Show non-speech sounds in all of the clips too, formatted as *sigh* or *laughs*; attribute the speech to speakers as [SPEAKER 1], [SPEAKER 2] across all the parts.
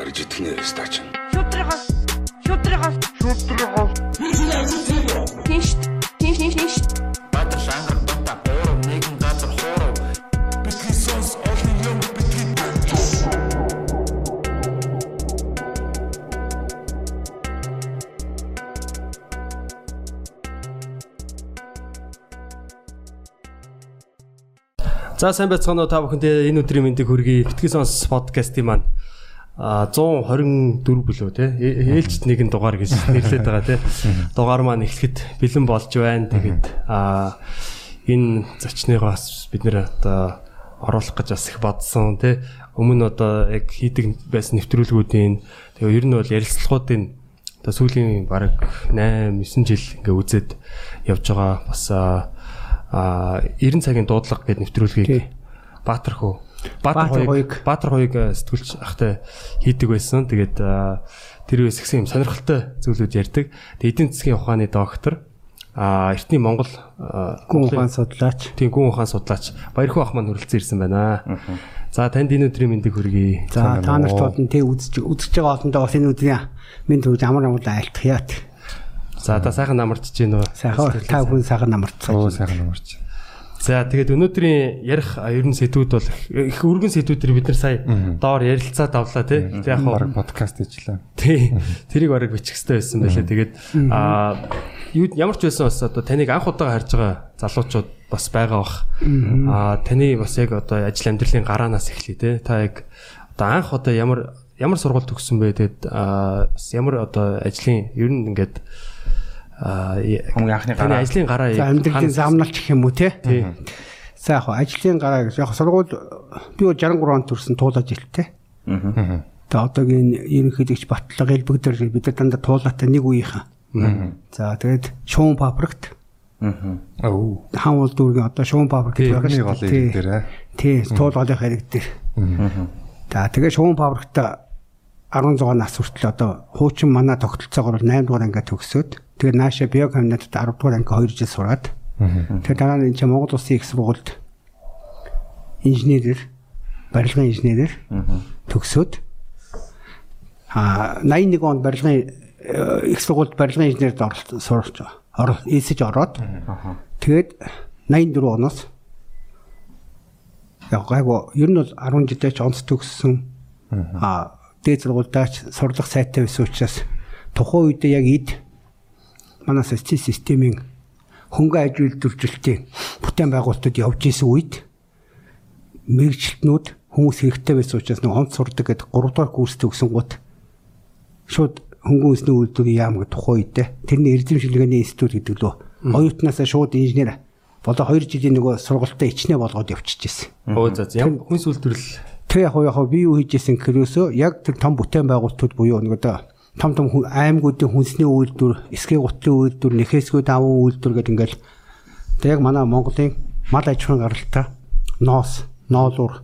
[SPEAKER 1] барьж итгэнэ стач.
[SPEAKER 2] Шүтрихас шүтрихас шүтрихас Тинш тинш тинш тинш
[SPEAKER 3] Баатар шангар дота бороо нэгэн газар хоороо. Бидний сонс олон юм бидний
[SPEAKER 4] За сайн байцгаана уу та бүхэндээ. Энэ өдрийн мэндийг хүргэе. Битгий сонс подкастын маань 124 бүлөө те? Ээлжид нэгэн дугаар гэж *laughs* нэрлээд байгаа те? Дугаар маань эхлэхэд бэлэн болж байна. Тэгээд а энэ зочныгоос бид нэр одоо оруулах гэж бас их бодсон те? Өмнө одоо яг хийдэг байсан нэвтрүүлгүүдийн тэгээ ер нь бол ярилцлагуудын одоо сүүлийн бараг 8 9 жил ингээ үзээд явж байгаа бас а 90 цагийн дуудлага гэдэг нэвтрүүлгийг Баатар хөө Баатар хоёрыг Баатар хоёрыг сэтгүүлч ахтай хийдэг байсан. Тэгээд тэр үес ихсэн юм сонирхолтой зүйлүүд ярьдаг. Тэгээд эдийн засгийн ухааны доктор а эртний Монгол
[SPEAKER 5] гүн ухаан судлаач.
[SPEAKER 4] Тийм гүн ухаан судлаач Баярхуу ах маань хүрэлцэн ирсэн байна. За танд энэ өдрийн мэндийг хүргэе.
[SPEAKER 5] За та нарт бол тэг үзэж үзэж байгаа олондоо бас энэ өдрийн минь төрж амар амар айлтгая.
[SPEAKER 4] За та сайхан намарч чинь нөө.
[SPEAKER 5] Сайхан та хүн сайхан намарцгаа.
[SPEAKER 6] Оо сайхан намарч.
[SPEAKER 4] За тэгээд өнөөдрийн ярих ер нь сэдвүүд бол их өргөн сэдвүүдэр бид нар сая доор ярилцаад авлаа тий.
[SPEAKER 6] Тэгээд яг баг подкаст хийжлээ.
[SPEAKER 4] Тий. Тэрийг бараг бичих хэрэгтэй байсан байлээ. Тэгээд аа юу ямар ч байсан бас одоо таныг анх удаа харж байгаа залуучууд бас байгаа бах. Аа таны бас яг одоо ажил амьдралын гараанаас эхлэе тий. Та яг одоо анх одоо ямар ямар сургууль төгссөн бэ? Тэгээд аа ямар одоо ажлын ер нь ингээд
[SPEAKER 6] хамгийн анхны гараа
[SPEAKER 4] ажлын гараа
[SPEAKER 5] амьдралын замналч гэх юм уу те. За яг ажлын гараа гэж яг сургууль би бол 63 онд төрсэн туулаж. Аа. Тэгээ одоогийн ерөнхийлөгч Батлага элбэгдэр бид нар дандаа туулаатай нэг үеийнхэн. За тэгээд шуун папрагт.
[SPEAKER 6] Аа. Оо.
[SPEAKER 5] Хаан уул дүүргийн одоо шуун папраг гэж байгаа
[SPEAKER 6] шүү дээ. Тий, дээр аа.
[SPEAKER 5] Тий, туулгалын хэрэг дээр. За тэгээ шуун папрагт 16 нас хүртэл одоо хуучин манай тогтолцоогоор 8 дугаар ангиа төгсөөд тэгээ нааша биокомбинатад 10 дугаар анги 2 жил сураад тэгээ дараа нь энэ чинь Монгол Улсын их сургуульд инженерээр барилгын инженерээр төгсөөд а 81 онд барилгын их сургуульд барилгын инженерд оролцсон сурч орол эсэж ороод тэгээд 84 оноос яг гайгүй ер нь бол 10 жилдээ ч онц төгссөн а дээд сургуульдаач сурлах сайтай байсан учраас тухайн үедээ яг ид манай соци системийн хөнгө аж үйлдвэржилтийн бүтээн байгуулалтад явж исэн үед мэрэгчлэтнүүд хүмүүс хэрэгтэй байсан учраас нэг онц сурдаг гэдэг 3 дахь курс төгсөн гут шууд хөнгөн үндэсний үйлдвэрийн яам гэдэг тухайн үедээ тэрний эрдэм шилгээний институт гэдэг лөө. Оюутнаасаа шууд инженер болоо 2 жилийн нөгөө сургалтаа ичнэ болгоод явчихжээ.
[SPEAKER 4] Оо за ямар хүнс үйлдвэрлэл
[SPEAKER 5] Тэг яг яг би юу хийжсэн гэхэрөөсөө яг тэр том бүтээн байгуулалтууд буюу нэг одоо том том аймагуудын хүнсний үйлдвэр, эсгийн гутлын үйлдвэр, нэхэсгүй даван үйлдвэр гэдэг ингээл тэг яг манай Монголын мал аж ахуйн гаралтай ноос, ноолуур,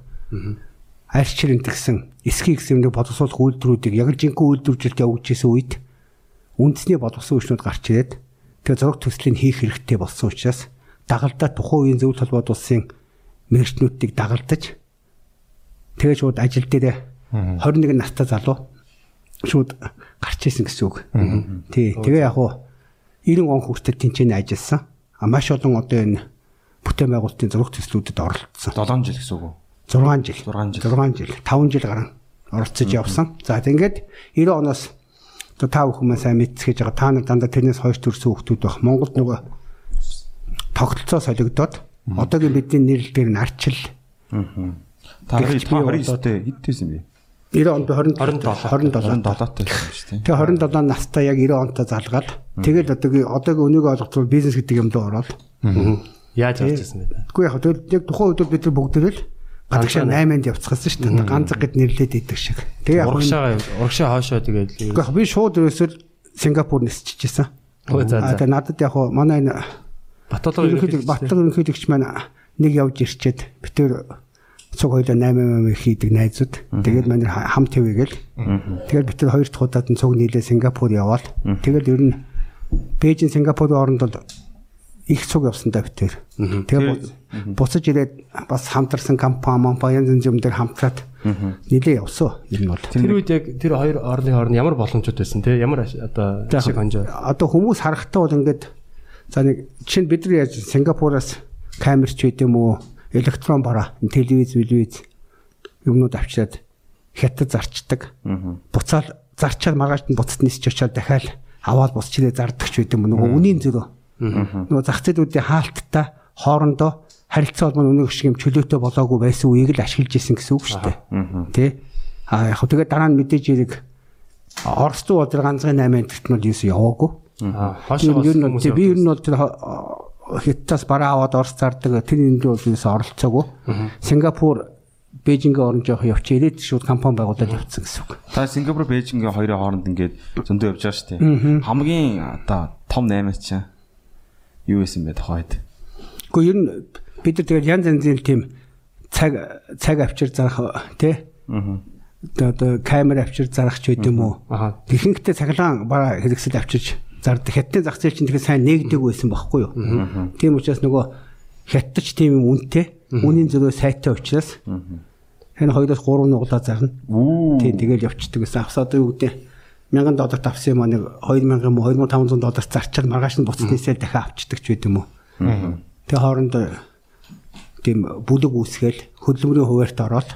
[SPEAKER 5] арчирэн гэсэн эсгийн гэсэн нэг боловсруулах үйлдвэрүүдийг яг л жинхэнэ үйлдвэржилт явуулж исэн үед үндэсний боловсон хүчнүүд гарч ирээд тэгээ зураг төслийг хийх хэрэгтэй болсон учраас дагалдаа тухайн үеийн зөвлөлт холбоод улсын мэрэгчнүүдийг дагалдаж тэгээ шууд ажил дээр 21 настай залуу шууд гарч исэн гэсэн үг. Тий. Тэгээ яг уу 90 он хүртэл тэнцэнэ ажилласан. А маш олон одоо энэ бүтээн байгуулалтын зураг төслүүдэд оролцсон.
[SPEAKER 6] 7 жил гэсэн үг үү?
[SPEAKER 5] 6 жил.
[SPEAKER 6] 6 жил.
[SPEAKER 5] 6 жил. 5 жил гарan оролцож явсан. За тэгээд 90 оноос одоо та бүхэн сайн мэдсгэж байгаа. Та нар дандаа тэрнээс хойш төрсэн хүмүүс байх. Монголд нөгөө тогтолцоо солигдоод одоогийн бидний нэрлэлээр нь арчил.
[SPEAKER 6] Та 29-тэй хэдтэйсэн бэ?
[SPEAKER 5] 90 онд 27
[SPEAKER 6] 27 27-тай байсан шүү дээ.
[SPEAKER 5] Тэгээ 27 настай яг 90 онтой залгаад. Тэгэл одоогийн одоогийн өнөөгөө олгоцвол бизнес гэдэг юмд ороод.
[SPEAKER 4] Яаж авч ирсэн бэ?
[SPEAKER 5] Үгүй яг тэгэл яг тухайн үед бид нар бүгдээрээ л гадагшаа 8-нд явцгаасан шүү дээ. Ганцаг гэд нэрлээд идэг шиг.
[SPEAKER 4] Тэгээ яг урагшаа урагшаа хаашаа тэгээд
[SPEAKER 5] Үгүй би шууд ерөөсөө Сингапур нисчихсэн. Тэгээ надад яг манай энэ
[SPEAKER 4] Батлага
[SPEAKER 5] ерөнхийдөө Батлага ерөнхийдөгч маань нэг явж ирчээд битэр цуг хоёлоо 8 8 хийдэг найзууд. Тэгээд манай хамт хэвээгэл. Тэгээд бид хоёр дахь удаад нь цуг нийлээ Сингапур яваал. Тэгээд ер нь Бээжин Сингапурын оронд бол их цуг явсан да битэр. Тэгээд буцаж ирээд бас хамтарсан компани, компани янз янз юм дээр хамтраад нилээ явсан ер нь бол.
[SPEAKER 4] Тэр үед яг тэр хоёр орны хооронд ямар боломжууд байсан те ямар одоо ашиг хонжоо.
[SPEAKER 5] Одоо хүмүүс харахтаа бол ингээд за нэг чинь бид нар яаж Сингапураас камерч байд юм уу электрон бараа телевиз телевиз юмнууд авчираад хятад зарчдаг. Буцаал зарчаад маргааш нь буцад нисч очиад дахиад аваад бусчилээ зардаг ч байд юм нөгөө үнийн зөрөө. Нөгөө зах зээлүүдийн хаалттай хоорондоо харилцаа холбоо өнөөх шиг юм чөлөөтэй болоогүй байсан үеийг л ашиглаж исэн гэсэн үг шүү дээ. Тэ? А яг хөө тэгээд дараа нь мэдээж хэрэг Орос руу бол ганцхан 8 дэх нь бол юус яваагүй.
[SPEAKER 4] Аа
[SPEAKER 5] Тийм ер нь бол би ер нь бол тэр хятадас бараа аваад Орос зардаг тэр энэ рүү юус оролцоогүй. Сингапур Бээжингээ орон жоох явч ирээд шууд компани байгуулад явцсан гэсэн үг.
[SPEAKER 6] Та Сингапур, Бээжингийн хоёрын хооронд ингээд зөндөө явж байгаа шүү дээ. Хамгийн одоо том 8 чинь юу байсан бэ тохойд?
[SPEAKER 5] Гэхдээ ер нь бид нар тэгэл янз янзын тийм цаг цаг авчир зарах тий.
[SPEAKER 6] Аа.
[SPEAKER 5] Одоо камер авчир зарах ч байд юм уу. Техниктэй цаглаан бараа хэрэгсэл авчирч зардаг. Хятадын зах зээл чинь тэгэхээр сайн нэгдэг байсан байхгүй юу? Тийм учраас нөгөө хятадч тийм юм үнэтэй. Үнийн зөрөө сайтай учраас энэ хоёроос 3 нуглаа зарна. Тийм тэгэл явцдаг гэсэн. Авс одоо юу гэдэг 1000 долларт авсан юм аа нэг 2000 юм уу 2500 долларт зарчаад маргааш нь буцнээсээ дахиад авчдаг ч байт юм уу. Тэгээ хоорондоо тийм бүлэг үүсгээл хөдөлмөрийн хуваарьт ороод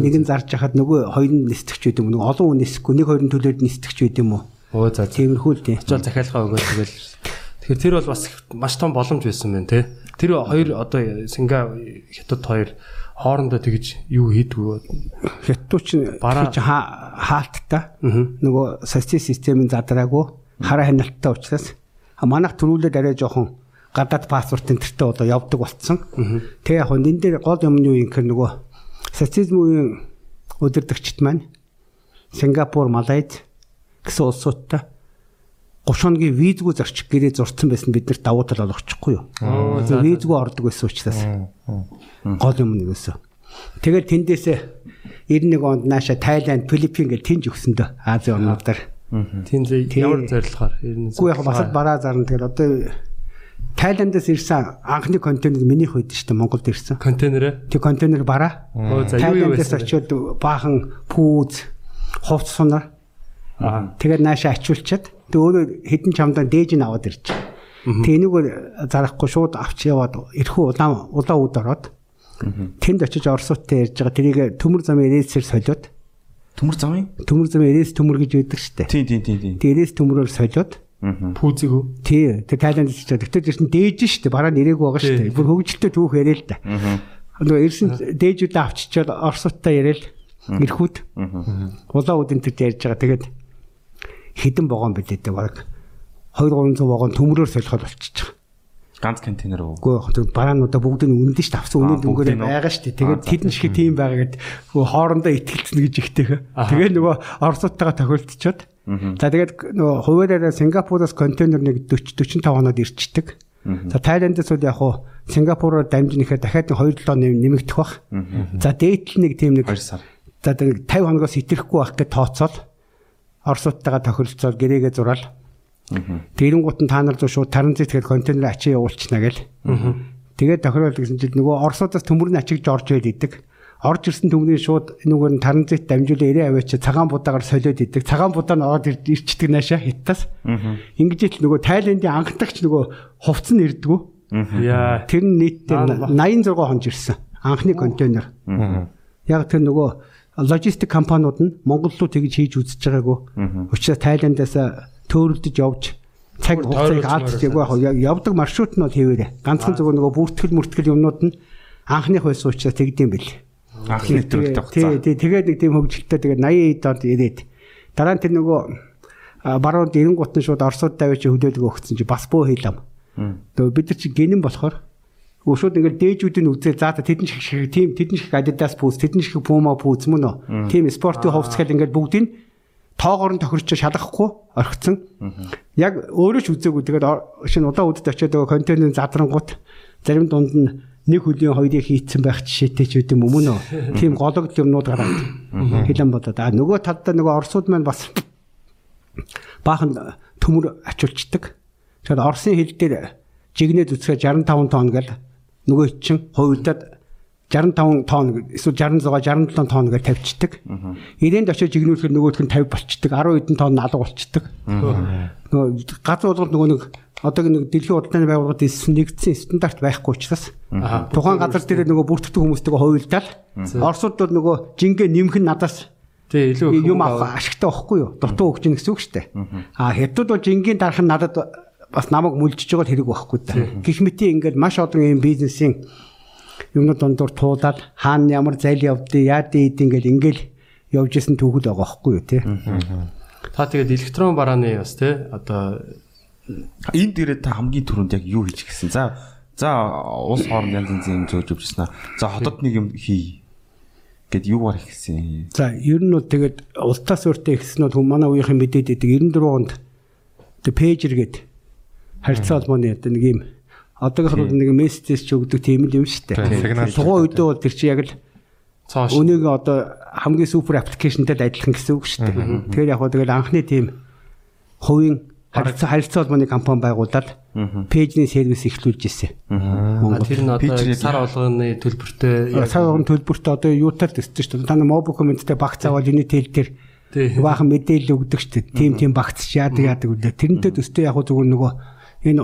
[SPEAKER 5] нэг нь зарж хахад нөгөө хоёр нь нисдэгч байт юм уу. Олон хүн нисэхгүй нэг хоёр нь төлөөд нисдэгч байт юм уу.
[SPEAKER 4] Оо за.
[SPEAKER 5] Тиймэрхүү л тийм.
[SPEAKER 4] Очоод захиалгаа өгöd тэгэл. Тэгэхээр тэр бол бас маш том боломж байсан байна те. Тэр хоёр одоо Синга хятад хоёр хоорондоо тэгж юу хийдгүү.
[SPEAKER 5] Хятадч
[SPEAKER 4] Бараа-
[SPEAKER 5] чи хаалттай нөгөө социал системийн задраагүй хараа хяналттай учраас манайх төрүүлээд арай жоохон гадаад паспорт энтертэй одоо явдаг болцсон. Тэгээ яг энэ дээр гол юм нь юу юм гэхээр нөгөө социализмын удирдагчд маань Сингапур, Малайз гэсэн улсуудтай 30 хоногийн визгүй зарчих гэрээ зурцсан байсан бид нарт давуу тал олгочихгүй юу. Визгүй ордог байсан учраас гол юм нь юусэн. Тэгээд тэндээсээ 91 онд нааша Тайланд, Филиппин гэж тэнж өгсөндөө Азийн орнуудаар.
[SPEAKER 4] Зэ ямар зорилгоор ер нь
[SPEAKER 5] Үгүй яг басад бараа зарна. Тэгээд одоо Тайландаас ирсэн анхны контейнер минийх байд шүү дээ Монголд ирсэн.
[SPEAKER 4] контейнерээ.
[SPEAKER 5] Тэг контейнер бараа. Тайландаас очиод баахан пүүз, хувц сунар.
[SPEAKER 4] Аа.
[SPEAKER 5] Тэгээд нааша ачуулчаад тэг өөрөө хідэн чамдаа дээж нь аваад ирж. Тэг энийгээр зарахгүй шууд авч яваад эрхүү улаан улаан үд ороод. Тэнд очиж орсуудтай ярьж байгаа. Тэрийг төмөр замын рейсээр солиод
[SPEAKER 6] Төмөр замын?
[SPEAKER 5] төмөр замын рейс төмөр гэж байдаг штэ.
[SPEAKER 6] Тийм тийм тийм тийм.
[SPEAKER 5] Тэг рейс төмөрөөр солиод.
[SPEAKER 4] Пүүзиг үү?
[SPEAKER 5] тий тэг Тайланд ч тэгтээ тэр чинь дээж штэ бараа нэрээгүй байгаа штэ. Бүр хөвгөлтэй түүх яриа л да. Нөгөө ирсэн дээжүүдээ авчичаад орсуудтай яриа л эрхүүд. Улаан үдэн тэр ярьж байгаа. Тэгээд хідэн вагон билээ дээ баг 2 300 вагон төмрөөр солиход байгаа.
[SPEAKER 6] Ганц контейнер үү?
[SPEAKER 5] Үгүй бараануудаа бүгдийг нь үнэн ш тавсан
[SPEAKER 6] бүгдийг нь.
[SPEAKER 5] байгаа штэ. Тэгээд тэдэн шиг тийм байгаа гэд хоорондоо итгэлцэн гэж ихтэйхэ. Тэгээд нөгөө орсуудтайгаа тохиолдчиход. За тэгээд нөгөө хуваараараа Сингапураас контейнер нэг 40 45 хоноод ирчдэг. За Тайландаас бол яг хуу Сингапураар дамжинэхээр дахиад нэг 2 7 нэмэгдэх бах. За дээдл нэг тийм нэг
[SPEAKER 6] 2 сар.
[SPEAKER 5] За тэр 50 хоногоос итэрэхгүй байх гэж тооцоол Оросуудтайгаа тохиролцоод гэрээгээ зураал. Тэрэнгуут нь та нар зөө шууд транзит гээд контейнер ачаа явуулчихна гээл. Тэгээд тохироол гэсэн чинь нөгөө Оросуудаас төмөрний ачиг жорж байд идэг. Орж ирсэн төмрийн шууд энүүгээр нь транзит дамжуулаа ирээ аваач цагаан будаагаар солиод идэг. Цагаан будаа нь ороод ир- ирчдэг наашаа хиттас. Ингэж л нөгөө Тайландын анхдагч нөгөө хувцс нь ирдгүү. Тэр нь нийтдээ
[SPEAKER 4] Аа,
[SPEAKER 5] 86 хонж ирсэн. Анхны контейнер. Яг тэр нөгөө логистик компаниуд нь Монгол руу тэгж хийж үзэж байгаагүй. Учир нь Тайландаас төөрөлдөж явж цаг хугацааг
[SPEAKER 4] тойруулж
[SPEAKER 5] алдчих яг яг явдаг маршрут нь бол хэвээрээ. Ганцхан зөвхөн нөгөө бүртгэл мөртгэл юмнууд нь анхных байсан учраас тэгдэм бил.
[SPEAKER 6] Анхны нэвтрүүлэгт
[SPEAKER 5] Тий,
[SPEAKER 6] тавцсан.
[SPEAKER 5] тий, тэгээд нэг тийм хөгжилтэй тэгээд 80 доод ирээд дараа нь тэр нөгөө баруун эренгуут нь шууд Оросууд давж хөдөлгөө өгсөн чи бас бөө хийлам. Тэгээ бид нар чи гинэн болохоор Өө шууд ингээд дээжүүдийн үзээ за та тэдэн шиг тийм тэдэн шиг Adidas пүүс тэдэн шиг Puma пүүс мөн үү? Тийм спортын хувцсгал ингээд бүгдийг тоогоор нь тохирч шалгахгүй орхицсан. Яг өөрөө ч үзээгүй тэгээд шинэ улаан үдэд очиод байгаа контейнерын задрангууд зарим дунд нь нэг хөлийн хоёрыг хийцэн байх жишээтэй ч үгүй мөн үү? *laughs* Тийм гологд юмнууд гараад хэлэн бодоод а нөгөө талдаа нөгөө орсууд маань бас баахан төмөр ачуулцдаг. Тэгэхээр Оросын хил дээр жигнэд үсгээ 65 тонн гэл нөгөө чин хувилдаад 65 тонн эсвэл 66 67 тонн гэж тавьчихдаг. Ирээнд очиж игнүүлэхэд нөгөөх нь 50 болчдөг. 10 хэдэн тонн алга болчдөг. Нөгөө газар болгонд нөгөө нэг одоо нэг дэлхийн уралдааны байгууллагад нэгдсэн стандарт байхгүй учраас тухайн газар дээр нөгөө бүртгэдэг хүмүүстэйгээ хувилдаал. Оросууд бол нөгөө жингээ нэмэх нь надаас
[SPEAKER 4] Тий илүү
[SPEAKER 5] юм ашигтай байхгүй юу? Дутуу өгч гэнэ гэсэн үг шүү дээ. А хятад бол жингийн дарах нь надад бас намайг мүлжиж байгаа хэрэг байхгүй да. Гэх мэт ингээд маш олон юм бизнесийн юмнууд дондор туулаад хаана ямар зайл явдгийг яад ийд ингээд ингээл явж исэн түүхэл байгаа байхгүй юу тий.
[SPEAKER 4] Та тэгээд электрон барааны бас тий одоо
[SPEAKER 6] Энд ирээд та хамгийн түрүүнд яг юу хийж гисэн? За за улс хооронд янз янзын зөөж өвчснэ. За хотод нэг юм хий гэд юугаар ихсэн.
[SPEAKER 5] За ер нь бол тэгээд ултаас өөртөө ихсэн бол манай үеийнхэн мэдээд идэг 94 онд тэг пэйжер гээд харилцаа холбооны одоо нэг юм одоогийнх нь нэг мессеж ч өгдөг тийм л юм шүү дээ. Тухайн үедээ бол тэр чи яг л
[SPEAKER 4] цааш
[SPEAKER 5] Өнийг одоо хамгийн супер аппликейшнтэй л адилхан гэсэн үг шүү дээ. Тэгэхээр яг хөө тэгэл анхны тийм хувийн харилцаа харилцаа холбооны компани байгуулаад пэйжний сервис эхлүүлж ирсэн.
[SPEAKER 4] Тэр нь одоо сар болгоны төлбөртэй
[SPEAKER 5] Сая огн төлбөрт одоо юутаар төссөн шүү дээ. Та нар мобил комменттэй багц аваад Unitel дээр баахан мэдээлэл өгдөг шүү дээ. Тим тим багц яадаг яадаг үлээ. Тэрнтэй төстэй яг хөө зүгээр нөгөө энэ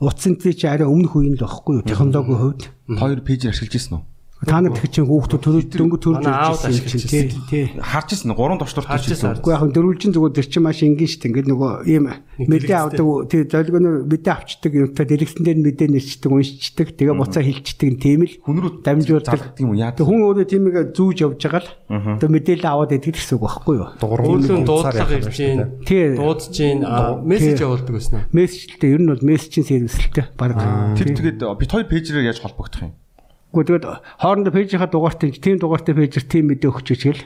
[SPEAKER 5] утсан чи арай өмнөх үеийн л багхгүй юу? Технологийн хувьд.
[SPEAKER 6] Хоёр пэйж ашиглаж ирсэн үү?
[SPEAKER 5] Та нар тэгэх чинь хүүхдүүд төрөж дөнгө төрж ирсэн чинь тий. тий.
[SPEAKER 6] Харж ирсэн үү? Гурван товчлорт
[SPEAKER 4] Харж ирсэн.
[SPEAKER 5] Уу яг дөрвөлжин зүгээр тэр чинь маш энгийн шүү дээ. Ингээд нөгөө ийм мэдээ авдаг тий зорилгоор мэдээ авчдаг юмтай дэрэгсэн дээр мэдээ нэрчдэг уншичдаг тэгээ буцаа хилчдэг тийм л
[SPEAKER 6] Хүн рүү
[SPEAKER 5] дамжуулдаг.
[SPEAKER 6] юм уу? Яа.
[SPEAKER 5] Тэг хүн өөрөө тиймийг зүүж явж байгаа л тэг мэдээлэл аваад идэг гэсэн үг байхгүй юу?
[SPEAKER 4] Өөрлөн дуудлага ирж гин
[SPEAKER 5] Тий.
[SPEAKER 4] дуудаж гин мессеж явуулдаг гэсэн үү?
[SPEAKER 5] Мессежлтэй ер нь бол мессежийн сервисэлтэй баг.
[SPEAKER 6] Тэр тэгээд бит хоёр пэйжээр яаж холбогдох юм?
[SPEAKER 5] Гэхдээ тэгээд хоорондоо пэйжийнхаа дугаартай тийм дугаартай пэйжэр тийм мэдээ өгч ичгэл.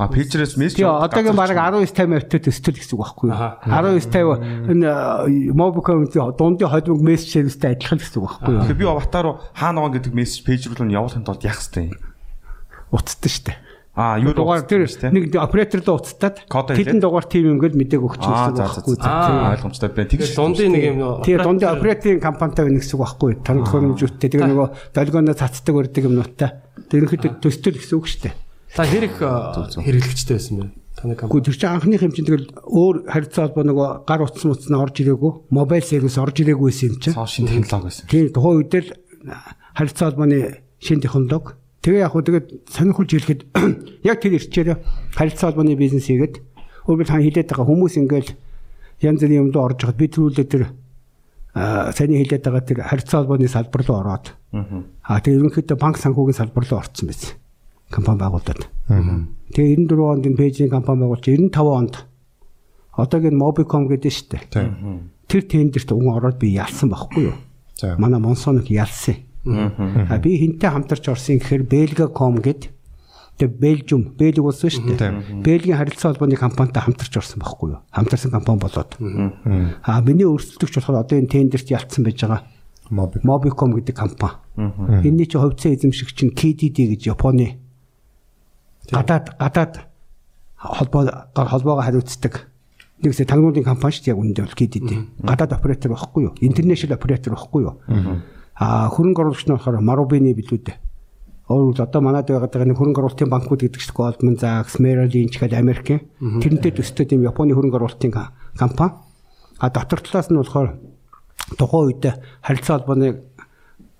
[SPEAKER 6] А пэйжерээс мессеж
[SPEAKER 5] Тэгээ одоогийн баг 19 50 авто төсөл гэсэн үг байхгүй юу? 19 50 энэ мобиком дундын холбог мессеж сервистэй адилхан гэсэн үг байхгүй юу?
[SPEAKER 6] Тэгэхээр би аватар руу хаана байгаа гэдэг мессеж пэйж рүү нь явуулахын тулд яах хэвтэй.
[SPEAKER 5] Уцтсан шүү дээ.
[SPEAKER 6] А юу
[SPEAKER 5] дугаар тэр нэг оператордоо уцтаад
[SPEAKER 6] Код
[SPEAKER 5] тэдэн дугаар тийм юм гээд мэдээг өгч
[SPEAKER 6] за
[SPEAKER 5] байхгүй
[SPEAKER 6] за ойлгомжтой байна.
[SPEAKER 4] Тэгээд дундын нэг юм нөө
[SPEAKER 5] Тэгээ дундын операторын компанитай нэг гэсэн үг байхгүй юу? Танад хөрөмжүүдтэй тэгээ нөгөө долгионоо цацдаг өрдөг юмнуудтай. Тэр ихэд төстөл гэсэн үг шүү дээ.
[SPEAKER 4] та хэрэг хэрэглэгчтэй байсан бэ? Таны компани.
[SPEAKER 5] Гэхдээ анхны хэмжээнд тэгэл өөр харилцаа холбоо нөгөө гар утсан утсан орж ирээгүй, мобайл сервис орж ирээгүй байсан юм чинь.
[SPEAKER 6] цаашин технологи байсан.
[SPEAKER 5] Тийм тухайн үед л харилцаа холбооны шин технологи. Тэгээ яг хөө тэгээд сонирхолж хэлэхэд *clears throat* яг тэр ирчээр харилцаа холбооны бизнес хийгээд өөрөөр хаан хилээд байгаа хүмүүс ингээл янз бүрийн юмд орж хад би түрүүлээ тэр саний хилээд байгаа тэр харилцаа холбооны салбар руу ороод аа тэгээ ерөнхийдөө банк санхүүгийн салбар руу орсон байсан. Компани байгуулад. Тэгээ 94 онд энэ пэйжийн компани байгуулж 95 онд одоогийн Mobicom гэдэг шүү дээ. Тэр тендерт уг ороод би ялсан байхгүй юу? Манай Монсоног ялсан. А би хинтээ хамтарч орсон гэхээр Belga.com гэд тэгээ Бельжиум, Бельги улс шүү дээ. Бельгийн харилцаа холбооны компанитай хамтарч орсон байхгүй юу? Хамтарсан компани болоод. А миний өрсөлдөгч болохоор одоо энэ тендерт ялцсан байж байгаа. Mobicom гэдэг компани. Энийний чи хувьцаа эзэмшигч нь KDD гэж Японы гадаад гадаад холбоо холбоогоо хариуцдаг нэгсээ тагнуулын компани шүү дээ яг үүндээ бол KDD. Гадаад оператор байхгүй юу? Интернэшнл оператор байхгүй юу? Аа хөрөнгө оруулагч нь болохоор Marubeni билүү дээ. Өөрөөр одоо манад байгаад байгаа нэг хөрөнгө оруулалтын банкуд гэдэг чинь Goldman Sachs, Merrill Lynch гэдэг Америкийн тэрнтэй төстэй тийм Японы хөрөнгө оруулалтын компани. А дотор талаас нь болохоор тухайн үед харилцаа холбооны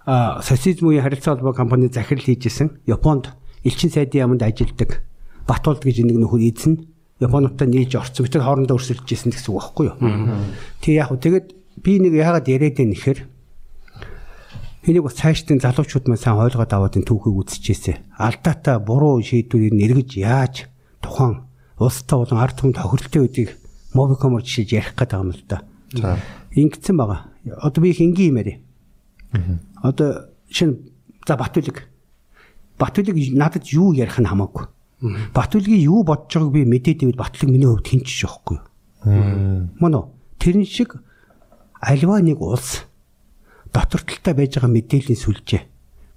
[SPEAKER 5] а социализмын харилцаа холбоо компани захирал хийжсэн Японд элчин сайдын яамд ажилладаг Батулд гэж нэг нөхөр эзэн Японуудтай нийлж орцсон. Бид хоорондоо өрсөлдөж ирсэн гэсэн үг байхгүй юу? Тэг яг хөө тэгээд би нэг яагаад яриад байна нэхэр энийг бас цаашдын залуучууд маань сайн ойлгоод аваад энэ түүхийг үзчихээсэ. Алдаатай буруу шийдвэрийг нэргэж яаж тухайн улстай болон ард түмэнд тохиролтын үдийг мобикомор жишээж ярих байгаа юм л да.
[SPEAKER 1] За.
[SPEAKER 5] Ингэсэн байгаа. Одоо би их энгийн юм яриа. Одоо шинэ за Батүлэг. Батүлэг надад юу ярих нь хамаагүй. Батүлгийн юу бодож байгааг би мэдээд ивэл Батүлэг миний хувьд хинчиж байхгүй юу? Мөн үү? Тэрэн шиг альва нэг улс дотор талтай байж байгаа мэдээллийн сүлжээ.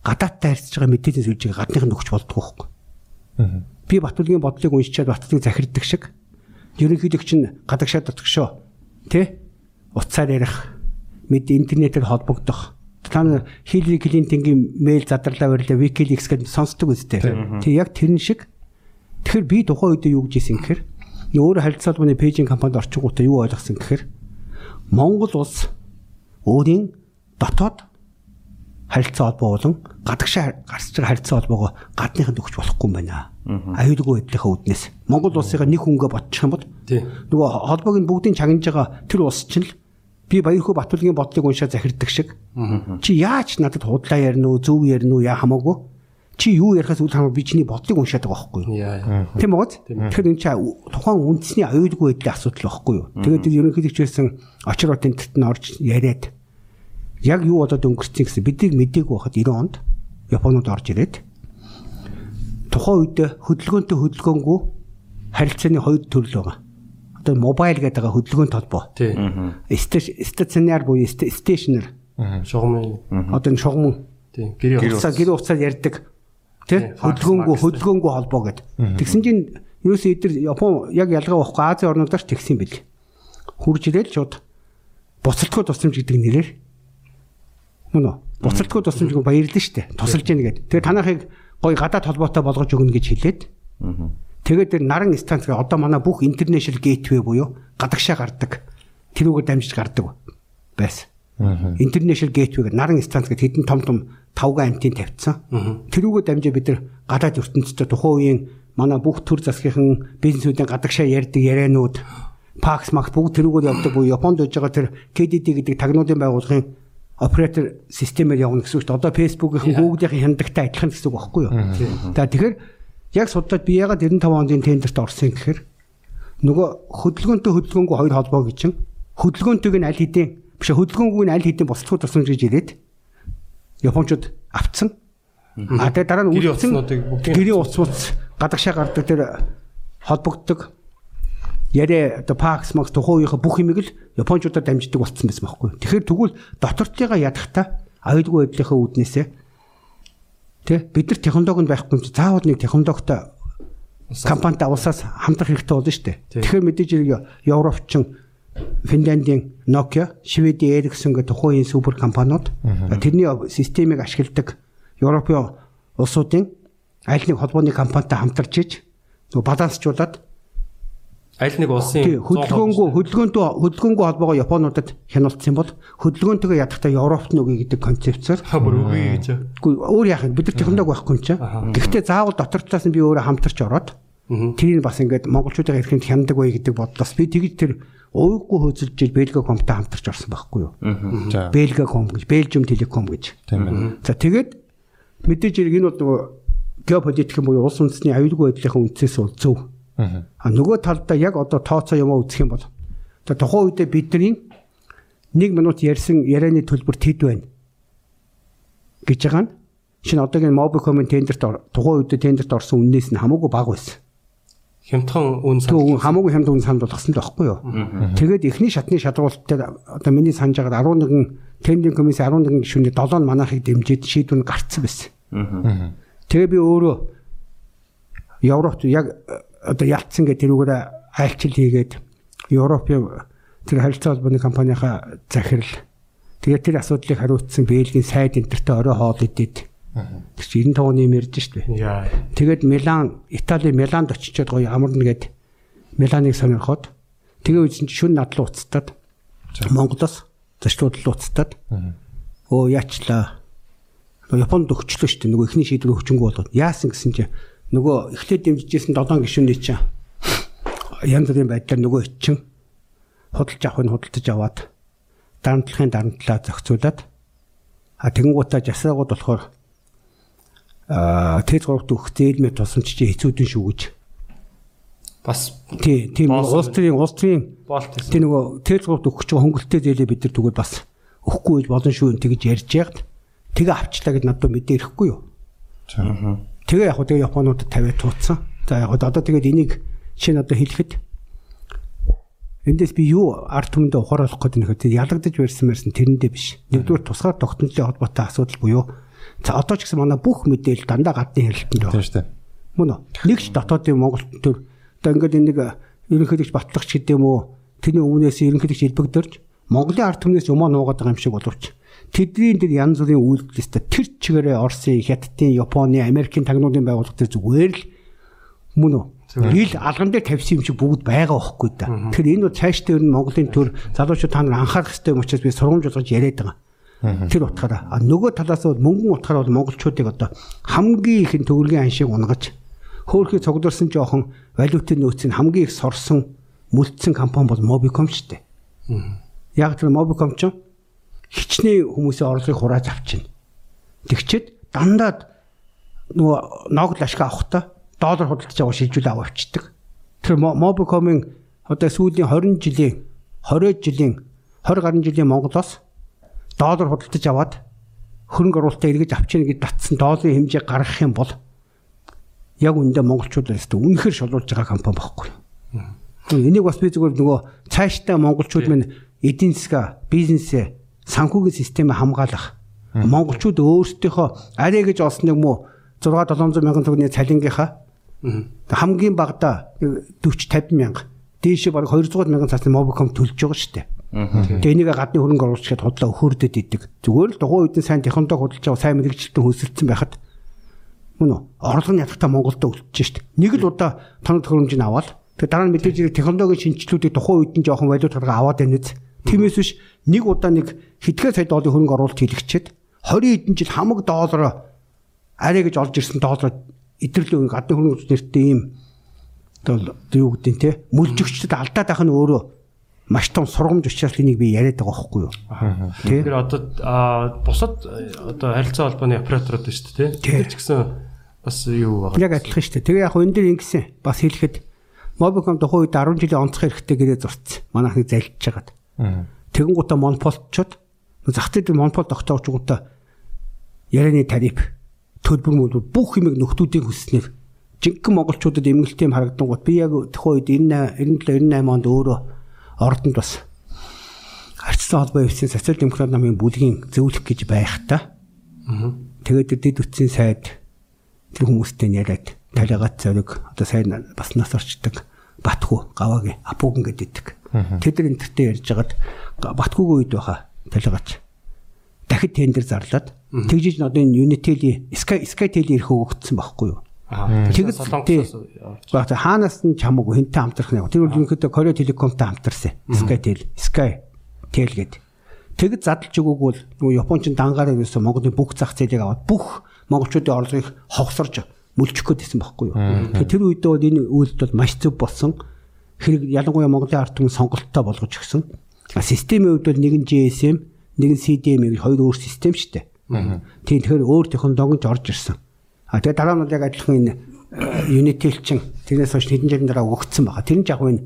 [SPEAKER 5] Гадаадтай харьцаж байгаа мэдээллийн сүлжээг гадных нь өгч болдгоо байхгүй. Би Батүлгийн бодлыг уншичаад Батүлгийг захирддаг шиг ерөнхийдөө чинь гадагшаа дотгошоо тий? Уцаар ярих мэд интернетээр холбогдох. Та нар Хиллари Клинтонгийн мэйл задарлаа барилаа WikiLeaks гэдэг сонсдог үстэй. Тэг яг тэрэн шиг. Тэгэхээр би тухайн үед юу гэж хэлсэн гэхээр өөрөө харилцаа холбооны пэйжинг компанид орчингуудаа юу ойлгосон гэхээр Монгол улс өөрийн дотоод харилцаа холбоо болон гадагшаа гарч байгаа харилцаа холбоогоо гадныханд өгч болохгүй юм байна. Аюулгүй байдлынхаа үүднээс. Монгол улсыг нэг хүнгээ бодчих юм бол нөгөө холбоог нь бүгдийг чагнаж байгаа тэр улс чинь л би Баярхүү Батулгийн бодлыг уншаа захирддаг шиг. Чи яаж надад худлаа ярина уу зөв ярина уу яа хамаагүй? Чи юу ярихаас үл хамаагүй би чиний бодлыг уншаад байгаа байхгүй юу. Тийм үү? Тэгэхээр энэ чи тухайн үндэсний аюулгүй байдлын асуудал байхгүй юу? Тэгээд тэр ерөнхийлөгч байсан очир отынт нь орж яриад яг юу болоод өнгөрцөн гэсэн бидийг мдээгүй байхад 90 онд Японууд орж ирээд тухайн үед хөдөлгөөнтэй хөдөлгөөнгүй харилцааны хоёр төрөл байгаа. Одоо мобайл гэдэг байгаа хөдөлгөөн толбоо.
[SPEAKER 4] Тий.
[SPEAKER 5] Стационар буюу стейшнер.
[SPEAKER 4] Шугамын.
[SPEAKER 5] Одоо энэ шугам
[SPEAKER 4] Тий. Гэрээ.
[SPEAKER 5] хуцаа гэр хуцаад ярьдаг Тий, хөдөлгөөнгүй хөдөлгөөнгүй холбоо гэд. Тэгсэн чинь ерөөсөө эдгээр Япон яг ялгаа байхгүй Азийн орнуудаар ч тэгсэн бил. Хурж ирээл шууд буцалтгүй тусламж гэдэг нэрээр мөн үү? Буцалтгүй тусламж гоо баярлаа штэ. Тусалж яана гэд. Тэгээ танахыг гоё гадаад холбоотой болгож өгнө гэж хэлээд. Тэгээд тэр наран станц гэ одоо манай бүх интернэшнл гейтвей буюу гадагшаа гардаг тэрүүгээр дамжиж гардаг байсан. Интернэшнл гейтвей гэдэг наран станц гэдэг хэдэн том том тавган амтын тавьсан. Тэрүүгээр дамжиж бид нар гадаад ертөнцийн тухайн үеийн манай бүх төр засгийнхан бизнесүүдийн гадагшаа ярьдаг ярианууд Пакс Макс бүгд тэрүүгээр явдаг буюу Японд байж байгаа тэр KDD гэдэг тагнуудын байгууллагын оператор системээр явна гэсэн үг шүү дээ. Одоо Facebook-ийн Google-ийн хяндагтай адилхан гэсэн үг байхгүй юу? За тэгэхээр яг судлаад би ягаад 95 онд тендерт орсон гэхээр нөгөө хөдөлгөөнтэй хөдөлгөөнгүй хоёр холбоо гэж чинь хөдөлгөөнтэйг нь аль хэдийн биш хөдөлгөөнгүй нь аль хэдийн бослоход тусламж гэж ирээд Япончууд авцсан. А тэгээ дараа нь үлдсэн гэрийн утас муц гадагшаа гардаг тэр холбогддог яриа одоо пакс макс тухайн үеийнхээ бүх юмыг л японочдоор дамждаг болсон байсан байхгүй. Тэгэхээр тэгвэл дотортойгоо ядахта аюулгүй байдлынхаа үүднээсээ тий бид нар технологи нь байхгүй юм чи заавал нэг технологитой компанитай улсаас хамтрах хэрэгтэй болно шүү дээ. Тэгэхээр мэдээж хэрэг Европчин Финляндийн Nokia, Шведийн Ericsson гэх тухайн супер компаниуд тэрний системийг ашигладаг Европын улсуудын аль нэг холбооны компанитай хамтарч иж нөгөө балансчлуулад
[SPEAKER 4] Аль нэг улсын
[SPEAKER 5] хөдөлгөөнгүй хөдөлгөөнтэй хөдөлгөөнгүй холбоогоо Японуудад хяналтсан бол хөдөлгөөнтэйгээ ядахтаа Европт нүгэй гэдэг концепцээр
[SPEAKER 4] бүр үгүй гэж.
[SPEAKER 5] Үгүй өөр яах вэ? Бид нар технологи байхгүй юм чинь. Гэхдээ заавал дотор талаас нь би өөрөө хамтарч ороод тэрийг бас ингээд монголчуудаа ихэнд хяндаг бай гэдэг бодлоос би тэгж тэр уйггүй хөөцөлж ил Белгакомтай хамтарч орсон байхгүй юу?
[SPEAKER 6] За.
[SPEAKER 5] Белгаком гэж, Belgium Telecom гэж. За тэгээд мэдээж хэрэг энэ бол нөгөө геополитик юм буюу улс үндэсний аюулгүй байдлынхаа үндсээс бол зөв. А нөгөө талдаа яг одоо тооцоо юм үзэх юм бол одоо тухайн үедээ бидний 1 минут ярьсан ярианы төлбөр тэд байна гэж байгаа нь шинэ одоогийн Mobicom-ын тендерт тухайн үедээ тендерт орсон үннээс нь хамаагүй бага байсан.
[SPEAKER 4] Хямдхан үн
[SPEAKER 5] үн хамаагүй хямд үн санд болгосон л байхгүй юу. Тэгээд эхний шатны шалгуултад одоо миний санаж байгаа 11 тендинг комиссын 11 гишүүний 7 нь манайхыг дэмжиж шийдвэр гарцсан байсан. Тэгээ би өөрөө Европт яг одоо ялцсан гэдэг тэрүүгээр айлчил хийгээд Европын тэр харилцаа холбооны компанийнхаа захирал тэгээд тэр асуудлыг хариуцсан Бельгийн сайд энтертэй орой хоол идээд тэр чинь 95 оны ярьж штэ.
[SPEAKER 4] Яа.
[SPEAKER 5] Тэгээд Милан, Итали Миланд очичоод гоё амарна гэд Миланыг сонирхоод тэгээ үсэн чинь шүн надлуу уцтаад Монголоос зочлуудлуу уцтаад өө яачлаа. Японд өгчлөө шүү дээ. Нөгөө ихний шийдвэр өгчөнгөө болоод яасан гэсэн чинь нөгөө эхлээд дэмжижсэн 7 гишүүний чинь янз бүрийн байдлаар нөгөө ичин худалж авахыг худалдаж аваад дарамтлахын дарамтлаа зохицуулаад а тэгэнгуутаа жасаагууд болохоор аа тэд гуравт өгөх зээлмээ тусамж чи хэцүүдэн шүү гэж.
[SPEAKER 4] Бас
[SPEAKER 5] Тий, тийм улс төрийн улс төрийн тий нөгөө тэд гуравт өгөх чинь хөнгөлтэй зээлээ бид нар тэгвэл бас өгөхгүй гэж болон шүү тэгж ярьж яагаад тэгээ авчлаа гэд надад мэдээ ирэхгүй юу. Тэгээ яг хөө тэгээ Японуудад тавиад тууцсан. За яг одоо тэгээд энийг шинэ одоо хэлэхэд эндээс би юу ард түмэндээ ухааруулах гэдэг нь хөтө ялагдаж барьсан мэрсэн тэрэндээ биш. Нэгдүгээр тусгаар тогтнолын холбоотой асуудал буюу за одоо ч гэсэн манай бүх мэдээлэл дандаа гадны
[SPEAKER 6] Тийм
[SPEAKER 5] байна.
[SPEAKER 6] шүү дээ.
[SPEAKER 5] Мөн үү? Нэг ч дотоодын Монгол төр одоо ингээд нэг ерөнхийлөгч батлагч гэдэг юм уу? Тэрний өмнөөс ерөнхийлөгч илбэгдэрч Монголын ард түмнээс юмаа нуугаад байгаа юм шиг боловч тэдний тэр янз бүрийн үйлдэлтэй тэр чигээрээ Оросын, Хятадын, Японы, Америкийн тагнуудын байгууллага тэр зүгээр л мөн үү? Ил алган дээр тавьсан юм чи бүгд байгаа байхгүй да. Тэр энэ бол цаашдаа ер нь Монголын төр залуучууд та нар анхаарах хэрэгтэй юм учраас би сургамж болгож яриад байгаа. Тэр утгаараа. А нөгөө талаас бол мөнгөн утгаараа бол монголчуудыг одоо хамгийн их төгрөгийн аншиг унгаж хөөхий цогдорсон жоохон валютын нөөцийг хамгийн их сорсон мүлдсэн компани бол Mobicom шүү дээ. Яг тэр Mobicom ч хичнээн хүмүүсийн орлогыг хурааж авчихна. Тэгчээд дандаа нөгөө ногд ашиг авахта доллар худалдаж аваа шилжүүл аваа авчдаг. Тэр Mobicom-ын одоо сүүлийн 20 жилийн 20 жилийн 20 гаруй жилийн Монголоос доллар худалдаж аваад хөрөнгө оруулалтаа эргэж авчихна гэж татсан долларын хэмжээ гаргах юм бол яг үндэ монголчуудаас тэ үнэхээр шалуулж байгаа компани байхгүй. Энийг бас би зүгээр нөгөө цаашдаа монголчууд минь эдийн засга бизнесээ санхүүгийн системээ хамгаалах монголчууд өөрсдийнхөө арай гэж олсон юм уу 6 700 мянган төгрөгийн цалингийнхаа хамгийн багада 40 50 мянга дээшээ бараг 200 мянган цаасны мобиком төлж байгаа шүү дээ. Тэгээ энийг гадны хөрөнгө оруулагч гэд хотлоо өхөрдөд идэг. Зүгээр л дугуй үдэн сайн технологи худалдаж байгаа сайн мэрэгчлэлтэн хөсөлдсөн байхад мөн үү орлого нь ядахтаа Монголд өгч шít. Нэг л удаа тоног төхөөрөмжийг аваад тэгээ дараа нь мэдээж технологийн шинжилгүүдийг тухайн үед нь жоохон валют харгаа аваад байна үз. Тиймээс биш нэг удаа нэг хэдхэн сая долларын хөрөнгө оруулалт хийлгчээд 20 хэдэн жил хамаг доллараа арай гэж олж ирсэн доллараа идэрлүү гадны хөрөнгө нэртэй ийм одоо юу гэдэг те мүлжигчдэд алдаад байх нь өөрөө маш том сургамж учраас энийг би яриад байгаа байхгүй юу.
[SPEAKER 4] Тэгэхээр одоо бусад одоо харилцаа холбооны операторууд шүү дээ тийм. Тэр ч гэсэн бас юу байгаа.
[SPEAKER 5] Яг адилхан шүү дээ. Тэгээ яг энэ дэр ингэсэн бас хэлэхэд Mobicom тухайн үед 10 жилийн онцгой хэрэгтэй гэрээ зурцсан. Манайхыг залж жагаад. Тэгэн гутаа монополчод зах зээл монопол тогтоож гутаа ярианы тариф төлбөр мөлбөр бүх юмыг нөхдүүдийн хүснээр жинхэнэ монголчуудад эмгэлтэй юм харагдан гут би яг тухайн үед 97 98 онд өөрөө ордонд бас харьцсан холбоо явсан социал демократ намын бүлгийн зөвлөх гэж байхдаа тэгээд дэд үтсийн сайд тэр хүмүүстэй яриад талигаат зориг одоо сайн бас нас орчдөг Батхүү гаваагийн апууган гэдэг. Тэд нар энтертэй ярьж хагаад Батхүүгийн үед баха талигаач дахид тендер зарлаад тэгжиж одоо энэ Unitel Sky Skytel ирэх өгөгдсөн байхгүй юу? Тэгэд солонгосоос хаанаас нь чамаагүй хинтээ хамтрах нэг. Тэр бол ерөнхийдөө Korea Telecom-тай хамтарсан. Skytel, Sky Tel гээд. Тэгэд задлж өгөөг бол нөгөө Японч дангаараа юусэн Монголын бүх зах зээлийг аваад бүх монголчуудын орлогыг хогсорж мөлчих гээд байсан байхгүй юу. Тэгэхээр тэр үедээ бол энэ үйлдэл бол маш зөв болсон. Хэрэг ялангуяа Монголын ард түмэн сонголттой болгож өгсөн. Системийн хувьд бол нэг нь GSM, нэг нь CDM гэж хоёр өөр систем шүү дээ. Тийм тэгэхээр өөр технологи орж ирсэн. А тэгээ дараа нь яг адилхан энэ Unitel чин тэрнээс хойш хэдэн жилийн дараа өгөгдсөн байгаа. Тэр нь яг энэ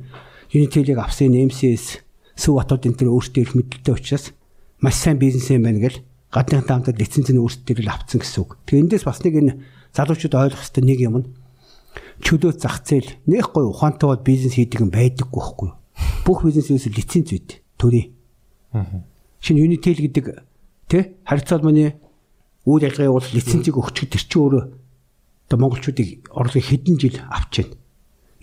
[SPEAKER 5] Unitel-ийг авсан MCS Сүв батууд энэ төр өөртөө их мэдлэлтэй учраас маш сайн бизнес юм байна гэл гадныхантай хамтад лицензийг өөртөө л авцсан гэсэн үг. Тэгээ эндээс бас нэг энэ залуучууд ойлгох хэрэгтэй нэг юм нь чөлөө зах зээл нэг гой ухаантай бол бизнес хийдэг юм байдаггүй байхгүй? Бүх бизнесээс лиценз үйд төрий. Шинэ Unitel гэдэг тий харьцаа холбооны үйл ажиллагаа явуул лицензийг өгчих тэр чинь өөрөө одоо монголчуудыг орлогыг хэдэн жил авч байна.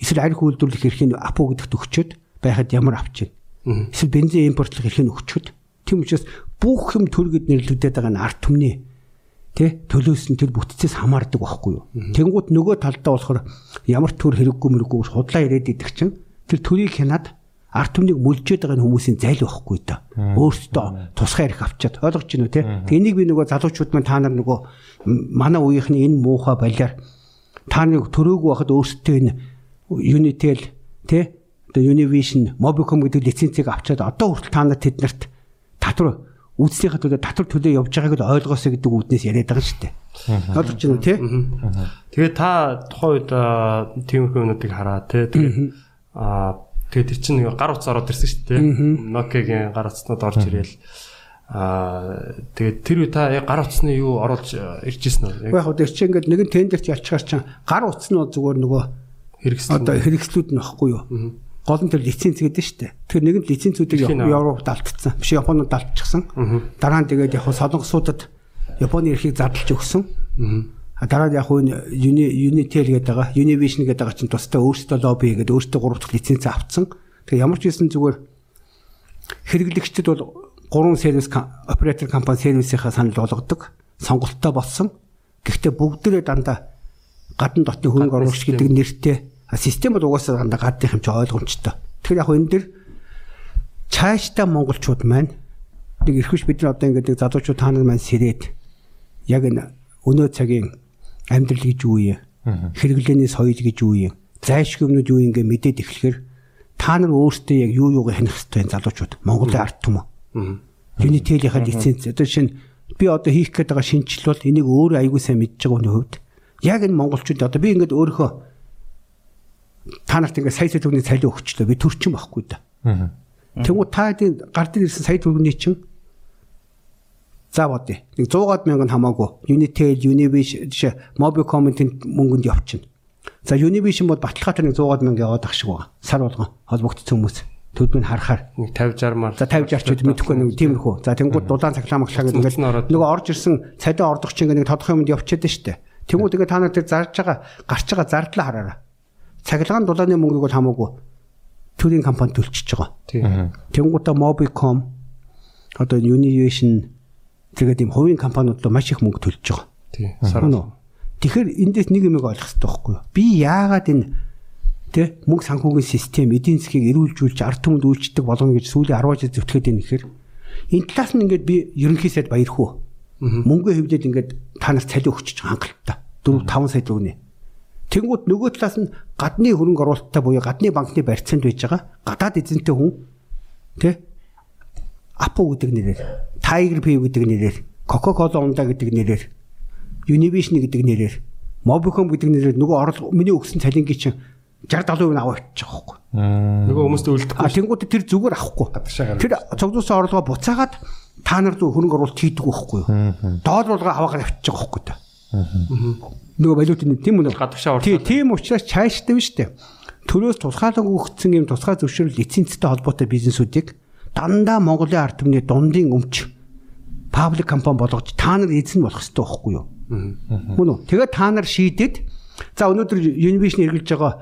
[SPEAKER 5] Эсвэл арх үйлдвэрлэх эрхийг апо гэдэгт өгчөөд байхад ямар авч байна. Эсвэл бензин импортлох эрхийг өгчөөд тийм учраас бүх юм төрөд нэрлэгдээд байгаа нь арт түмний тэ төлөөс нь тэр бүтцээс хамаардаг байхгүй юу. Тэнгууд нөгөө талдаа болохоор ямар төр хэрэггүй мэрэггүй худлаа ирээд идэх чинь тэр төрийг хянаад арт түмнийг мүлжээд байгаа хүмүүсийн зайл байхгүй да. Өөртөө тусгай ирэх авчаад ойлгож байна уу те. Энийг би нөгөө залуучууд маань та нар нөгөө манай үеийнхний энэ муухай балиар та нарыг төрөөгүй байхад өөртөө энэ Unitel те одоо Univision, Mobicom гэдэг лицензийг авчаад одоо хүртэл та нар тэднэрт татвар үйлчлэхээ төлөө татвар төлөө явж байгааг л ойлгоосоо гэдэг үүднээс яриад байгаа шүү дээ. Ойлгож байна те?
[SPEAKER 4] Тэгээ та тухайн үед тиймэрхүү юмнуудыг хараа те. Тэгээ аа Тэгээ тэр чинь нэг гар утас ороод ирсэн шүү дээ. Nokia-гийн гар утаснууд орж ирээл аа тэгээд тэр үе та яг гар утасны юу оруулж ирж ирсэн үү?
[SPEAKER 5] Яг хөө тэр чинь ингээд нэгэн тендерт ялчгаар чинь гар утас нь зүгээр нөгөө
[SPEAKER 4] хэрэгслүүд
[SPEAKER 5] одоо хэрэгслүүд нь багхгүй юу? Гол нь тэр лиценз гэдэг шүү дээ. Тэр нэгэн лицензүүдийг Европт алдчихсан. Биш Японууд алдчихсан. Дараа нь тэгээд яг солонгосуудад Японы эрхийг зардалж өгсөн. Дараа нь яг Unitel гэдэг байгаа, Univision гэдэг байгаа чинь тусдаа өөрсдөө лобби хийгээд өөрсдөө гурав дахь лиценз авцсан. Тэгээ ямар ч байсан зүгээр хэрэглэгчдэд бол гурван сервис оператор компани сервисийнхаа санал болгодог. Сонголттой болсон. Гэхдээ бүгдээрээ дандаа гадна дотны хөрөнгө оруулагч гэдэг нэртэй системд угаасаа дандаа гадных юм чи ойлгомжтой. Тэгэхээр яг энэ дэр цаашдаа монголчууд маань нэг эрхвч бид нар одоо ингээд залуучууд та нар маань сэрээд яг энэ өнөө цагийн амьдрал гэж юу юм? Хэрэглээний соёл гэж юу юм? Зайлшгүй юмнууд юу ингээ мэдээд эхлэхээр та нар өөрсдөө яг юу юуг ханих хэрэгтэй залуучууд? Монголын ард түмэн Unitel-ийнхаа лиценз. Одоо шинэ би одоо хийх гээд байгаа шинжил бол энийг өөр аягүй сайн мэдж байгаа хүний хувьд. Яг энэ монголчууд одоо би ингээд өөрийнхөө та нарт ингээд сая сая төгрөгийн цалин өгчлөө би төрчин байхгүй да. Тэгвэл та энэ гардын ирсэн сая төгрөгийн чинь за бодъё. Нэг 100-аад мянган хамаагүй Unitel, Univision жишээ Mobicom-ын мөнгөнд явчихна. За Univision бол баталгаатай нэг 100-аад мянга яваад ах шиг байгаа. Сар болгон холбогдсон хүмүүс төдмөнд харахаар
[SPEAKER 4] нэг 50 60 маар.
[SPEAKER 5] За 50 60 ч мэдэхгүй нэг тиймэрхүү. За тэнгууд дулаан цахилгаан маглаа гэдэг ингээд нөгөө орж ирсэн цадаа ордог чинь ингээд нэг тодох юмд явчихад штэ. Тэнгууд тэгээ та нар тэр зарж байгаа гарч байгаа зардлаа хараараа. Цахилгаан дулааны мөнгөийг бол хамаагүй төрийн компани төлчихөж байгаа.
[SPEAKER 4] Тийм.
[SPEAKER 5] Тэнгуудаа Mobicom одоо Univision тэгээд ийм хувийн компаниуд руу маш их мөнгө төлж байгаа.
[SPEAKER 4] Тийм.
[SPEAKER 5] Тэгэхээр эндээс нэг юм ойлгох хэрэгтэй байхгүй юу? Би яагаад энэ тэ мөнгө санхүүгийн систем эдийн засгийг эрүүлжүүлж ард түмэнд үйлчлдэг болгоно гэж сүүлийн 10 жил зүтгэхэд байна гэхээр энэ талаас нь ингээд би ерөнхийсэд баярхуу. Мөнгө хөвдөд ингээд та нарт цалин өгч хангалттай. 4 5 сая төгрөний. Тэнгүүд нөгөө талаас нь гадны хөрөнгө оруулалттай буюу гадны банкны барьцаанд байж байгаа гадаад эзэнтэй хүн тэ Apple гэдэг нэрээр, Tiger Pay гэдэг нэрээр, Coca-Cola унда гэдэг нэрээр, Univision гэдэг нэрээр, Mobicom гэдэг нэрээр нөгөө орлого миний өгсөн цалингийн чинь 60 70% нь аваачих жоохгүй.
[SPEAKER 4] Нөгөө хүмүүст үлдэхгүй.
[SPEAKER 5] А тэнгууд тэр зүгээр авахгүй. Тэр цогцолсон орлогоо буцаагаад та нар зөв хөрөнгө оруулалт хийдэг байхгүй юу? Долларулгаа аваагаар байгаа байхгүй та. Нөгөө валютын тийм үү?
[SPEAKER 4] Гадагшаа
[SPEAKER 5] Тийм тийм учраас чааштай биш үү? Төрөөс тусгаалan өгсөн юм тусгай зөвшөөрөл эцсийнцтэй холбоотой бизнесүүдийг дандаа Монголын ард түмний дундын өмч паблик компани болгож та нар эзэн болох хэрэгтэй байхгүй юу? Мөн үү? Тэгээд та нар шийдээд за өнөөдөр Univision эргэлж байгаа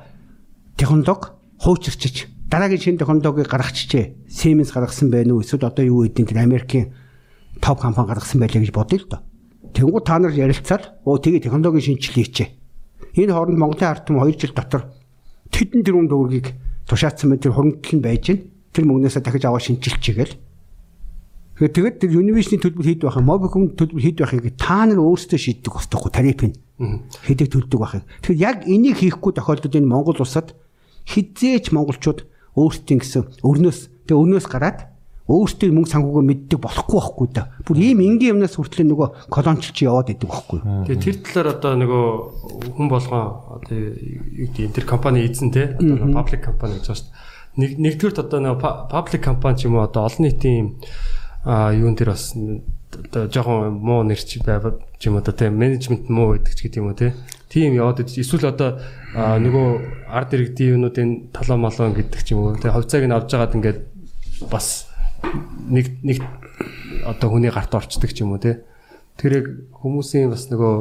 [SPEAKER 5] технологи хуучирчиж дараагийн шинэ технологиг гаргачихжээ. Siemens гаргасан байна уу? Эсвэл одоо юу гэдэг тэр Америкийн топ компани гаргасан байлаа гэж бодъё л доо. Тэнгүү та нар ярилцаад оо тэгээ технологийн шинжилгээ хийчээ. Энэ хооронд Монголын ард түмэн 2 жил дотор тэдэн тэрүүн дүүргийг тушаацсан мэт тэр хөрөнгөл нь байж гэн. Тэр мөнгнөөсөө дахиж аваа шинжилчихээл. Тэгээд тэр Univision-ийн төлбөр хэд байх юм, Mobicom төлбөр хэд байх юм та нар өөрсдөө шийддэг болохгүй тарифыг хэдэг төлдөг байх юм. Тэгэхээр яг энийг хийхгүй тохиолдолд энэ Монгол улсад хизээч монголчууд өөрсдийн гэсэн өрнөөс тэгээ өрнөөс гараад өөртөө мөнгө санхугаа мэддэг болохгүй байхгүй да. Бүр ийм энгийн юмнаас хүртэл нөгөө колончлж яваад идэг байхгүй.
[SPEAKER 4] Тэгээ тэр талаар одоо нөгөө хүн болгоо одоо юу гэдэг энэ тэр компани эзэн те одоо паблик компани гэж байна шүү дээ. Нэг нэгдүгürt одоо нөгөө паблик компани ч юм уу одоо олон нийтийн а юун дээр бас одоо жоохон муу нэрч байгаад ч юм уу одоо те менежмент муу гэдэг ч гэдэг юм уу те тийм яваад идэж эсвэл одоо нөгөө ард иргэдийн юмнуудын талаа малон гэдэг ч юм уу те хувьцааг нь авч жагаад ингээд бас нэг нэг одоо хүний гарт орчдөг ч юм уу те тэрийг хүмүүсийн бас нөгөө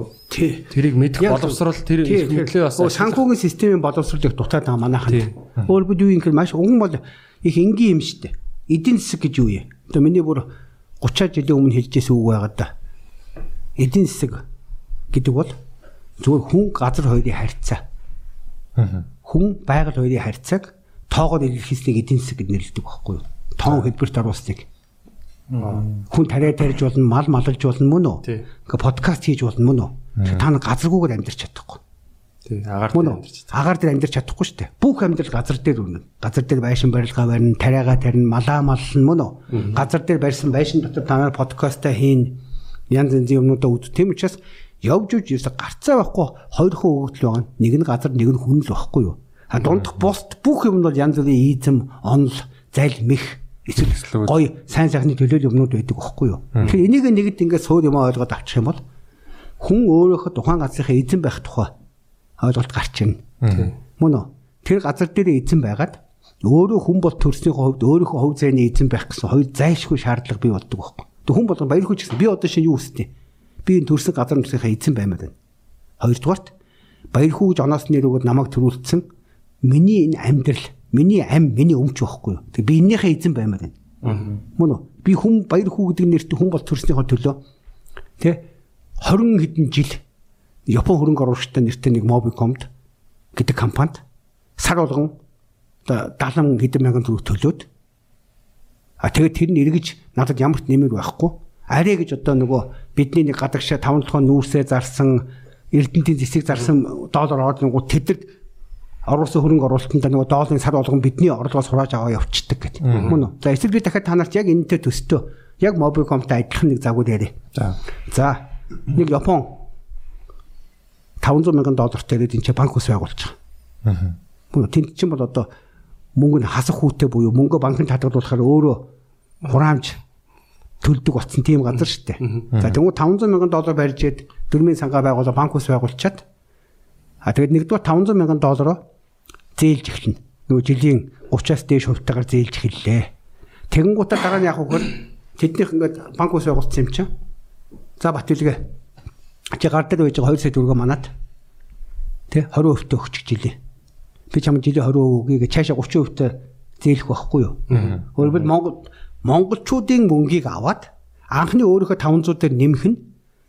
[SPEAKER 4] тэрийг мэдэх боловсрол тэр мэдлээ бас
[SPEAKER 5] санхүүгийн системийн боловсролыг дутаад байгаа манайханд. Өөр бид юу юм гэхээр маш уган бол их энгийн юм дээ. Эдийн засаг гэж юу юм? Одоо миний бүр 30 жилийн өмнө хэлжсэн үг байгаад да. Эдийн засаг гэдэг бол зөвхөн хүн газар хоёрын харьцаа. Хүн байгаль хоёрын харьцааг тоогоор илэрхийлснийг эдийн засаг гэж нэрлэдэг байхгүй юу? Тоон хэлбэрт оруулсныг. Хүн тариа тарьж болно, мал малж болно мөн үү? Ингээ подкаст хийж болно мөн үү? Та нар газаргүйгээр амьдарч чадахгүй.
[SPEAKER 4] Тий, агаар
[SPEAKER 5] дээр амьдарч чадахгүй. Агаар дээр амьдарч чадахгүй шүү дээ. Бүх амьдрал газар дээр үнэ. Газар дээр байшин барилга барина, тариагаа тарина, малаа маллна мөн үү? Газар дээр барьсан байшин дотор та нар подкастаа хийн. Янз янзын юмнуудаа үз. Тийм учраас явж үж ерөөсө гарцаа байхгүй хоёр хөө өгдөл байгаа. Нэг нь газар, нэг нь хүн л байхгүй юу? А дундах бусд бүх юм бол янз бүрийн ийзэм, онол, зал, мэх эсвэл гоё сайн сайхны төлөөл юмнууд байдаг байхгүй юу? Тэгэхээр энийг нэгд ингээд суур юм ойлгоод авчих юм бол хүн өөрөөхөө тухайн газрынхаа эзэн байх тухай ойлголт гарч ирнэ. Мөн үү? Тэр газар дээр эзэн байгаад өөрөө хүн бол төрсний хувьд өөрийнхөө хувь зайны эзэн байх гэсэн хоёр зайлшгүй шаардлага бий болдог байхгүй. Тэг хүн болгон баяр хөж гэсэн би одоо шинэ юу үстэ? Би энэ төрсөн газар нутгийнхаа эзэн баймаар байна. Хоёрдугаарт баяр хүүж оноос нэр өгөөд намайг төрүүлсэн миний энэ амьдрал Миний ам миний өмч байхгүй юу? Тэг би эннийхээ эзэн баймаар байна. Мөн үү? би хүн баяр хүү гэдэг нэртэй хүн бол төрснийхөө төлөө тэ 20 хэдэн жил Япон хөрөнгө оруулагчтай нэртэй нэг Mobicom-д гэдэг компанид сар болгон одоо 70 хэдэн мянган төгрөг төлөөд а тэгээд тэр нь эргэж надад ямар ч нэмэр байхгүй арай гэж одоо нөгөө бидний нэг гадагшаа 5 толгой нүүрсээ зарсан Эрдэнтийн зэсийг зарсан доллар ордонгууд тэдэд оруулсан хөрөнгө оруулалтанд нөгөө долларын сар болгон бидний орлогоос хурааж аваа явчихдаг гэдэг. Мөн үү? За эсвэл би дахиад та нарт яг энэтэй төстөө яг Mobicom-тай адилхан нэг загвар яриа.
[SPEAKER 6] За.
[SPEAKER 5] За нэг Япон 500 мянган доллартай ирээд энэ банк ус байгуулж байгаа. Мөн тэнд чинь бол одоо мөнгө нь хасах хүүтэй буюу мөнгө банкнд хадгалуулахаар өөрөө хураамж төлдөг болсон тийм газар шүү дээ. За тэгвэл 500 мянган доллар барьж ихэд дөрмийн сангаа байгуулаад банк ус байгуулчаад а тэгээд нэгдүгээр 500 мянган доллароо зээлж эхэлнэ. Нөгөө жилийн 30-аас дээш хувьтайгаар зээлж эхэллээ. Тэгэнгუутаа дараа нь яг үгээр тэднийх ингээд банк ус байгуулсан юм чинь. За Батүлгээ. Чи гар дээр байж байгаа 2 сая төгрөгөө манад тэ 20% тө өгчих жилээ. Би чам жилийн 20%-ийг цаашаа 30% зээлэх байхгүй юу? Өөрөөр Монгол монголчуудын мөнгийг аваад анхны өөрийнхөө 500 дээр нэмэх нь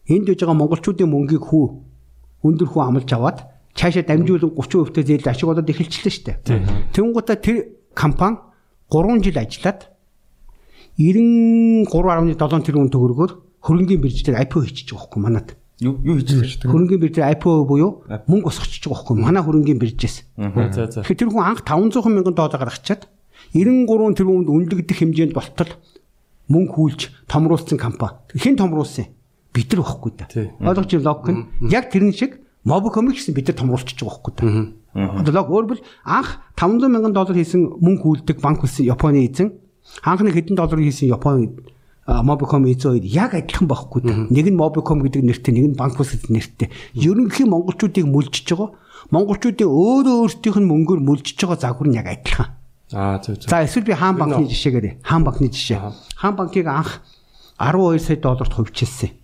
[SPEAKER 5] энд үж байгаа монголчуудын мөнгийг хүү өндөр хүү амлж аваад цаашаа дамжуулан 30% төгрөг зээлд ашиг болоод эхэлчихлээ шүү дээ. Тэнгуудаа тэр компани 3 жил ажиллаад 93.7 тэрбум төгрөгөөр хөрөнгөний биржээр IPO хийчихэж байгаа хөөхгүй манад.
[SPEAKER 6] Юу юу хийж байгаа шүү дээ.
[SPEAKER 5] Хөрөнгөний биржээр IPO буюу мөнгө өсгөж байгаа хөөхгүй манай хөрөнгөний биржээс. Тэгэхээр тэр хүн анх 500 мянган доллараар гаргачаад 93 тэрбумд үнэлэгдэх хэмжээнд болтол мөнгө хүлж томруулсан компани. Хэн томруулсан? Бид нар واخхгүй да. Ойлгож байна логик нь. Яг тэрэн шиг Mob Comics бид нар томруулчихж байгаа байхгүй та. Одоо лог өөрбөл анх 500 сая доллар хийсэн мөнгө үлддэг банк үлсэн Японы эзэн анхны хэдэн долларын хийсэн Японы Mobicom эзэн үед яг адилхан байхгүй та. Нэг нь Mobicom гэдэг нэртэй, нэг нь банк үлсэн нэртэй. Ерөнхийн монголчуудыг мөлжиж байгаа. Монголчуудын өөрөө өөртөөх нь мөнгөөр мөлжиж байгаа загвар нь яг адилхан.
[SPEAKER 4] За зөв зөв.
[SPEAKER 5] За эсвэл би хаан банкны жишээгээрээ. Хаан банкны жишээ. Хаан банкыг анх 12 сая долларт хувьчилсэн.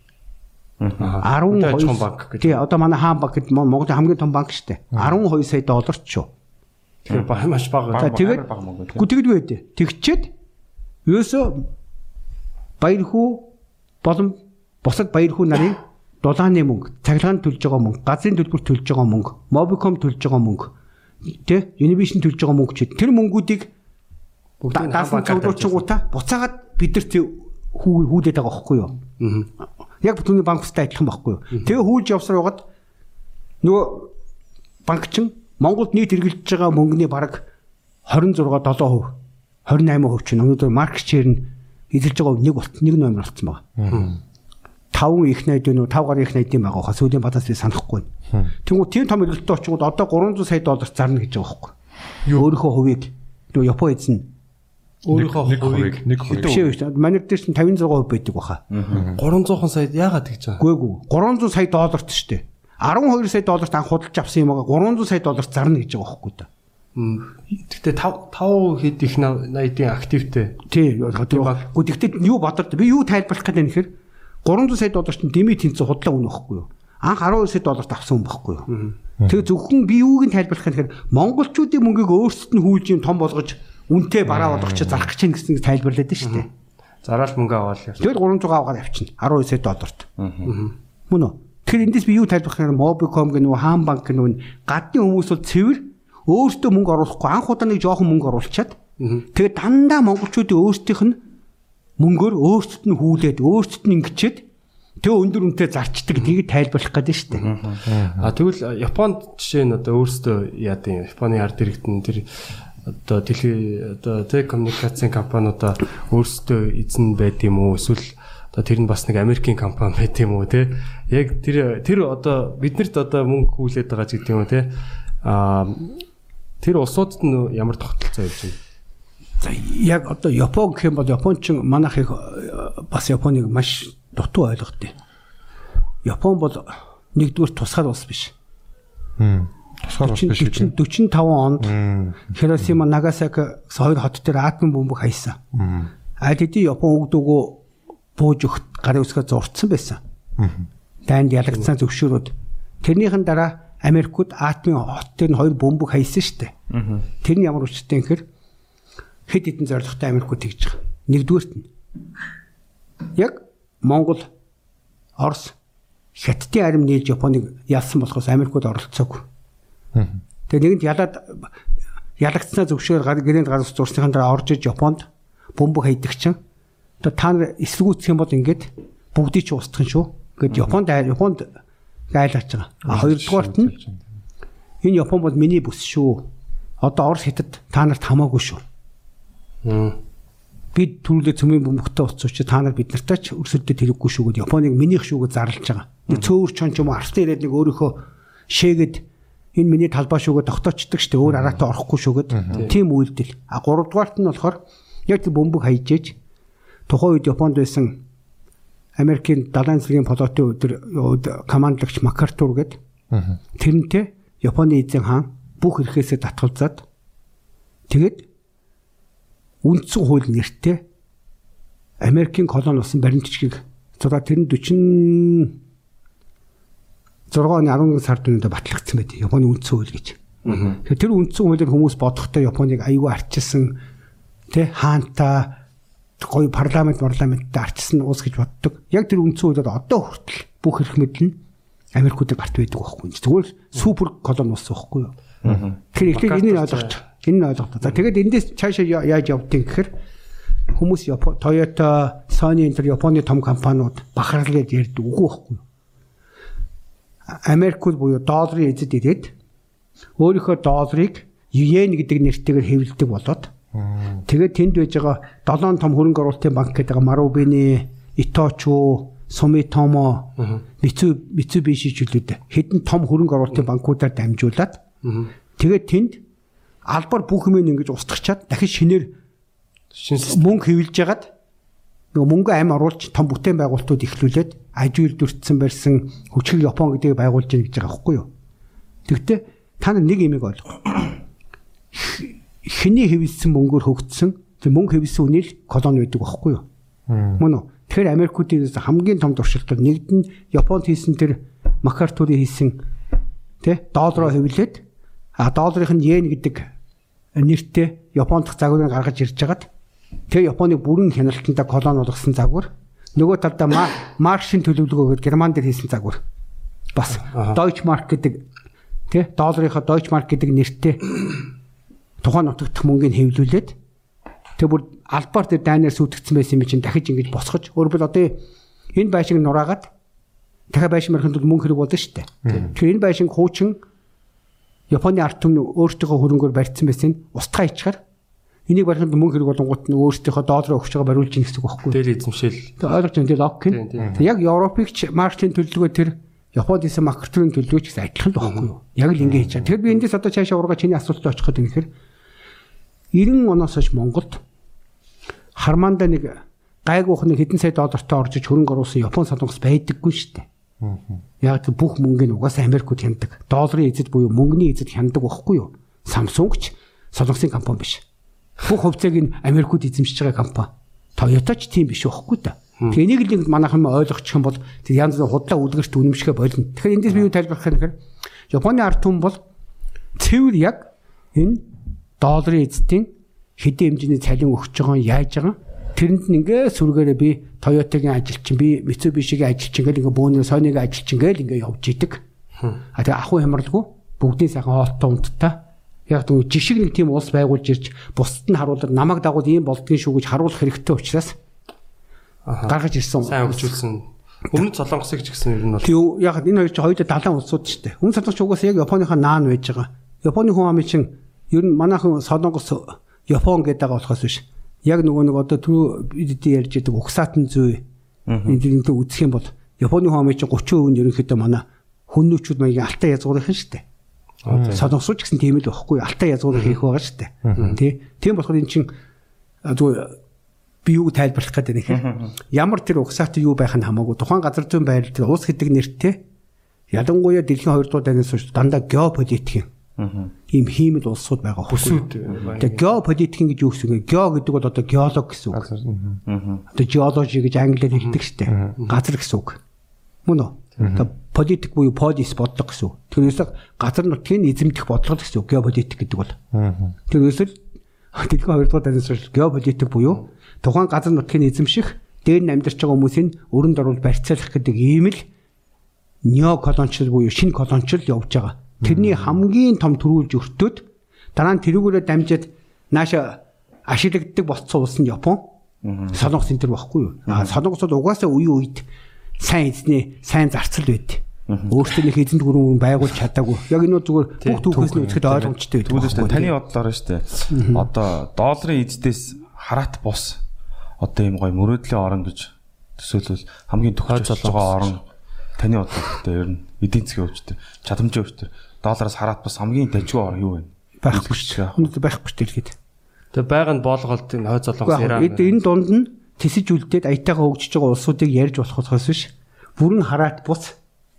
[SPEAKER 5] 12
[SPEAKER 4] том банк гэж.
[SPEAKER 5] Тий, одоо манай хаан банк гэдэг Монголын хамгийн том банк шүү дээ. 12 сая долларт шүү.
[SPEAKER 4] Тэгэхээр маш бага.
[SPEAKER 5] За тэгээд
[SPEAKER 6] бага мөнгө тий.
[SPEAKER 5] гү тэгд байдэ. Тэгчээд ерөөсө баяр хүү болон бусад баяр хүү нарын дулааны мөнгө, цахилгаан төлж байгаа мөнгө, газрын төлбөр төлж байгаа мөнгө, Mobicom төлж байгаа мөнгө, тэ Univision төлж байгаа мөнгө ч тэр мөнгүүдийг
[SPEAKER 4] нь
[SPEAKER 5] даасан цогцолчгуудаа буцаагаад бидэрт хүү хүүдээд байгаа байхгүй юу? Яг бүхний банк устай адилхан байхгүй юу? Тэгээ хүүлж явсаар байгаад нөгөө банкчин Монголд нийт эргэлж байгаа мөнгөний бараг 26 7%, 28% чинь өнөөдөр маркет шир нь эзэлж байгаа нэг болт нэг номер болсон байгаа. 5 их найд юу 5 гаруй их найд юм байгаа хаа сүүлийн бадаас би санахгүй. Тэнгүү тийм том эргэлттэй очиод одоо 300 сая доллар зарна гэж байгаа байхгүй. Өөрийнхөө хувийг нөгөө Япон эзэн
[SPEAKER 4] Өөрийнхөө хувийг
[SPEAKER 1] нэг хувийг
[SPEAKER 5] Бишээ биш. Манай дээр чинь 56% байдаг баха.
[SPEAKER 4] 300 сая яагаад гэж байгаа?
[SPEAKER 5] Гүйгүй. 300 сая долларт шүү дээ. 12 сая долларт анх худалдаж авсан юм аа 300 сая долларт зарна гэж байгаа байхгүй да.
[SPEAKER 4] Гэхдээ 5 5 хэд их найдын активтэй.
[SPEAKER 5] Тий. Гү тэгтээ юу бодорд би юу тайлбарлах гэдэг нь хэрэг 300 сая долларт нь дэмий тэнцээ худлаа үнэ байхгүй юу? Анх 12 сая долларт авсан юм байхгүй юу? Тэгээ зөвхөн би юуг нь тайлбарлах гэхээр монголчуудын мөнгийг өөрсдөд нь хүүлж юм том болгож үнэтэй бараа болгох чи зарах гэж гэсэн тайлбарлаад шүү дээ.
[SPEAKER 4] Зараал мөнгө аваад яв.
[SPEAKER 5] Тэгэл 300 аваад авчихна 12 сая долларт. Мөн үү? Тэгэхээр эндээс би юу тайлбарлах юм Mobicom гэх нөгөө хаан банк гэх нөгөө гадны хүмүүс бол цэвэр өөртөө мөнгө оруулахгүй анх удаа нэг жоохон мөнгө оруулчаад тэгээд дандаа монголчуудын өөрсдийнх нь мөнгөөр өөрсдөд нь хүүлээд өөрсдөд нь ингэчээд тэг өндөр үнэтэй зарчдаг гэдгийг тайлбарлах гэдэг шүү дээ.
[SPEAKER 4] А тэгвэл Японд жишээ нь одоо өөрсдөө яад юм Японы ард иргэдэн тэр одоо дэлхий одоо телекоммуникацийн компаниудаа өөрсдөө эзэн байд юм уу? Эсвэл одоо тэр нь бас нэг Америкийн компани байд юм уу те? Яг тэр тэр одоо биднэрт одоо мөнгө хүлээд байгаа ч гэдэг юм уу те? А тэр улсуудад нь ямар тогтолцоо явж байна?
[SPEAKER 5] За яг одоо Япон гэх юм бол Японч манайх их бас Японыг маш дутуу ойлгодог. Япон бол нэгдүгээр тусгаар улс биш.
[SPEAKER 1] Тусгаар бас биш үү?
[SPEAKER 5] 40 45 онд Хиросима, Нагасаки хоёр хот дээр атом бомбыг хайсан. Аль хэдийн Япон өгдөгөө бууж өгт гарын үсгээ зурцсан байсан. Дайнд ялагдсан зөвшөөрөөд тэрнийхэн дараа Америкууд атомын хот дээр нь хоёр бомбыг хайсан шүү дээ. Тэр нь ямар юм хэр хэд хэдэн зорилготой Америкууд тэгж байгаа. Нэгдүгээрт нь яг Монгол Орос хятадын арим нийлж Японыг ялсан болохоос Америкууд оролцоогүй. Тэгээ нэгэнд ялаад ялагдсанаа зөвшөөр гэрээнд гарч зурсныхан дараа орж иж Японд бөмбөг хайдаг чинь одоо та нар эсвгүүцэх юм бол ингээд бүгдийг ч устгах шүү. Ингээд Японд Японд айлгаж байгаа. А хоёрдугаарт нь энэ Япон бол миний бүс шүү. Одоо Орос хятад та нарт хамаагүй шүү. Бид түрүүлээ цөмийн бөмбөгтэй уцууч та нар бид нартай ч өрсөлдөд хэрэггүй шүү гэд Японыг минийх шүү гэж зарлж байгаа. Цөөр чон ч юм уу арслан ирээд нэг өөрийнхөө шээгээд энэ миний талбай шүүгээ тогтоочдөг штэ өөр араатаа орохгүй шүүгээд. Тийм үйлдэл. А гуравдугаарт нь болохоор яг бөмбөг хайжээж тухайн үед Японд байсан Америкийн далайн цэгийн флотын өдөр командлагч Макартур гээд тэрнтэй Японы эзэн хаан бүх эрхээсээ татгалзаад тэгээд үндсэн хууль нэртэй Америкийн колони болсон баримт жижиг зураг тэр нь 40 6 оны 11 сард өнөдө батлагдсан байдаг. Японы үндсэн хууль гэж. Тэгэхээр тэр үндсэн хуулиар хүмүүс бодохдоо Японыг аюу арчилсан тэ хаанта гоё парламент парламенттай арчилсан уус гэж боддог. Яг тэр үндсэн хуулиар одоо хүртэл бүх эрх мэдэл нь Америкуудыг гарт байдаг байхгүй. Зүгээр супер колони болсон байхгүй юу? Тэгэхээр эхлээд энийг ойлгож энэ нь ойлгох. За тэгээд эндээс цаашаа яаж явдгийг гэхээр хүмүүс Toyota, Sony энэ төр Японы том компаниуд бахархлаад ярьдаг үгүй байхгүй юу? Америкууд буюу долларын эзэд ирээд өөрийнхөө долларыг йен гэдэг нэртэйгээр хэвлэдэг болоод тэгээд тэнд байж байгаа 7 том хөрөнгө оруулалтын банк гэдэг Marubeni, Itochu, Sumitomo, Mitsubishi жилүүд хэдэн том хөрөнгө оруулалтын банкудаар дамжуулаад тэгээд тэнд албар бүх юм ингэж устгачаад дахиж шинээр мөнгө хэвлэж ягаад нөгөө мөнгө ам оруулж том бүтээн байгуулалтууд ихлүүлээд ажил дүрцсэн барьсан хүчрэг Япон гэдгийг байгуулж гин гэж байгаа байхгүй юу. Тэгвэл та нэг юмыг ойлгоо. Хэний хэвлсэн мөнгөөр хөгжсөн тэр мөнгө хэвлсэн үнийг колони байдаг байхгүй юу. Мөн үү? Тэгэхээр Америкуудын хамгийн том туршилтууд нэгд нь Японд хийсэн тэр Макартурын хийсэн тэ доллароо хэвлээд а долларын нь йен гэдэг нэртэй Японд загварыг гаргаж ирж хагаад тэгээ Японыг бүрэн хяналтандаа колони болгосон загвар. Нөгөө талдаа маркшийн төлөвлөгөөгөөр герман дээр хийсэн загвар. Бас Deutsche Mark гэдэг тий долларынхаа Deutsche Mark гэдэг нэртэй тухайн нутагт мөнгөний хэвлүүлээд тэг бүр албаар тэр дайнаар сүйтгэсэн байсан юм чинь дахиж ингэж босгож өөрөөр одоо энэ байшиг нураагаад дахиад байшин марханд мөнгө хэрэг болно шүү дээ. Тэгэхээр энэ байшин хуучин Японы ард түмний өөртөөхөө хөрөнгөөр барьсан байсан устгаа ичгаар энийг барихад мөнгө хэрэг болонгууд нь өөрсдийнхөө доллараа өгч байгаа бариулж ийн гэсэн үг байхгүй юу?
[SPEAKER 4] Тэгэл эзэмшил.
[SPEAKER 5] Тэг ойлгож байна. Тэг лог гин. Яг Европыг ч маркетинг төлөвлөгөө тэр Японд исэн маркетинг төлөвлөгөөч гэсэн адилхан л байхгүй юу? Яг л ингэ хийж байгаа. Тэгэхээр би эндээс одоо цаашаа ургаа чиний асуултад очих гэдэг нэхэр 90 оноос хойш Монголд хармаанда нэг гайгуух нэг хэдэн сая доллартай орж иж хөрөнгө оруулсан Япон солонгос байдаггүй шүү дээ. Яг тэр бүх мөнгөний угаасаа Америкууд хяндаг. Долларын эзэд буюу мөнгөний эзэд хяндаг байхгүй юу? Samsung ч солонгосын компани биш. Бүх хувьцааг нь Америкууд эзэмшиж байгаа компани. Toyota ч тийм биш байхгүй да. Тэгээ энийг л нэг манайхан ойлгочих юм бол тэр янз бүрийн худлаа үлгэрт үнэмшгэ болно. Тэгэхээр эндээс би юу тайлбарлах гэхээр Японы ард түмэн бол цэвэр яг энэ долларын эзэдийн хэдийн хэмжээний цалин өгч байгаа нь яаж байгаа тэрэнд нь ингээ сүргээрээ би Toyota-гийн ажилчин би Mitsubishi-гийн ажилчин гэл ингээ бөөнөр Sony-гийн ажилчин гэл ингээ явж идэг. А тэгээ ахуй хямралгүй бүгдийн сайхан хоолтой унттай яг тэгвэл жишг нэг тийм улс байгуулж ирж бусдад нь харуулдаг намайг дагуул ийм болдгийн шүү гэж харуулах хэрэгтэй учраас гаргаж ирсэн.
[SPEAKER 4] Сайн хөгжүүлсэн. Өмнөд Солонгосыг ч гэсэн ер нь бол
[SPEAKER 5] тийм яг энэ хоёр чинь хоёулаа далайн улсууд шүү дээ. Өмнөд Солонгос угаасаа яг Японыхаа наан байж байгаа. Японы хүн амын чинь ер нь манайхан Солонгос Япон гэдэг байгаа болохоос биш. Яг нөгөө нэг одоо түрүү бид ярьж байгаа угсаатан зүй дэнтэй үзэх юм бол Японы хүн амын чинь 30% нь ерөнхийдөө манай хүннүүчүүд маягийн алтай язгуурах юм шүү дээ. Солонгосч гэсэн тийм л байхгүй алтай язгуур хийх байгаа шүү дээ. Тий. Тийм болохоор эн чинь зүгээр би юу тайлбарлах гэдэг нэг ямар тэр угсаатай юу байх нь хамаагүй тухайн газар зүйн байрал тэр уус гэдэг нэртэй ялангуяа дэлхийн хоёр дахь дайнаас хойш дандаа геополитик юм ийм хиймэл улсууд байгаа
[SPEAKER 4] хүсүүд.
[SPEAKER 5] Тэгээ геополитик гэж юу гэсэн үг? Гео гэдэг бол одоо геолог гэсэн үг. Одоо geology гэж англиар хэлдэг шүү дээ. Газар гэсэн үг. Мөн үү? Тэгээ политик буюу полис бодлого гэсэн үг. Тэрнээс газар нутгийн эзэмдэх бодлого гэсэн. Геополитик гэдэг бол. Тэрнээс л Дэлхийн 2 дугаар дайны сурвалж геополитик буюу тухайн газар нутгийн эзэмших дээр нь амьдарч байгаа хүмүүсийн өрөнд орвол барьцаалах гэдэг ийм л неоколончлол буюу шинэ колончлол явж байгаа. Тэрний хамгийн том төрүүлж өртөөд дараа нь тэрүүгээрээ дамжаад нааша ашиглагддаг болцсон улс нь Япон. Солонгос энэ төр багхгүй юу? А солонгосод угаасаа үе үед сайн эзний сайн зарцал байд. Өөртөөх эзэнт гүрэн байгуулж чадаагүй. Яг энэ зүгээр бүх түүхээс нь үзэхэд ойлгомжтой байдаг.
[SPEAKER 6] Дээ таны бодлоор шүү дээ. Одоо долларын эздээс хараат бус одоо ийм гоё мөрөөдлийн орон гэж төсөөлөл хамгийн төгсөж байгаа орон таны бодлоор ер нь эдийн засгийн хөвчтэй чадамжийн хөвчтэй доллараас хараат бас хамгийн дажгүй орон юу вэ?
[SPEAKER 5] байхгүй шүү. Өнөөдөр байхгүй шүү дэлхийд.
[SPEAKER 4] Тэгээ байгаанд боолголт энэ хойд солонгос Иран.
[SPEAKER 5] Энэ дунд нь тесэж үлдээд аятайгаа хөгжиж байгаа улсуудыг ярьж болохоос биш. Бүрэн хараат бус.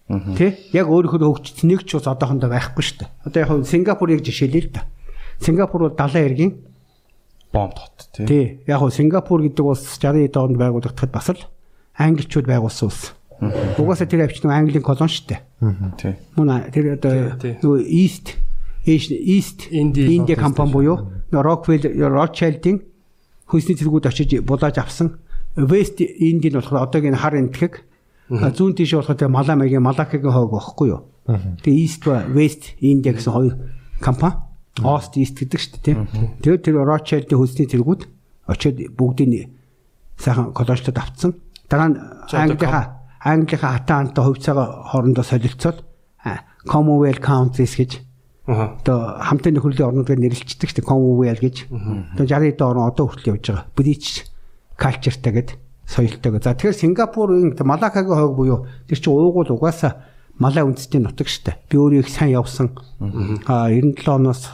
[SPEAKER 5] Тэ? Яг өөрөөхөө хөгжиж нэг ч ус одоохондоо байхгүй шүү дээ. Одоо яг Сингапурыг жишээлээ л да. Сингапур бол 70 эргийн
[SPEAKER 6] бомб тот тий.
[SPEAKER 5] Тий. Яг нь Сингапур гэдэг улс 60 онд байгуулагдахад бас л англичууд байгуулсан улс. Угаасаа тэр авч нэг английн колон шүү дээ.
[SPEAKER 6] Тий.
[SPEAKER 5] Мөн тэр одоо нөгөө East East India компани буюу Rockefeller Rothschild-ийн хүйсний цэргүүд очиж булааж авсан. West India нь болохоор одоогийн хар энтхэг зүүн тийш болохоор тэгээ Маламагийн Малакагийн хойг байхгүй юу. Тэгээ East ба West India гэсэн хоёр компани. Ост East гэдэг шүү дээ. Тэгээд тэр Rothschild-ийн хүйсний цэргүүд очиод бүгдийг сайхан колоничлоод авцсан. Дараа нь Английнхаа Английнхаа хатаантай хувьцаага хоорондоо солилцоод Commonwealth countries гэж Одоо хамтын нөхөрлөлийн орнууд гэж нэрлэлцдэг дээ Commonwealth гэж. Одоо 60 доор одоо хүртэл явж байгаа. British culture-тай гэдэг соёлтойгоо. За тэгэхээр Сингапурын Малакагийн хойг буюу тэр чинь уугуул угаасаа малай үндэстний нутаг дээ. Би өөрөө их сайн явсан. А 97 оноос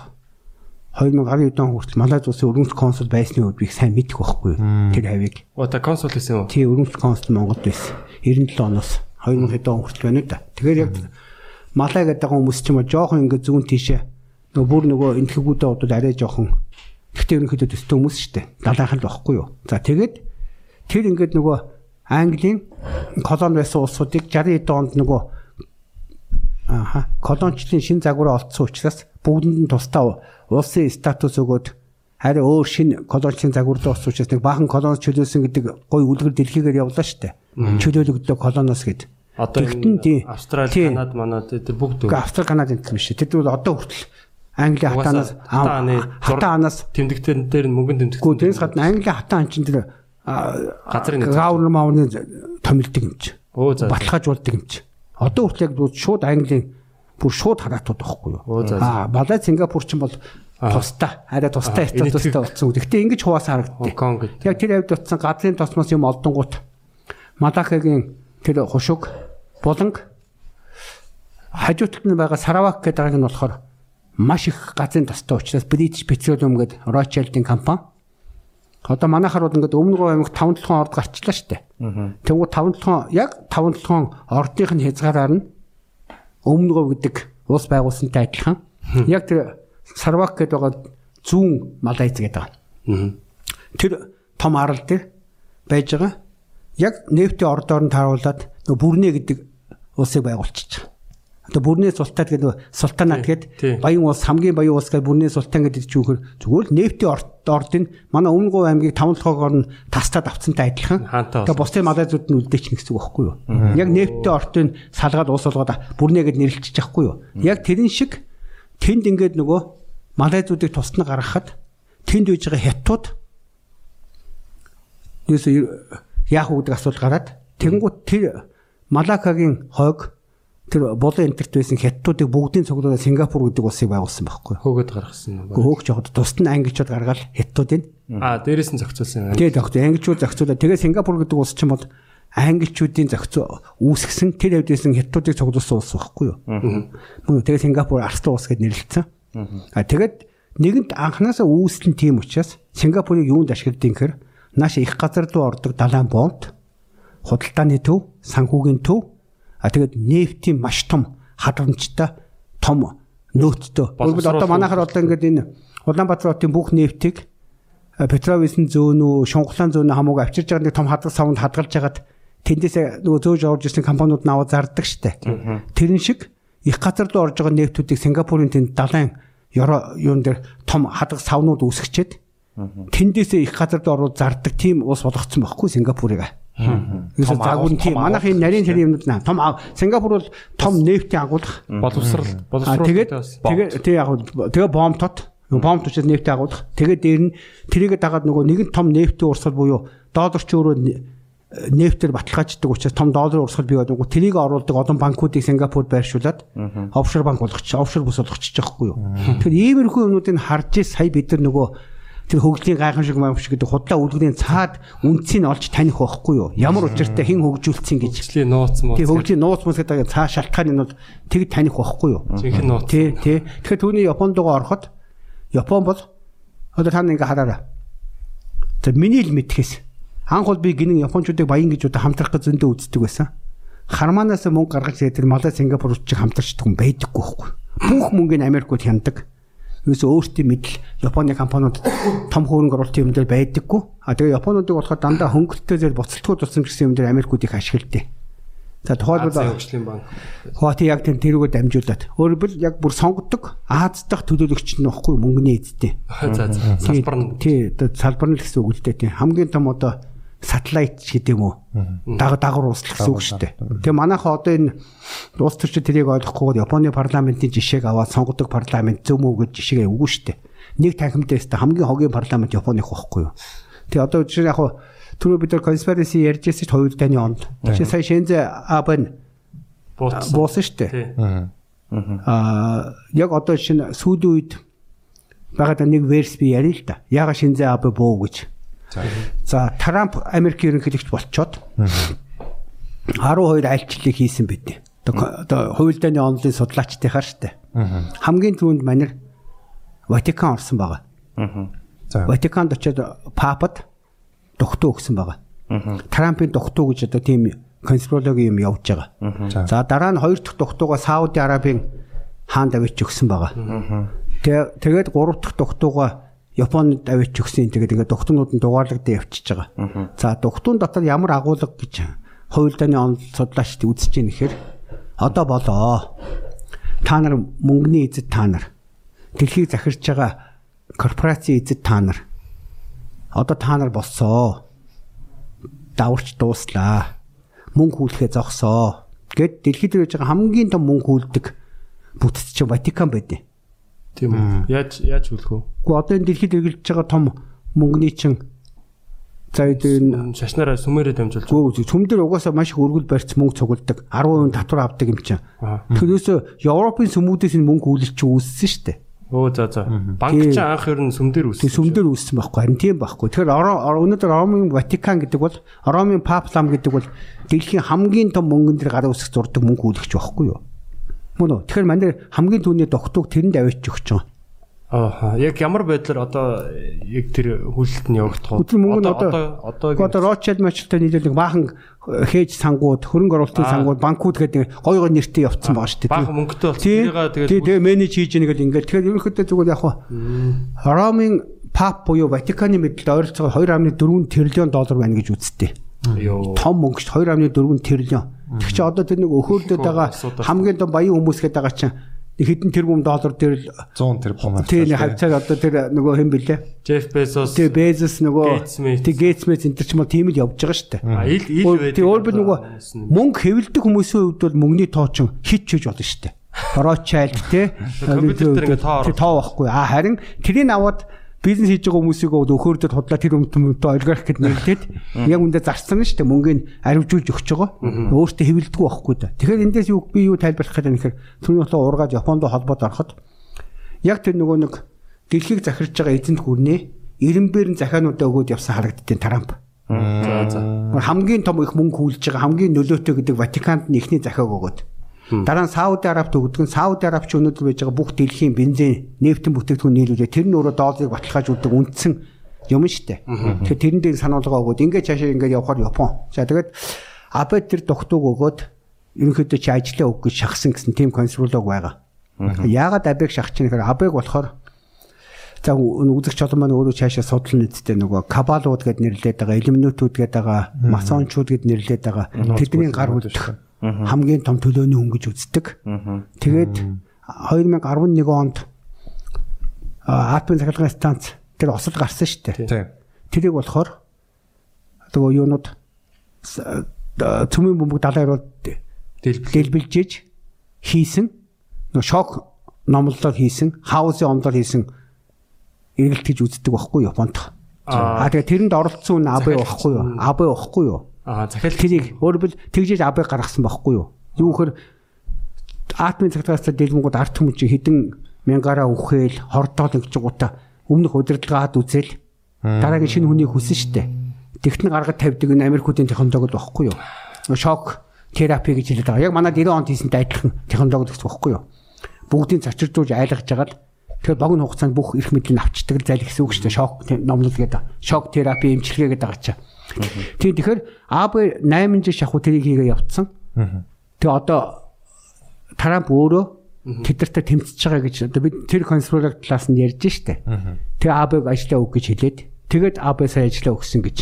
[SPEAKER 5] 2012 он хүртэл Малайз улсын өргөмж консул байсны үед би их сайн мэдэх байхгүй? Тэр хавийг.
[SPEAKER 4] Оо та консул гэсэн үү?
[SPEAKER 5] Тий, өргөмж консул Монголд байсан. 97 оноос 2000 он хүртэл байна да. Тэгэхээр яг малай гэдэг хүмүүс ч юм уу жоохон ингэ зүүн тийшээ нөгөө бүр нөгөө энтгэгүүдээ удаад арай жоохон гэхдээ ерөнхийдөө төстэй хүмүүс шүү дээ. Далайхан л байхгүй юу. За тэгээд тэр ингээд нөгөө Английн колон байсан улсуудыг 60 онд нөгөө ааха колончлын шин загвараа олцсон учраас бүгдэнд нь тусдаа улсын статус өгөөд харин өөр шин колоничлын загварлаа олцсон учраас нэг баахан колониос чөлөөсөн гэдэг гой үлгэр дэлхийгээр явлаа шүү дээ. Чөлөөлөгдлөө колоноос гэдэг.
[SPEAKER 4] Одоо Австрали, Канад, манад тэр бүгд
[SPEAKER 5] Австрали, Канад энэ биш. Тэд бол одоо хүртэл Англи хатаанаас хатаанаас
[SPEAKER 4] тэмдэгтэр дээр мөнгөнд тэмдэгтэр.
[SPEAKER 5] Гүү тэрс гадна Англи хатаан чин тэр
[SPEAKER 4] газрын
[SPEAKER 5] гавр маавны томилдог юм чи.
[SPEAKER 4] Өө за.
[SPEAKER 5] Баталгаажуулдаг юм чи. Одоо хүртэл яг шууд Английн бүр шууд хараатууд байхгүй юу? Аа, Малай Сингапур ч бол тустай арай тустай статустай болсон. Гэхдээ ингэж хуваас харагдтыг.
[SPEAKER 4] Хонконг гэдэг.
[SPEAKER 5] Яг тэр хавьд утсан газрын тосмос юм олдонгууд Малакагийн тэр хушуг буланг хажууталд нь байгаа Саравак гэдэг гараг нь болохоор маш их газрын тостой учраас British Petroleum гэдэг Rothschild-ийн компани Одоо манайхаар бол ингээд өмнө рүү аймаг 5 7 орд гарчлаа штэ. Тэнгүү 5 7 яг 5 7 ордынх нь хязгаараар нь өмнө рүү гэдэг улс байгуулсантай адилхан. Яг тэр Сарвак гэдэг байгаа зүүн Малайз гэдэг байгаа. Тэр том арал дээр байж байгаа. Яг нефтийн ордоор нь тааруулаад нөгөө бүрнэ гэдэг улсыг байгуулчихж байгаа. Одоо бүрнээ султан гэдэг нөгөө султанат гэдэг баян улс хамгийн баян улс гэдэг бүрнээ султан гэдэг чинь үгээр зүгээр л нефтийн орд ордын манай өмнө говь аймгийг 5-7-оор нь тастаад авцсантай адилхан. Тэгээ бусдын малайзууд нь үлдээч гэсэн үг байхгүй юу? Яг нефтийн ордын салгаад уус болгоод бүрнээ гэд нэрлэлчих байхгүй юу? Яг тэрэн шиг тэнд ингээд нөгөө малайзуудыг тусна гаргахад тэнд үж байгаа хятад юусе яах вэ гэдэг асуулт гараад тэгэнгუთ тэр Малакагийн хойг тэр болон энтерт байсан хятадуудыг бүгдийн цуглуулаад Сингапур гэдэг улсыг байгуулсан байхгүй.
[SPEAKER 4] Хөөгд гаргасан юм
[SPEAKER 5] байна. Хөөгч яваад тусад нь англичууд гаргаад хятадуудын
[SPEAKER 4] аа дээрээс нь зохицуулсан юм.
[SPEAKER 5] Тэгээд зохицоо англичууд зохицуулаад тэгээд Сингапур гэдэг улс чинь бол англичуудын зохицоо үүсгэсэн тэр хэвд байсан хятадуудыг цуглуулсан улс байхгүй юу? Мөн тэгээд Сингапур арслан улс гэд нэрлэлсэн. А тэгээд нэгэнт анханасаа үүсэлэн тийм учраас Сингапурыг юунд ашигладаг гэхээр нааш их газар руу ордог далайн бонд худалдааны төв, санхүүгийн төв, а тэгээд нефтийн маш том хадрамжтай том нөөцтэй. Өөрөөр одоо манайхаар одоо ингээд энэ Улаанбаатар хотын бүх нефтийг Петровисэн зөөн үү, Шунхлаан зөөнө хамаагүй авчирж байгаа нэг том хадгалж савнд хадгалж хагаад тэндээс нөгөө зөөж орж ирсэн компаниуд нь аваад зардаг штэ. Тэрэн шиг их газар руу орж байгаа нефтүүдийг Сингапурын тэнд далайн юун дээр том хадгалж савнууд үүсгэчээд тэндээсээ их газард ороод зардаг тийм улс болгоцсон байхгүй Сингапурыг. Ерөөсө заагур тийм. манайхын нарийн тэрийн юмнууд наа. Том Сингапур бол том нефтийн агуулга.
[SPEAKER 4] Боловсрал боловсрал
[SPEAKER 5] тэгээд тэгээ тэг яг тэгээ бомбтот бомбт учраас нефтийн агуулга. Тэгээд дээр нь тэрийгэ дагаад нөгөө нэгэн том нефтийн урсгал буюу доллар ч өөрөө нефтээр баталгааждаг учраас том долларын урсгал бий байдаг. Тэрийг оруулдаг олон банкуудыг Сингапурд байршуулад офшор банк болгочих, офшор бүс болгочих жоохгүй юу. Тэгэхээр иймэрхүү юмнуудыг харж сая бид нар нөгөө тэр хөгжлийн гайхамшиг маамшиг гэдэг худлаа үлгэрийн цаад үнцийг олж таних байхгүй юу? Ямар учиртай хэн хөгжүүлсэн гэж.
[SPEAKER 4] хөгжлийн нууц муу.
[SPEAKER 5] Тий хөгжлийн нууц мус гэдэг цаа шалтгаан нь бол тэг таних байхгүй юу?
[SPEAKER 4] Жинхэнэ нууц.
[SPEAKER 5] Тий, тий. Тэгэхээр түүний Японд байгаа ороход Япон бол одоо та ингээ хараарай. За миний л мэдхээс анх бол би гинэн японочдыг баян гэж удаа хамтрах гэж зөндөө үздэг байсан. Харманаас мөнгө гаргаж ирээд тэр Малай Сингапур чиг хамтарчдаг хүн байдаггүй байхгүй. Бүх мөнгөний Америкууд хяндаг ерөөсөө өөртөө мэдл Японы компаниуд том хөрөнгө оруулалтын юм дээр байдаггүй. А тэгээ Японуудыг болохоор дандаа хөнгөлөлтөө зэр буцалтгүй тулсан гэсэн юм дээр Америкууд их ашигладаг. За тухайлбал
[SPEAKER 4] хөгжлийн банк
[SPEAKER 5] Хуати яг тэр тэрүүгээр дамжуулаад өөрөөр яг бүр сонгодог Аз дахь төлөөлөгч нь баггүй мөнгөний эдтэй. *laughs*
[SPEAKER 4] За за салбар нь
[SPEAKER 5] тий салбар нь л гэсэн үг л дээ тий хамгийн том одоо сателлайт гэдэг юм уу? Даг дагвар ус л гэсэн үг шүү дээ. Тэгээ манайхаа одоо энэ улс төрчид тэрийг ойлгохгүйгээр Японы парламентын жишээг аваад сонгодог парламент зөв мүү гэж жишээгээ өгнө шүү дээ. Нэг танхимтай өстө хамгийн хогийн парламент Японых байхгүй юу? Тэгээ одоо жишээ яг түрүү бид нар conspiracy ярьж байсан шүү дээ 2000 онд. Жишээ сая Шензэ Абен
[SPEAKER 4] бууц.
[SPEAKER 5] буусан шүү дээ. Аа яг одоо шинэ сүүлийн үед багада нэг верс би ярил л да. Яга шинзэ абе буу гэж. За Трамп Америк ерөнхийлөгч болчоод 12 айлчлалыг хийсэн бид. Одоо хувилдааны онлын судлаачдынхаар штэ. Хамгийн түрүүнд манер Ватикан орсон байгаа.
[SPEAKER 1] За.
[SPEAKER 5] Ватиканд очиод папад дугтуу өгсөн байгаа. Трампын дугтуу гэж одоо тийм конспирологи юм явж байгаа. За дараа нь хоёр дахь дугтууга Сауди Арабын хаан давж өгсөн байгаа. Тэгээ тэгээд гурав дахь дугтууга Японд давж өгсөн. Тэгээд ингээд дугтуунууд нь дугаарлагдсан явчихж байгаа. За дугтуун дотор ямар агуулга гэж хувилдааны онол судлаачд үзэж байна гэхээр одоо болоо. Та нар мөнгөний эзэд та нар дэлхийг захирч байгаа корпорацийн эзэд та нар одоо та нар болсоо. Даварч дууслаа. Мөнгө хүлхээ зогсоо. Гэт дэлхийд ирж байгаа хамгийн том мөнгө хүлдэг бүтц чинь Ватикан байдیں۔
[SPEAKER 4] Тийм үү. Яаж яаж хүлэх вэ?
[SPEAKER 5] Гэхдээ одоо энэ дэлхийд эргэлж байгаа том мөнгөний чинь за энэ
[SPEAKER 4] Шашнараа сүмээрээ дамжуулж.
[SPEAKER 5] гоо цөм дээр угаасаа маш их өргөл барьц мөнгө цугладаг 10% татвар авдаг юм чинь.
[SPEAKER 4] Аа.
[SPEAKER 5] Тэрнээс Европын сүмүүдээс энэ мөнгө хүлэлт чи үүссэн шүү дээ.
[SPEAKER 4] Өө за за. Банк ч анх ер нь сүмдэр үүссэн.
[SPEAKER 5] сүмдэр үүссэн байхгүй харин тийм байхгүй. Тэгэхээр өнөөдөр Ромын Ватикан гэдэг бол Ромын Пап лам гэдэг бол дэлхийн хамгийн том мөнгөн дээр гараа үсэх зурдаг мөнгө хүлэгч байхгүй юу? Мөн үү? Тэгэхээр манай хамгийн түүний догтуг тэрэнд аваач өгч байгаа.
[SPEAKER 4] Аа яг ямар байдлаар одоо яг тэр хүлэлт нь явагдах вэ?
[SPEAKER 5] Тэр мөнгө нь одоо
[SPEAKER 4] одоо
[SPEAKER 5] одоо Рочелд мачтай нийлүүлэг баахан хээж сангууд, хөрөнгө оруулалтын сангууд, банкуд гэдэг гой гой нэртэй явцсан байгаа шүү дээ.
[SPEAKER 4] баахан мөнгөтэй.
[SPEAKER 5] Тий,
[SPEAKER 4] Тэрийг
[SPEAKER 5] тий,
[SPEAKER 4] тэгээд
[SPEAKER 5] тэгээ менеж хийж яаг ингээл ингээд тэгэхээр ерөнхийдөө зүгээр яг Ромын пап буюу Ватиканы мэдлэлд ойролцоогоор 2.4 тэрлион доллар байна гэж үзтээ.
[SPEAKER 4] ёо.
[SPEAKER 5] Том мөнгө шүү 2.4 тэрлион. Тэг чи одоо тэр нэг өхөөрдөд байгаа хамгийн том баян хүмүүс гэдэг байгаа чинь хэдэн тэрбум доллар дээр л
[SPEAKER 1] 100 тэрбум
[SPEAKER 5] тий нэг хавцаар одоо тэр нөгөө хэн бэлээ.
[SPEAKER 4] Jeff Bezos.
[SPEAKER 5] Тий Безос нөгөө
[SPEAKER 4] Gates Smith.
[SPEAKER 5] тий Гейтсмит энэ ч юм уу тийм л явж байгаа шүү дээ.
[SPEAKER 4] А ил ил байдаг.
[SPEAKER 5] Тий өөр би нөгөө мөнгө хэвлдэг хүмүүсийн хувьд бол мөнгөний тоо чинь хит чиж болно шүү дээ. Рочайлд тий
[SPEAKER 4] Компьютер дээр ингээ тоо
[SPEAKER 5] тоо байхгүй. А харин тэрийг аваад бизнес хийж байгаа хүмүүсийг өөхөрдөд худлаа тэр өмтөмтөө олигарх гэд нэрлээд яг үндэ зарцсан шүү дээ мөнгөний аривжуулж өгч байгаа. Өөртөө хэвлдэг байхгүй да. Тэгэхээр эндээс юу би юу тайлбарлах гэдэг нь гэхээр түрүүний болоо ургаад Японд холбоод ороход яг тэр нөгөө нэг дэлхийг захирч байгаа эзэнт гүрнээ 90-бээр нь захиануудаа өгөөд явсан харагддیں۔ Трамп.
[SPEAKER 4] За за.
[SPEAKER 5] Хамгийн том их мөнгө хүлж байгаа хамгийн нөлөөтэй гэдэг Ватиканд нь ихний захиаг өгөөд. Дараа нь Сауди Арабт өгдөг нь Сауди Арабч өнөөдөр байж байгаа бүх дэлхийн бензин, нефтийн бүтээгдэхүүн нийлүүлээ тэр нь өөрөө долларыг баталгаажуулдаг үндсэн юм дээ. Тэгэхээр тэрэн дээр сануулга өгөөд ингээд цаашаа ингээд явхаар Япон. За тэгээд Абе тэр догтууг өгөөд ерөнхийдөө чи ажиллаа өг гэж шахсан гэсэн тийм констролог байгаа. Яагаад Абег шахчих юм гэхээр Абег болохоор За үзэгч олон маань өөрөө цаашаа судлан үсттэй нөгөө кабалууд гэд нэрлээд байгаа, элементүүд гэд байгаа, масончууд гэд нэрлээд байгаа. Тэдний гар хүлдэх хамгийн том төлөөний хүн гэж үздэг. Тэгээд 2011 онд Аппен цахилгаан станц тэр осол гарсан шүү дээ. Тэрийг болохоор нөгөө юунууд э, цөмийн бөмбөг далайрууд дэлбэлжээж хийсэн нөгөө шок номлолоор хийсэн хаусын омдоор хийсэн эргэлт гэж үздэг байхгүй юу Японд. Аа тэгээ тэрэнд оролцсон нь абэ байхгүй юу? Абэ байхгүй юу?
[SPEAKER 4] Аа захиал
[SPEAKER 5] Тэрийг өөрөөр тэгжээж абэ гаргасан байхгүй юу? Юу гэхээр атомын цагтаастаа дэлгэнгууд арт хүмүүс чи хідэн мянгаараа үхэл хордоод ингэж гута өмнөх удирдлагаад үзэл дараагийн шинэ хүнийг хүсэн штэ. Тэгтэн гаргаж тавьдаг энэ Америкуудын технологид байхгүй юу? Шок терапи гэж байгаа. Яг манай 90 онд хийсэнтэй адилхан технологи гэсэн байхгүй юу? Бүгдийг цочирдуулж айлгаж жагаад тэгэхээр богино хугацаанд бүх эрх мэдлийг авчдаг зал гэсэн үг шүү дээ. Шок номлол гэдэг. Шок терапи эмчилгээ гэдэг байгаа чаа. Тийм тэгэхээр АБ 8 жил шахуу тэрийг хийгээ явцсан. Тэгээ одоо Трамп өөрөө тэдэртээ тэмцэж байгаа гэж одоо бид тэр конспиролог талаас нь ярьж штэ. Тэгээ АБ-г ажиллаа өг гэж хэлээд тэгээд АБ сая ажиллаа өгсөн гэж.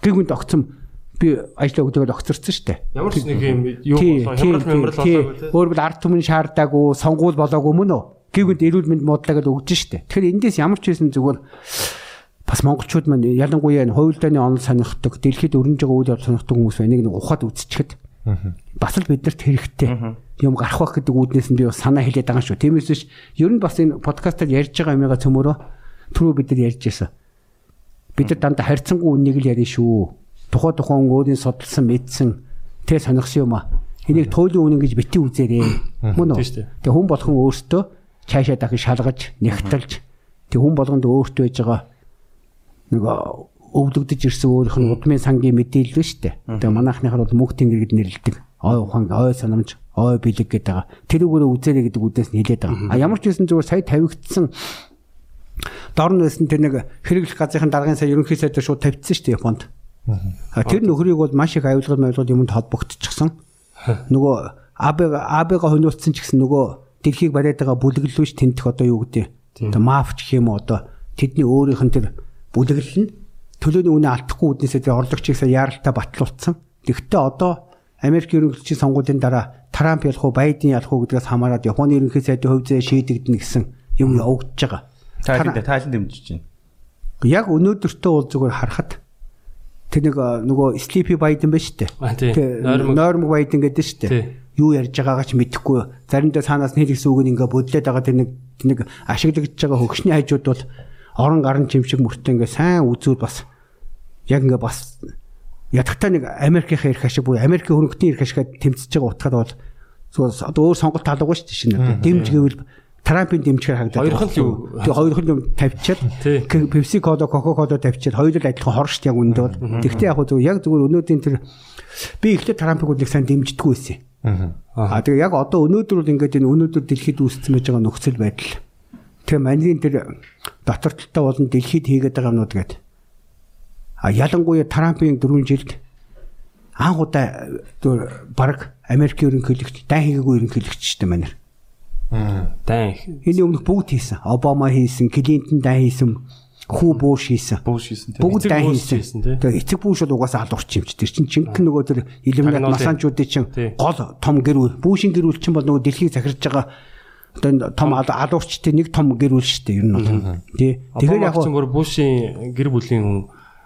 [SPEAKER 5] Гэгүнд огцом би ажиллаа өгдөөгөө огцорсон штэ.
[SPEAKER 4] ямар ч нэг юм юу болоо хямрал мямрал
[SPEAKER 5] тий.
[SPEAKER 4] болоогүй.
[SPEAKER 5] Өөр бол ард түмэн шаардаагүй, сонгуул болоогүй мөн үү? Гэгүнд эрүүл мэнд модлагад өгдөн штэ. Тэгэхээр эндээс ямар ч байсан зүгээр бас монголчууд маань ялангуяа энэ хувилдааны онол сонирхдаг, дэлхийд өрнөж байгаа үйл явдал сонирхдаг хүмүүс байна. Нэг ухаад үзчихэд бас л биднэрт хэрэгтэй юм гарах байх гэдэг үүднээс нь би бас санаа хэлээд байгаа шүү. Тиймээс биш ер нь бас энэ подкастаар ярьж байгаа юмгаа цөмөрөө түрүү бид нар ярьж байсан. Бид нар дандаа харьцангуй үнийг л ярина шүү. Тухай тухайн өөрийн судалсан мэдсэн тэг сонирхсан юм аа. Энийг туйлын үнэн гэж бити үзээрэй. Мөн үү? Тэг хүн болгон өөртөө цаашаа дахин шалгаж, нэгтэлж тэг хүн болгонд өөртөө байж байгаа нөгөө өвлөгдөж ирсэн өөрийнх нь удмын сангийн мэдээлэл шүү дээ. Тэгээ манайхныхаар бол мөнх тэнгэр гэд нэрлэдэг. Ой ухаан, ой санамж, ой бэлэг гэдэг байгаа. Тэрүүгээрээ үзээрэй гэдэг үднээс нь хэлээд байгаа. А ямар ч байсан зүгээр сая тавигдсан дор нь байсан тэр нэг хэрэглэх газрын даргын сая ерөнхий сайдаар шууд тавьчихсан шүү дээ Японд. А тэр нөхрийг бол маш их аюулгал маяглал юмд холбогдчихсон. Нөгөө АБ АБ-га хониулсан ч гэсэн нөгөө дэлхийг бариад байгаа бүлэглэлвч тентэх одоо юу гэдэг. Одоо маф гэх юм уу одоо тэдний өөрийнх нь тэр бүлэглэл нь төлөөний үнэ алдахгүй үднээсээ тэр орлогчийг яаралтай батлуулсан. Тэгвэл одоо Америк ерөнхийлөгчийн сонгуулийн дараа Трамп ялах уу, Байден ялах уу гэдгээс хамаарат Японы ерөнхий сайдын хувь зээ шийдэгдэнэ гэсэн юм явагдаж байгаа.
[SPEAKER 6] Тайлан тайлан дэмжиж байна.
[SPEAKER 5] Яг өнөөдөртөө бол зүгээр харахад тэр нэг нөгөө Sleepy Biden байна шүү дээ.
[SPEAKER 4] А, тий.
[SPEAKER 5] Тэ,
[SPEAKER 4] Нойрмог.
[SPEAKER 5] Biden гэдэг дээ. Юу ярьж байгаагаа ч мэдэхгүй. Заримдаа цаанаас хэлсэн үг нь ингээ бодлоод байгаа тэр нэг нэг ашиглагдж байгаа хөгшний хажууд бол орон гарын чимшиг мөртөө ингээ сайн үзүүд бас яг ингээ бас ядахтаа нэг Америкийн ирэх ашиг буюу Америкийн хөрөнгөний ирэх ашигаа тэмцэж байгаа утгаар бол зүгээр одоо өөр сонголт таалаагүй шүү дээ шинэ. Дэмж гэвэл Трампын дэмжгээр хагдаад.
[SPEAKER 4] Хоёрхан л юу?
[SPEAKER 5] Тэгээ хоёрхан юм тавьчихад. Pepsi Cola, Coca-Cola тавьчихад хоёул адилхан хор шүү дээ яг үндэ бол. Тэгвэл яг зүгээр яг зүгээр өнөөдрийн тэр би ихлэ Трампыг нэг сайн дэмждэггүй байсан. Аа тэгээ яг одоо өнөөдөр бол ингээд энэ өнөөдөр дэлхийд үүссэн байж байгаа нөхцөл байдал. Тэгээ манийн тэр дотор талтай болон дэлхийд хийгээд байгаа юмнууд гээд. А ялангуяа Трампын 4 жилд анх удаа баг Америкийн ерөнхийлөгч дай хийгээгүй ерөнхийлөгч шүү дээ манайр.
[SPEAKER 4] Дан.
[SPEAKER 5] Эний өмнөх бүгд хийсэн. Обама хийсэн, Клинтон дай хийсэн, Хүү Буш хийсэн.
[SPEAKER 6] Бууш хийсэн тийм.
[SPEAKER 5] Бүгд
[SPEAKER 4] Буш
[SPEAKER 5] хийсэн. Тэгээ эцэг бүүш бол угаасаа алуурч юм чи. Тэр чин чинхэн нөгөө тэр илэмнэт
[SPEAKER 4] Тагнуулын.
[SPEAKER 5] масаанчуудын чин
[SPEAKER 4] Тий.
[SPEAKER 5] гол том гэр бүл. Бүүшийн гэр бүл чин бол нөгөө дэлхийг захирж байгаа одоо том алу- алуурчтай нэг том гэр бүл шүү дээ ер нь. Тий. Тэгэхээр яг
[SPEAKER 4] бүр бушийн гэр бүлийн хүн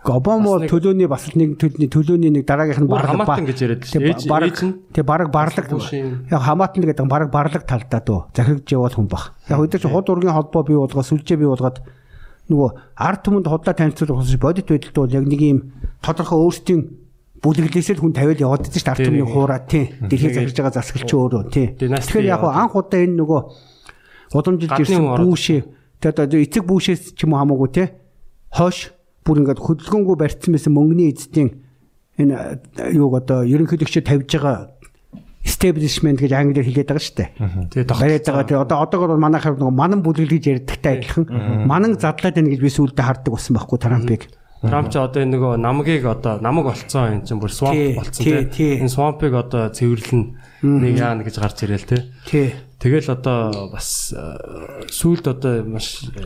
[SPEAKER 5] Обама төлөөний бас нэг төлөөний нэг дараагийнх нь барлаг
[SPEAKER 4] хамаатан гэж яриад шүү.
[SPEAKER 5] Бараг
[SPEAKER 4] нь?
[SPEAKER 5] тэг бараг барлаг яг хамаатан гэдэг нь бараг барлаг талдаа дөө захирагч явал хүн бах. Яг өдөр чи худ ургийн холбоо бий болгоод сүлжээ бий болгоод нөгөө ард түмэнд худлаа танилцуулах бодит байдалд бол яг нэг юм тодорхой өөрсдийн бүлэглээсээ л хүн тавиал яваад байдаг дээ ард түмний хуураа тий. Дэлхийг захирж байгаа засгалч өөрөө тий. Тэгэхээр яг анх удаа энэ нөгөө удамжилж
[SPEAKER 4] Гадны
[SPEAKER 5] ирсэн бүүшээ тэгээд одоо эцэг бүүшээс ч юм уу хамаагүй тий. Хойш бүр ингээд хөдөлгөөнгүй барьсан байсан мөнгөний эзэдийн энэ э, юуг одоо ерөнхийлөгчөд тавьж байгаа establishment гэж англиар хэлээд байгаа шүү дээ.
[SPEAKER 4] тэгээ
[SPEAKER 5] Бариад байгаа. Тэгээ одоо одоогор манайхаар нөгөө манан бүлэглэл гэж ярьдагтай адилхан. Манан задлаад байна гэж би сүүлдээ хардаг болсон байхгүй Трампыг.
[SPEAKER 4] Трамп ч одоо энэ нөгөө намгийг одоо намаг болцсон энэ чинь бүр swamp болцсон
[SPEAKER 5] тий,
[SPEAKER 4] тий.
[SPEAKER 5] тий.
[SPEAKER 4] Энэ swamp-ыг одоо цэвэрлэн нэг яана гэж гарч ирээл тий. Тэгэл одоо бас э, сүүлд одоо маш э,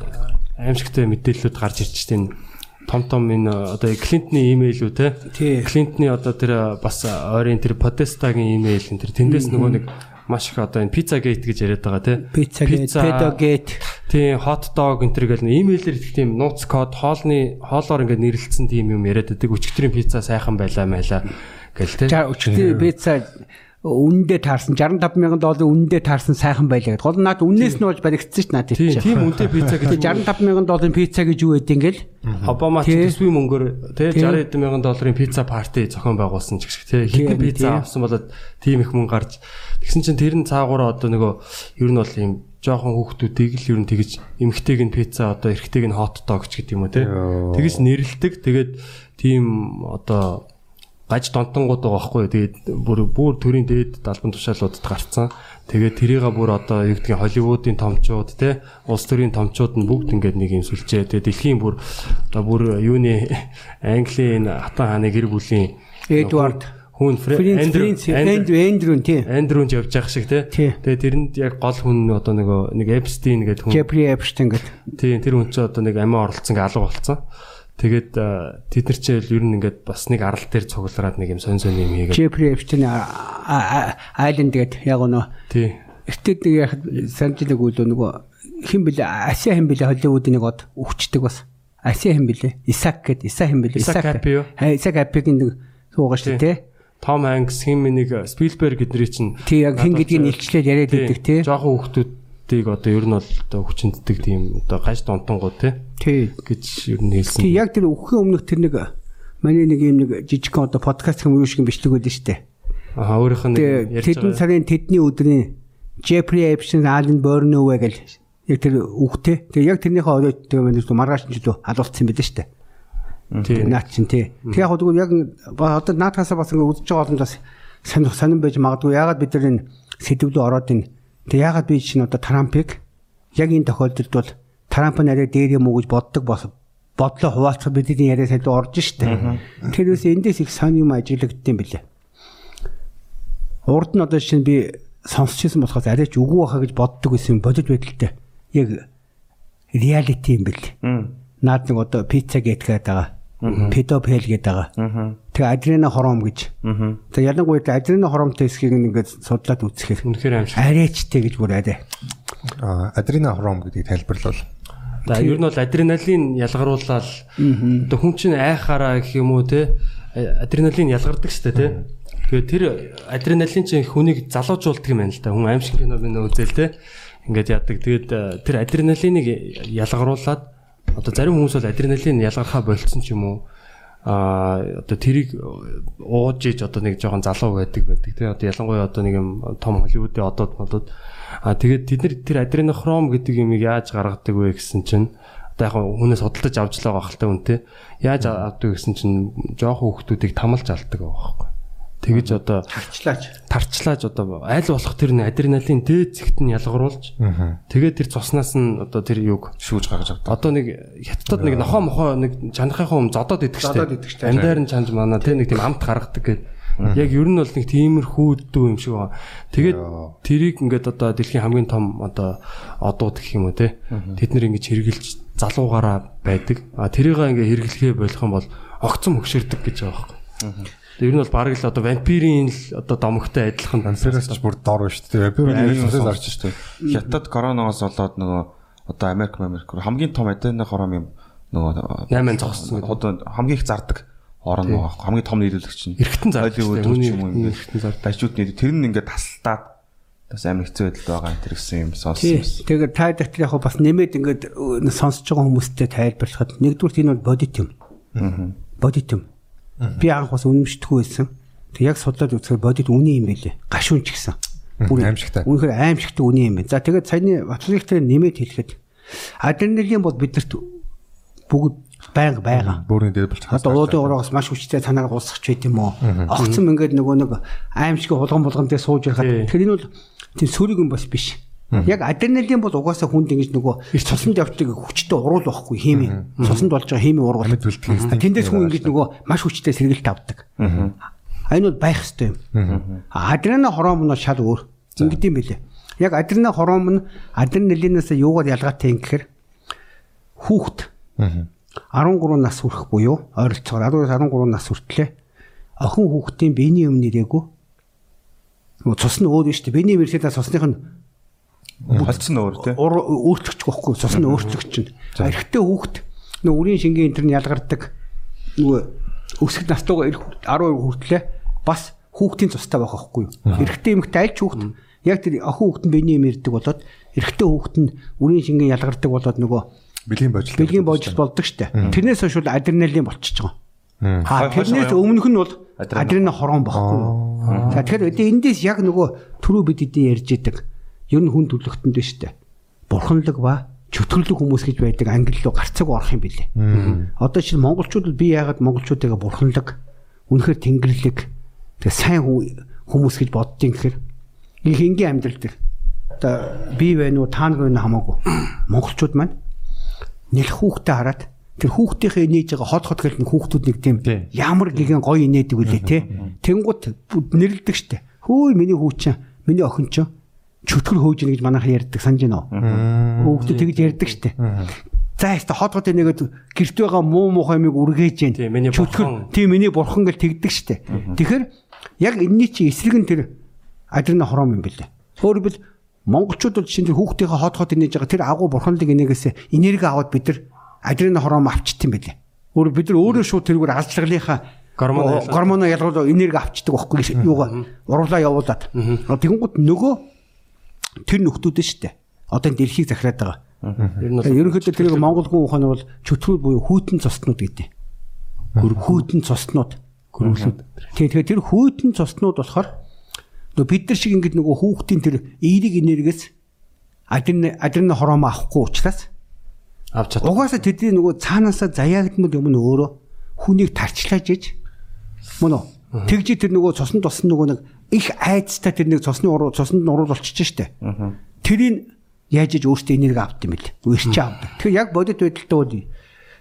[SPEAKER 4] аимшигтай мэдээллүүд гарч ирж байна. Том том энэ э, одоо Клинтны имэйлүү те. Клинтны одоо тэр бас ойрын тэр Podesta-гийн имэйл энэ тэр тэндээс нөгөө нэг маш их одоо энэ pizza gate гэж яриад байгаа те.
[SPEAKER 5] Pizza gate, pedo gate.
[SPEAKER 4] Тийм hot dog энэ төр гэл имэйлэр их тийм нууц код хоолны хоолоор ингээд нэрлэлсэн тийм юм яриад байдаг. Өчигдрийн пицца сайхан байлаа маяла гэл те.
[SPEAKER 5] За өчигдөр пицца үнэндээ таарсан. 65 мянган долларын үнэндээ таарсан сайхан байлаа гэдэг. Гол наад үннээс нь болж баригдсан ш наад
[SPEAKER 4] Тийм тийм. үнэтэй пицца гэдэг
[SPEAKER 5] 65 мянган долларын пицца гэж юу гэдэг ингээл?
[SPEAKER 4] Обама ч
[SPEAKER 5] Тий.
[SPEAKER 4] төсвийн мөнгөөр те 60 хэдэн мянган долларын пицца парти зохион байгуулсан ч гэх
[SPEAKER 5] Тийм,
[SPEAKER 4] хитэн пицца
[SPEAKER 5] тий.
[SPEAKER 4] авсан болоод тийм их мөнгө гарч. Тэгсэн чинь тэр нь цаагаараа одоо нөгөө ер нь бол ийм жоохон хүүхдүүдийг л ер нь тэгж эмхтэйг нь пицца одоо эрэгтэйг нь hot dog ч гэдэг юм уу
[SPEAKER 1] Йоо.
[SPEAKER 4] тэгж нэрлдэг тэгээд тийм одоо гаж донтонгууд байгаа байхгүй юу. Тэгээд бүр бүр төрийн дээд албан тушаалуудад гарцсан. Тэгээд тэрийга бүр одоо юу гэдгийг Холливуудын томчууд те улс төрийн томчууд нь бүгд ингээд нэг юм сүлжээ. Тэгээд дэлхийн бүр одоо бүр юуны *laughs* Английн хатан хааны гэр бүлийн
[SPEAKER 5] Эдвард
[SPEAKER 4] хүн
[SPEAKER 5] Эндрю Эндрю тий.
[SPEAKER 4] Андрюнж явж явах шиг.
[SPEAKER 5] Тий.
[SPEAKER 4] Тэгээд тэрэнд яг гол хүн одоо нөгөө нэг Эпстин гэдэг хүн
[SPEAKER 5] Джефри Эпштейн гэдэг.
[SPEAKER 4] Тийм тэр хүн чинь одоо нэг амиа оролцсон гээ алга болцсон. Тэгээд тэд нар чинь ер нь ингээд бас нэг арал дээр цуглараад нэг юм сонь сонь юм хийгээд
[SPEAKER 5] Джефри Эпштейн айленд гэдэг яг нөө
[SPEAKER 4] тий.
[SPEAKER 5] Эхтэд нэг яг санджлаг үл нөгөө хэн бэлээ Аsia хэн бэлээ Холливуудын нэг од өвчдөг бас. Аsia хэн бэлээ Исак гэд Исак хэн бэлээ
[SPEAKER 4] Исаак?
[SPEAKER 5] Хаа Исак Апигийн нэг суугаа шүү дээ.
[SPEAKER 4] Том Хэнкс хин нэг Спилберг гэдний чинь
[SPEAKER 5] Тий яг хэн гэдгийг илчлээд яриад байдаг тий.
[SPEAKER 4] Жохон хүүхдүүдийг одоо ер нь бол одоо хүчнэддэг тийм одоо гаж донтонгууд тий
[SPEAKER 5] Тий.
[SPEAKER 4] гэж ер нь хэлсэн.
[SPEAKER 5] Тий яг тэр өхийн өмнөх тэр нэг манай нэг юм нэг жижигхэн одоо подкаст юм юу шиг бичлэг байлаа шүү дээ.
[SPEAKER 4] Аа өөрийнх нь ярьж
[SPEAKER 5] тэдэн
[SPEAKER 4] байгаа.
[SPEAKER 5] сарын тэдний өдрийн Jeffrey Epstein Allen Bornoway гэл яг тэр үхтэй. Тэгээ яг тэрнийхээ оройд тэгээ манай маргааш нь зү алуулсан байлаа шүү дээ.
[SPEAKER 4] Тий.
[SPEAKER 5] Наад чинь тий. Тэгээ яг тэгвэл яг одоо наадхасаа бас ингэ үзэж байгаа олондоос сонир сонирн байж магадгүй ягаад бид нар энэ сэдвлүү ороод ин тэгээ ягаад би чинь одоо Трампыг яг энэ тохиолдолд бол Трамп нь арай дээр юм уу гэж боддог бос бодлоо хуваалцах бидний яриа сайд орж штэ. Тэрээс эндээс их сонь юм ажиглагдсан бэлээ. Урд нь одоо жишээ нь би сонсчихсан болохоос арайч үгүй баха гэж боддог гэсэн бодит байдалтай. Яг реалити юм бэл. Наад нэг одоо пицца гэдгээд байгаа. Педопел гэдэг байгаа. Тэгээ адрена хором гэж. Тэгээ ялангуяа тэр адрена хоромтой хэсгийг ингээд судлаад үзэхээр
[SPEAKER 4] Үнэхээр аимшиг.
[SPEAKER 5] арайчтэй гэж бүр арай.
[SPEAKER 1] А, адрена хром гэдгийг тайлбарлавал.
[SPEAKER 4] За ер нь бол адреналин ялгаруулаад одоо хүн чинь айхаараа гэх юм уу те адреналин ялгардаг шүү дээ те. Тэгээд тэр адреналин чинь хүнийг залуужуулдаг юм байна л да. Хүн аимшиг кино минь үзэл те. Ингээд яадаг. Тэгээд тэр адреналиныг ялгаруулад одоо зарим хүмүүс бол адреналин ялгархаа болцсон ч юм уу. А одоо тэрийг ууж иж одоо нэг жоохон залуу байдаг байдаг тий одоо ялангуяа одоо нэг юм том холливуудын одод модод а тэгээд тэд нар тэр адренохром гэдэг юмыг яаж гаргадаг вэ гэсэн чинь одоо яг хүнээс судалдаж авч л байгаа хальтай үнтэй яаж авдаг гэсэн чинь жоохон хүүхдүүдийг тамалж алдаг байгаа байхгүй тэгэж одоо
[SPEAKER 5] Харчлаач.
[SPEAKER 4] тарчлааж одоо аль болох тэр адреналин дээд зэгт нь ялгаруулж тэгээд тэр цуснаас нь одоо тэр юг
[SPEAKER 6] шүүж гаргаж авдаг.
[SPEAKER 4] Одоо нэг хятадд нэг нохоо мохоо нэг чанархынхаа юм зодоод идэх штеп. Амдаар нь чанж манаа тэ нэг тийм амт гаргадаг гэд. Яг ер нь бол нэг тиймэрхүү дүү юм шиг байгаа. Тэгээд тэрийг ингээд одоо дэлхийн хамгийн том одоо одууд гэх юм уу те. Тэд нэр ингэж хэрглэж залуугаараа байдаг. А тэрийг ингээ хэрэглэхээ болох юм бол огцом хөшөрдөг гэж байгаа байхгүй. Тэр нь бол бараг л одоо вампирийн л одоо домогтой адилхан
[SPEAKER 1] Сансараас ч бүр дор шүү дээ. Би
[SPEAKER 6] Амар
[SPEAKER 1] үнэхээр
[SPEAKER 6] сонсож штэ. Хятад коронавигоос болоод нөгөө одоо Америк Америк хамгийн том адена хором юм нөгөө
[SPEAKER 4] 8 зогссон гэдэг.
[SPEAKER 6] одоо хамгийн их зардаг орон байхгүй. хамгийн том нийлүүлэгч нь.
[SPEAKER 4] Эргэтэн зардаг
[SPEAKER 6] ч юм ингээд
[SPEAKER 4] эргэтэн зардаг.
[SPEAKER 6] дажууд нийт тэр нь ингээд тасалдаад бас амар хэцүү байдалд байгаа энэ гэсэн юм сонссон
[SPEAKER 5] Тий.
[SPEAKER 6] юм.
[SPEAKER 5] Тэгээ та дахил яг бас нэмээд ингээд сонсож байгаа хүмүүстэй тайлбарлахад нэгдүгээр энэ бол бодит юм. Бодит юм. Би анх бас үнэмшдэггүй байсан. Тэг яг судлаад үзэхээр бодит үний юм байлээ. Гашуун ч гэсэн.
[SPEAKER 1] аимшигтай.
[SPEAKER 5] Үнэхээр аимшигтай үний юм байна. За тэгээд саяны батлагтай нэмээд хэлэхэд адреналин бол бидэрт бүгд байнга байгаа.
[SPEAKER 1] Бүрийн дээр болчих.
[SPEAKER 5] Одоо уулын ороогоос маш хүчтэй танаар гулсах ч байт юм уу. Огцом ингээд нөгөө нэг аимшиг болгон болгон дээр сууж байхад тэр энэ бол тийм сөрөг юм бас биш. Яг адреналин бол угаасаа хүнд ингэж нөгөө цуснд явдаг хүчтэй уруул байхгүй хими. Цуснд болж байгаа хими ургал.
[SPEAKER 1] Амьд үлдэх инстинкт
[SPEAKER 5] Тэндээс хүн ингэж нөгөө маш хүчтэй сэргэлт авдаг. Энэ бол байх хэвээр юм. Адреналин хормон нь шал өөр. Ингэдэм билээ. Яг адреналин хормон адреналинаас юугаар ялгаатай юм гэхээр хүүхд 13 нас хүрэх буюу ойролцоогоор 13 нас хүртлээ охин хүүхдийн биений өмнө ирээгүй. Цус нь өөр нь шүү дээ. Биений мэрсэдээ цусных нь
[SPEAKER 6] Холцсон өөр тий.
[SPEAKER 5] өөрчлөгч байхгүй цус нь өөрчлөгч чинь. Эрэгтэй хүүхэд нөгөө үрийн шингийн энэ ялгардаг нөгөө өсгөх настайгаа 12 хүртлээ бас хүүхдийн цустай байх байхгүй юу. Эрэгтэй эмэгтэй аль ч хүүхэд яг тэр охин хүүхэд нь биений юм ирдэг болоод эрэгтэй хүүхэд нь үрийн шингийн ялгардаг болоод нөгөө
[SPEAKER 1] Бэлгийн божил.
[SPEAKER 5] бэлгийн боожил болдог штэ. Тэрнээс хойш бол адреналин болчихж байгаа. Аа тэрнээс өмнөх нь бол
[SPEAKER 6] Адреналин.
[SPEAKER 5] хорон багхгүй юу. За тэгэхээр эндээс яг нөгөө түрүү бид эдийн ярьж идэг Ер нь хүн төрлөختөнд биш үү? Бурханлаг ба чөтгөрлөг хүмүүс гэж байдаг англи руу гарцаг орох юм билээ. Одоо чинь монголчууд би яагаад монголчуудыг бурханлаг үнэхээр тэнгэрлэг тэгээ сайн хүмүүс гэж боддгийг гэхээр их энгийн амьдрал дээр одоо би байна уу та нар байна хамаагүй. Монголчууд маань нэл хүүхдээ хараад тэр хүүхдийнхээ нээж байгаа хот хот гэл хүүхдүүд нэг тийм ямар гэгэн гоё инээдэг үлээ те тэнгуут нэрлдэг штэ. Хөөе миний хүү чинь миний охин чинь чөтгөр хөөж ийн гэж манайхан ярьдаг санаж байна уу? Хүүхдүүд тэгж ярьдаг штэ за яста хот хот нэгэд гэрт байгаа муу муухай юмыг үргээж जैन
[SPEAKER 4] бурхан.
[SPEAKER 5] тийм миний бурхан гэл тэгдэг штэ тэгэхээр яг энэний чи эсрэг нь тэр адрина хором юм бэлээ. Өөрөөр хэлбэл монголчууд бол тэр хүүхдийнхээ хот хот инээж байгаа тэр агуу бурханлаг энэгээс энерги аваад бид нар адрина хором авчт юм бэлээ өөр бид нар өөрөө шууд тэргээр алчлаглынхаа
[SPEAKER 4] Гормоно ялгаад.
[SPEAKER 5] гормоно ялгуул энерги авчдаг байхгүй юугаа уруулаа явуулаад. Тэгэнгүүт нөгөө тэр нөхдүүд нь штэ одоо энэ дэлхийг захираад байгаа ерөнхийдөө тэрийг монгол хүн ухаан бол чөтгөр буюу хүйтэн цоснууд гэдэг. Хүйтэн цоснууд.
[SPEAKER 4] гөрвлүүд.
[SPEAKER 5] Тийм тэгэхээр тэр хүйтэн цоснууд болохоор нөгөө бид нар шиг ингэдэг нөгөө хүүхдийн тэр эерэг энергиэс адрен адрен хоромо авахгүй учраас
[SPEAKER 4] авч чад.
[SPEAKER 5] угаасаа тэдний нөгөө цаанаасаа заяагдмал юм нь өөрөө хүнийг тарчлааж иж мөн үү тэгж тэр нөгөө цоснд болсон нөгөө нэг их айцтай тэр нэг цосны уруу цоснд нь уруу болчихж штэ тэрийг яаж иж өөртөө энерги авд юм бэл үрчээ авд тэгэхээр яг бодит байдалтай бол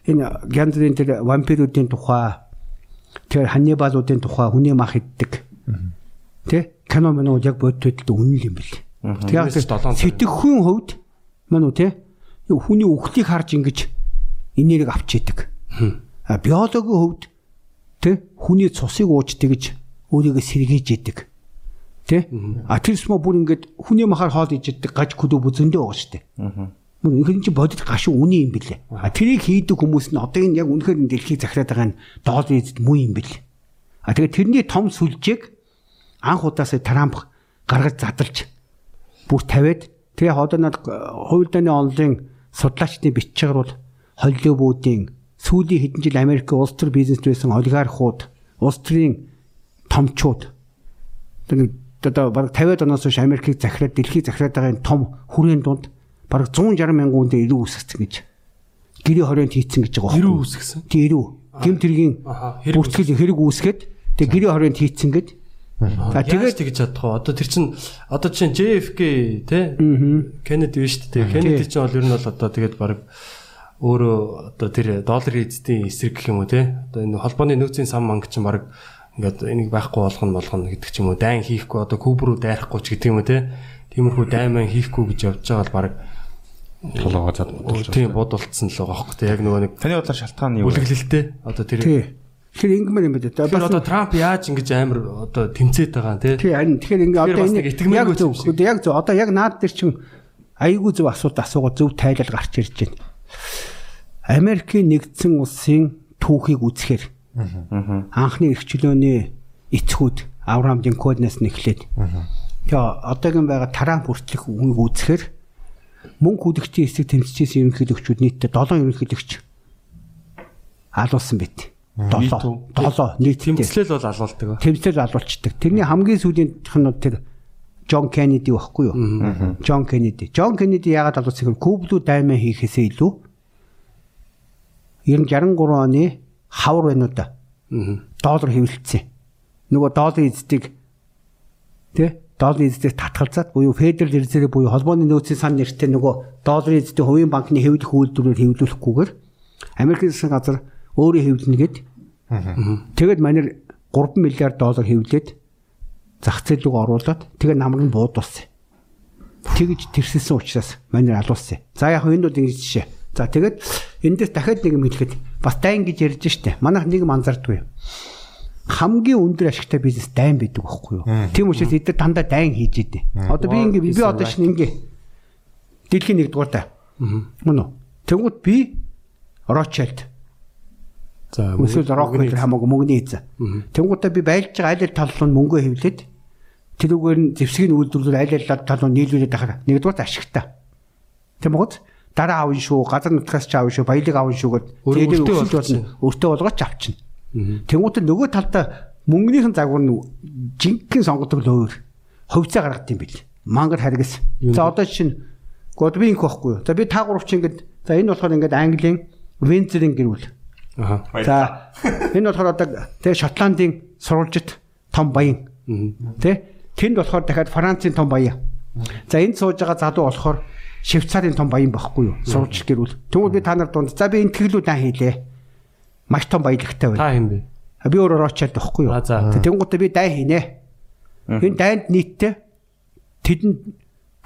[SPEAKER 5] энэ гяндрын тэр вампируудын тухай тэр ханнибалуудын тухай хүний мах иддэг. Тэ? Кино мэнүүд яг бодит байдалтай үнэн л юм бэл.
[SPEAKER 4] Сар.
[SPEAKER 5] сэтгэхүйн хувьд мань үү те хүний үхлийг харж ингэж энерги авч идэг. А биологийн хувьд те хүний цусыг ууж тэгж өөрийгөө сэргийж идэг. Тэ? А тэрс мө бүр ингэж хүний махаар хоол иж идэг гаж күдүү бүзэндээ байгаа штэ. Мөн ихэнх чи бодит гашуу үний юм бэлээ. А тэрийг хийдэг хүмүүс нь одоо энэ яг үнэхээр энэ дэлхийг захираад байгаа нь доол эзэд муу юм бэл. А тэгээ тэрний том сүлжээг анх удаасаа Трамп гаргаж задарч бүр тавиад тэгээ одоо над хувь дааны онлын судлаачдын бичгээр бол холливуудын сүүлийн хэдэн жил Америк улс төр бизнест байсан олигархууд, улс төрийн томчууд тэгээ одоо баг 50 оноос хойш Америкийг захираад дэлхийг захираад байгаа энэ том хүрээний дунд баг 160 мянган хүндээ ирүү үсгэсэн гэж гэрээ хорионд хийцэн гэж байгаа юу?
[SPEAKER 4] үсгэсэн?
[SPEAKER 5] Тий ирүү. Гим тэргийн
[SPEAKER 4] Аха, хэрэг
[SPEAKER 5] бүртгэл хэрэг үүсгээд тэгээ гэрээ хорионд хийцэн гэж
[SPEAKER 4] За
[SPEAKER 5] тэгээд-
[SPEAKER 4] тэгж чадах уу? Одоо тэр чин одоо чин JFK те Кеннеди биш үү те. Кеннеди чинь бол ер нь бол одоо тэгээд баг өөрөө одоо тэр долларын эзэдийн эсрэг гэх юм уу те. Одоо энэ холбооны нөөцийн сан манг чинь баг ингээд энийг байхгүй болгоно болгоно гэдэг ч юм уу. Дайн хийхгүй одоо куб руу дайрахгүй ч гэдэг юм уу те. Тиймэрхүү дайман хийхгүй гэж явж байгаа бол баг
[SPEAKER 1] толгоо зад бодолж
[SPEAKER 4] тийм бодолцсон л байгаа хөөхгүй те. Яг нөгөө нэг
[SPEAKER 6] Таны бодлоор шалтгаан нь юу вэ?
[SPEAKER 4] бүлэглэлтэй одоо тэр.
[SPEAKER 5] Тэгэхээр ингэмэр юм байна.
[SPEAKER 4] Тэгэхээр одоо Трамп яаж ингэж амар одоо тэмцээд байгаа юм те.
[SPEAKER 5] Тий харин тэгэхээр ингээ
[SPEAKER 4] Тэгэхээр
[SPEAKER 5] одоо энэ яг зөв яг зөв одоо яг наад дээр чин айгүй зөв асуулт асуугаа зөв тайлал гарч ирж байна. Америкийн нэгдсэн улсын түүхийг үзэхээр анхны эрхчлөөний эцгүүд Авраам Линкольнаас нэхлээд. Тэгээ одоогийн байгаа Трамп хүртэлх үнийг үзэхээр мөнгө хүлэгчийн эсрэг тэмцэжсэн ерөнхийлөгчүүд нийтдээ 7 ерөнхийлөгч алуулсан байт. 7 7 нийтдээ
[SPEAKER 4] Тэмцлэл бол алуулдаг.
[SPEAKER 5] тэмцэл алуулцдаг. Тэрний хамгийн сүүлийн нь тэр Джон Кеннеди байхгүй юу? Джон Кеннеди. Джон Кеннеди яагаад алуулсан гэвэл Куб руу даймаа хийхээсээ илүү. 1963 оны хавар байна уу да. Доллар хэвлэлцсэн. Нөгөө долларын эзэдийг тий долларын эзэдийг татгалзаад буюу Федерал Резерв буюу холбооны нөөцийн сан нэртэй нөгөө долларын эзэдийн хувийн банкны хэвлэх үйлдвэрээр хэвлүүлэхгүйгээр Америкийн засгийн газар өөрөө хэвлэнэ гэд Тэгэд манер 3 миллиард доллар хэвлээд зах зээл рүү оруулаад тэгээ намар нь буудуулсан. Тэгж тэрсэлсэн учраас манер алуулсан. За яг энэ бол ингэ жишээ. За тэгээд эндээс дахиад нэг юм хэлэхэд бас дайн гэж ярьж штэ. Манайх нэг анзаардгүй. Хамгийн өндөр ашигтай бизнес дайн байдаг байхгүй юу? Тийм учраас эдгээр дандаа дайн хийж идэв. Одоо би ингэ би одоо чинь ингэ Дэлхийн нэгдүгээртэй. Мөн үү? Тэнгүүд би Рочелд.
[SPEAKER 4] За
[SPEAKER 5] Эсвэл Рокфеллер хамаагүй мөнгөний эзэн. Тэнгуудаа би байлж байгаа айл ал тал руу мөнгө хэвлээд тэрүүгээр нь зэвсгийн үйлдвэрлэл айл ал тал руу нийлүүлээд ахаар нэгдүгээр ашигтай. Тэнгууд дараа авна шүү, газар нутгаас ч авна шүү, баялаг авна шүү гэд
[SPEAKER 4] өөртөө
[SPEAKER 5] өсөж болно. Өөртөө болгож авчихна. Тэнгууд нөгөө талдаа мөнгөнийхэн загвар нь жинхэнэ сонгодог л өөр. Хөвцөө гаргад юм бил. Мангар харгас. За одоо чинь Годвинк байхгүй юу? За би та гурав чинь ингээд за энэ болохоор ингээд Английн Венцерийн гэрүүл.
[SPEAKER 4] Аха.
[SPEAKER 5] За энэ болохоор одоо тэгээ Шотландын сурвалжит том баян. Тэ тэнд болохоор дахиад Францын том баян. За энд сууж байгаа залуу болохоор Швейцарын том баян байхгүй юу? Сурвалжит гэрүүл. Тэгвэл би та нар дунд за би энэ тэглүү дан хийлээ. Маш том баялагтай байна.
[SPEAKER 4] Та хэм бэ?
[SPEAKER 5] Би өөрөө рочод байхгүй юу?
[SPEAKER 4] А, за.
[SPEAKER 5] Тэнгуутаа би дай хийнэ. Энэ дайнд нийтдээ тэдэнд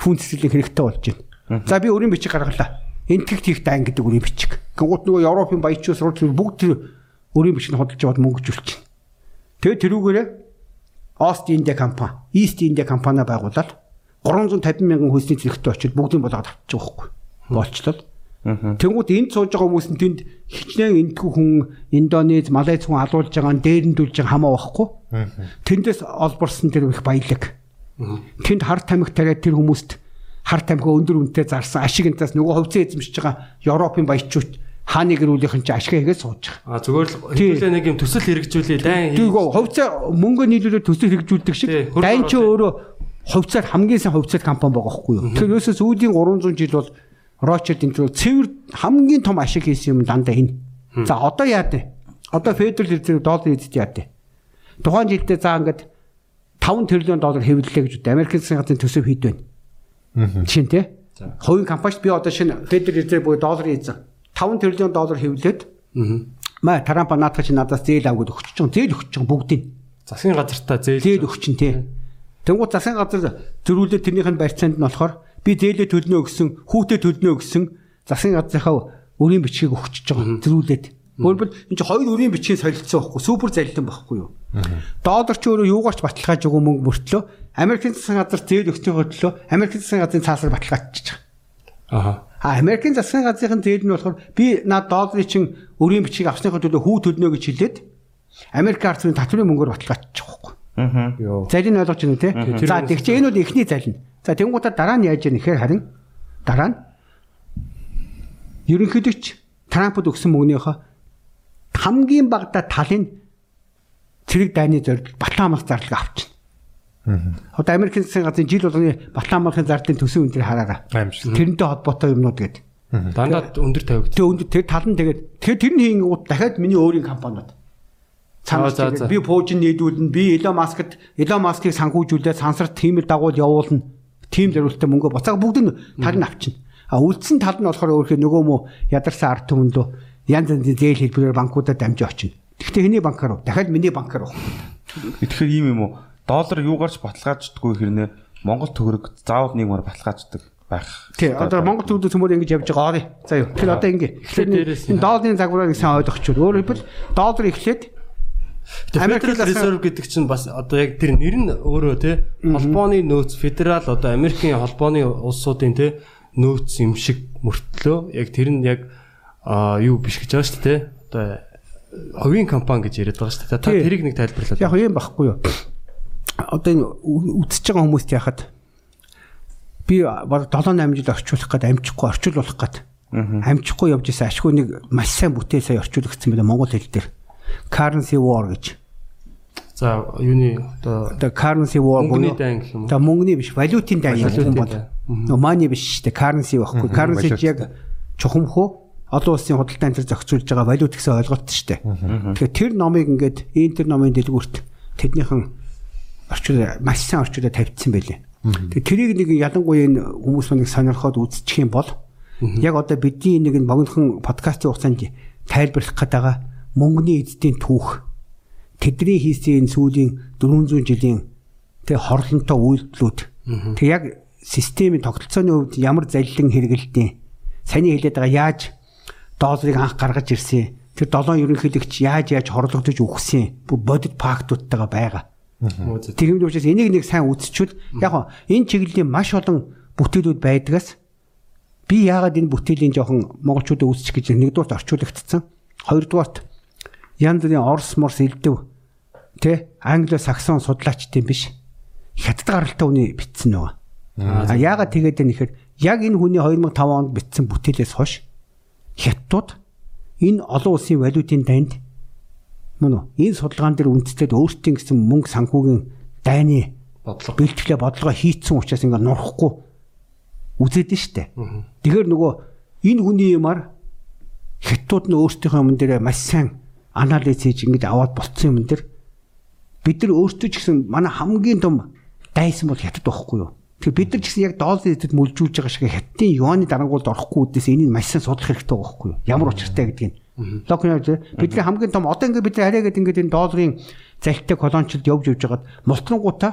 [SPEAKER 5] хүн цэцэрлэг хэрэгтэй болж байна. За би өрийн бичиг гаргалаа. Энтгэгт хийх дай гэдэг өрийн бичиг. Тэнгуут нөгөө Европын баячууд сурвалж бүгд тэр өрийн бичиг хөдөлж яваад мөнгөжүүлж байна. Тэгээ тэрүүгээрээ Ост Индия компани, East India компани байгуулад 350 мянган хөлсний зэрэгтэй очиж бүгдийг болгоод авчих жоохгүй. Болчлол. Тэнгүүд энд сууж байгаа хүмүүс нь тэнд хичнээн эндгүй хүн Индонез, Малайз хүн алуулж байгаа нь дээрэндүүлж байгаа хамаа байхгүй. Тэндээс олборсон тэр их баялаг. Тэнд хар тамхи тариад тэр хүмүүст хар тамхи өндөр үнэтэй зарсан ашигнтаас нөгөө хөвцөө эзэмшиж байгаа Европын баячууд хааны гэрүүлийнхэн чи ашиг хийгээд сууж байгаа.
[SPEAKER 4] А зүгээр л хэвлээ нэг юм төсөл хэрэгжүүлээ дайн
[SPEAKER 5] Тийгөө хөвцөө мөнгө нийлүүлээд төсөл хэрэгжүүлдэг шиг дайн
[SPEAKER 4] оруулалт.
[SPEAKER 5] өөрөө хөвцөөр хамгийн сайн хөвцөд компани байгаа байхгүй юу. Тэгэхээрөөсөө сүүлийн 300 жил бол Рочерд энэ төр цэвэр хамгийн том ашиг хийсэн юм дандаа энэ. За одоо яа дээ? Одоо федерал резерв доллар эзэд яа дээ? Тухайн жилдээ за ингээд 5 тэрлион доллар хэвлэлээ гэж үү. Америкийн засгийн газрын төсөв хэд байна? Нь тий. Хувийн компанид би одоо шинэ федерал резерв буюу долларын эзэн 5 тэрлион доллар хэвлээд маа Трамп наадах чи надаас зээл авгад өгч чинь зээл өгч чинь бүгдийг
[SPEAKER 4] засгийн газартаа зээл
[SPEAKER 5] зээл өгч чинь тий. Тэнгууд засгийн газар зөрүүлээ тэрнийх нь барьцаанд нь болохоор би дээлээ төлнө гэсэн, хүүтэй төлнө гэсэн засгийн газрынхаа өрийн бичгийг өгчөж байгаа. Зөрүүлээд. Өөрөөр энэ чинь хоёр өрийн бичгийн солилцоо байхгүй, супер залилан байхгүй юу? Доллар ч өөрөө юугаарч баталгааж өгөө мөнгө мөртлөө Америкийн засгийн газар зээл өгчөөгөө төлөө Америкийн засгийн газрын цаасаар баталгаажчих.
[SPEAKER 4] Аа.
[SPEAKER 5] А Америкийн засгийн газрын зээл нь болохоор би над долларын чинь өрийн бичгийг авсныхаа төлөө хүү төлнө гэж хэлээд Америк ард түмний татврын мөнгөөр баталгаачих واخгүй.
[SPEAKER 4] Йоо.
[SPEAKER 5] Залин ойлгож байна
[SPEAKER 4] тэр
[SPEAKER 5] За тэгч энэ бол эхний залин. За тэнгуутаа дараа нь яаж яах нэхэр харин дараа нь ерөнхийдөө ч Трампд өгсөн мөнгөнийхөө хамгийн багада талын цэрэг дайны зорилт Батламаас зарлага авчихна. Одоо Америкийн засгийн газрын жил болгоны Батламын зардлын төсөв энэ төр хараараа. Тэрнтэй холбоотой юмнууд гэдэг.
[SPEAKER 4] Дандаа өндөр тавигд.
[SPEAKER 5] Тэгээ өндөр тэр тал нь тэгээд тэгэхээр тэр нь хийнгүүт дахиад миний өөрийн компаниуд. Цаанаас би пуужин нийлүүлнэ, би Elon Musk-д Elon Musk-ыг санхүүжүүлээд сансарт тиймэр дагуул явуулна. Тим зориултаа мөнгө буцаага бүгд нь тал нь авчина. А үлдсэн тал нь болохоор өөрхөө нөгөө мө ядарсан ард түмэндөө янз янзын зээл хэлбэрээр банкудад дамжиж очино. Гэхдээ хэний банкаар вэ? Дахиад миний банкаар вэ?
[SPEAKER 6] Тэгэхээр ийм юм уу? Доллар юугаарч баталгааждаггүй хэрнээ Монгол төгрөг заавал нэг мар баталгааждаг байх.
[SPEAKER 5] Тий, одоо Монгол төвдөө цөмөр ингэж явж байгаа орё. За юу. Тэгэхээр одоо ингэ. Тэгэхээр энэ долларын загварыг сайн ойлгочихвол өөрөөр хэлбэл доллар эхлээд Америкийн
[SPEAKER 4] Reserve гэдэг чинь бас одоо яг тэр нэр нь өөрөө те холбооны нөөц федерал одоо Америкийн холбооны улсуудын те нөөц юм шиг мөртлөө яг тэр нь яг юу биш гэж байгаа шүү дээ те одоо хувийн компани гэж яриад байгаа шүү дээ. Та тэрийг нэг тайлбарлаад
[SPEAKER 5] яг юм байхгүй юу? Одоо энэ ү- үзэж байгаа хүмүүст яхад би баг 7 8 жил орчуулах гээд амжихгүй орчуулах гээд амжихгүй явж исэн. Ашгүй нэг маш сайн бүтээл сая орчуулагдсан байлаа монгол хэл дээр. Currency war гэж.
[SPEAKER 4] за юуны одоо
[SPEAKER 5] Одоо currency war
[SPEAKER 4] мөнгөний дан гэх юм уу
[SPEAKER 5] одоо мөнгөний биш валютын дан юм
[SPEAKER 4] Валютын
[SPEAKER 5] хүн бол. Нөгөө money биш шүү дээ. Currency байхгүй. Currency яг чухамхөө олон улсын худалдаан дээр зохицуулж байгаа валют гэсэн ойлголт шүү дээ. Тэгэхээр тэр номыг ингээд энэ тэр номын дэлгүүрт тэднийхэн орчуулаа маш сайн орчуулаа тавьчихсан байлээ. Тэгээ тэрийг нэг ялангуяа энэ хүмүүс нэг сонирхоод үзчих юм бол яг одоо бидний нэг нь богинохон подкастын хугацаанд тайлбарлах гээд байгаа мөнгөний эзэдийн түүх. Тэдний хийсэн энэ сүүлийн 400 жилийн тэг хорлонтой үйлдэлүүд. Тэг яг системийн тогтолцооны хувьд ямар залилан хэрэгэлтийн? Саний хэлээд байгаа яаж долларыг анх гаргаж ирсэн? Тэр долоон ерөнхийлөгч яаж яаж хорлогдож үхсэн бүр бодит фактуудтайгаа байгаа. Тэр юм учраас энийг нэг сайн үзчихвэл яг энэ чиглэлийн маш олон бүтээлүүд байдгаас би яагаад энэ бүтээлийн жоохон монголчуудад үүсчих гэж нэгдүгээрт орчуулагдсан. Хоёрдугаарт янз бүрийн орс морс элдв. Тэ? Англо саксон судлаачдын биш. Хятад гаралтай хүний бичсэн байгаа. А яагаад тэгээд вэ нэхэр яг энэ хүний 2005 онд бичсэн бүтээлээс хойш хятадууд энэ олон улсын валютын дайнд мөн энэ судалгаан дээр үндэслээд өөрсдийн гэсэн мөнгө санхүүгийн дайны
[SPEAKER 4] бодлого.
[SPEAKER 5] бэлтгэлээ бодлогоо хийцэн учраас ингээ нурахгүй үзээд нь штэ. Тэгэхээр нөгөө энэ хүний юмар хятадууд нь өөрсдийнхөө юм дээр маш сайн анализ хийж ингэж аваад болцсон юм дээр бид нар өөрсдөө ч гэсэн манай хамгийн том дайсан бол хятад байхгүй юу? Тэгэхээр бид нар ч гэсэн яг долларын эдэд мүлжүүлж байгаа шиг хятадын юаны дарангуулд орохгүй үдээс энийг маш сайн судлах хэрэгтэй байгаа байхгүй юу? Ямар учиртай гэдгийг. Локнер бидний хамгийн том одоо ингээд бид хараагээд ингээд энэ долларын залтай колоничлд явж явж байгаад мултрангуудаа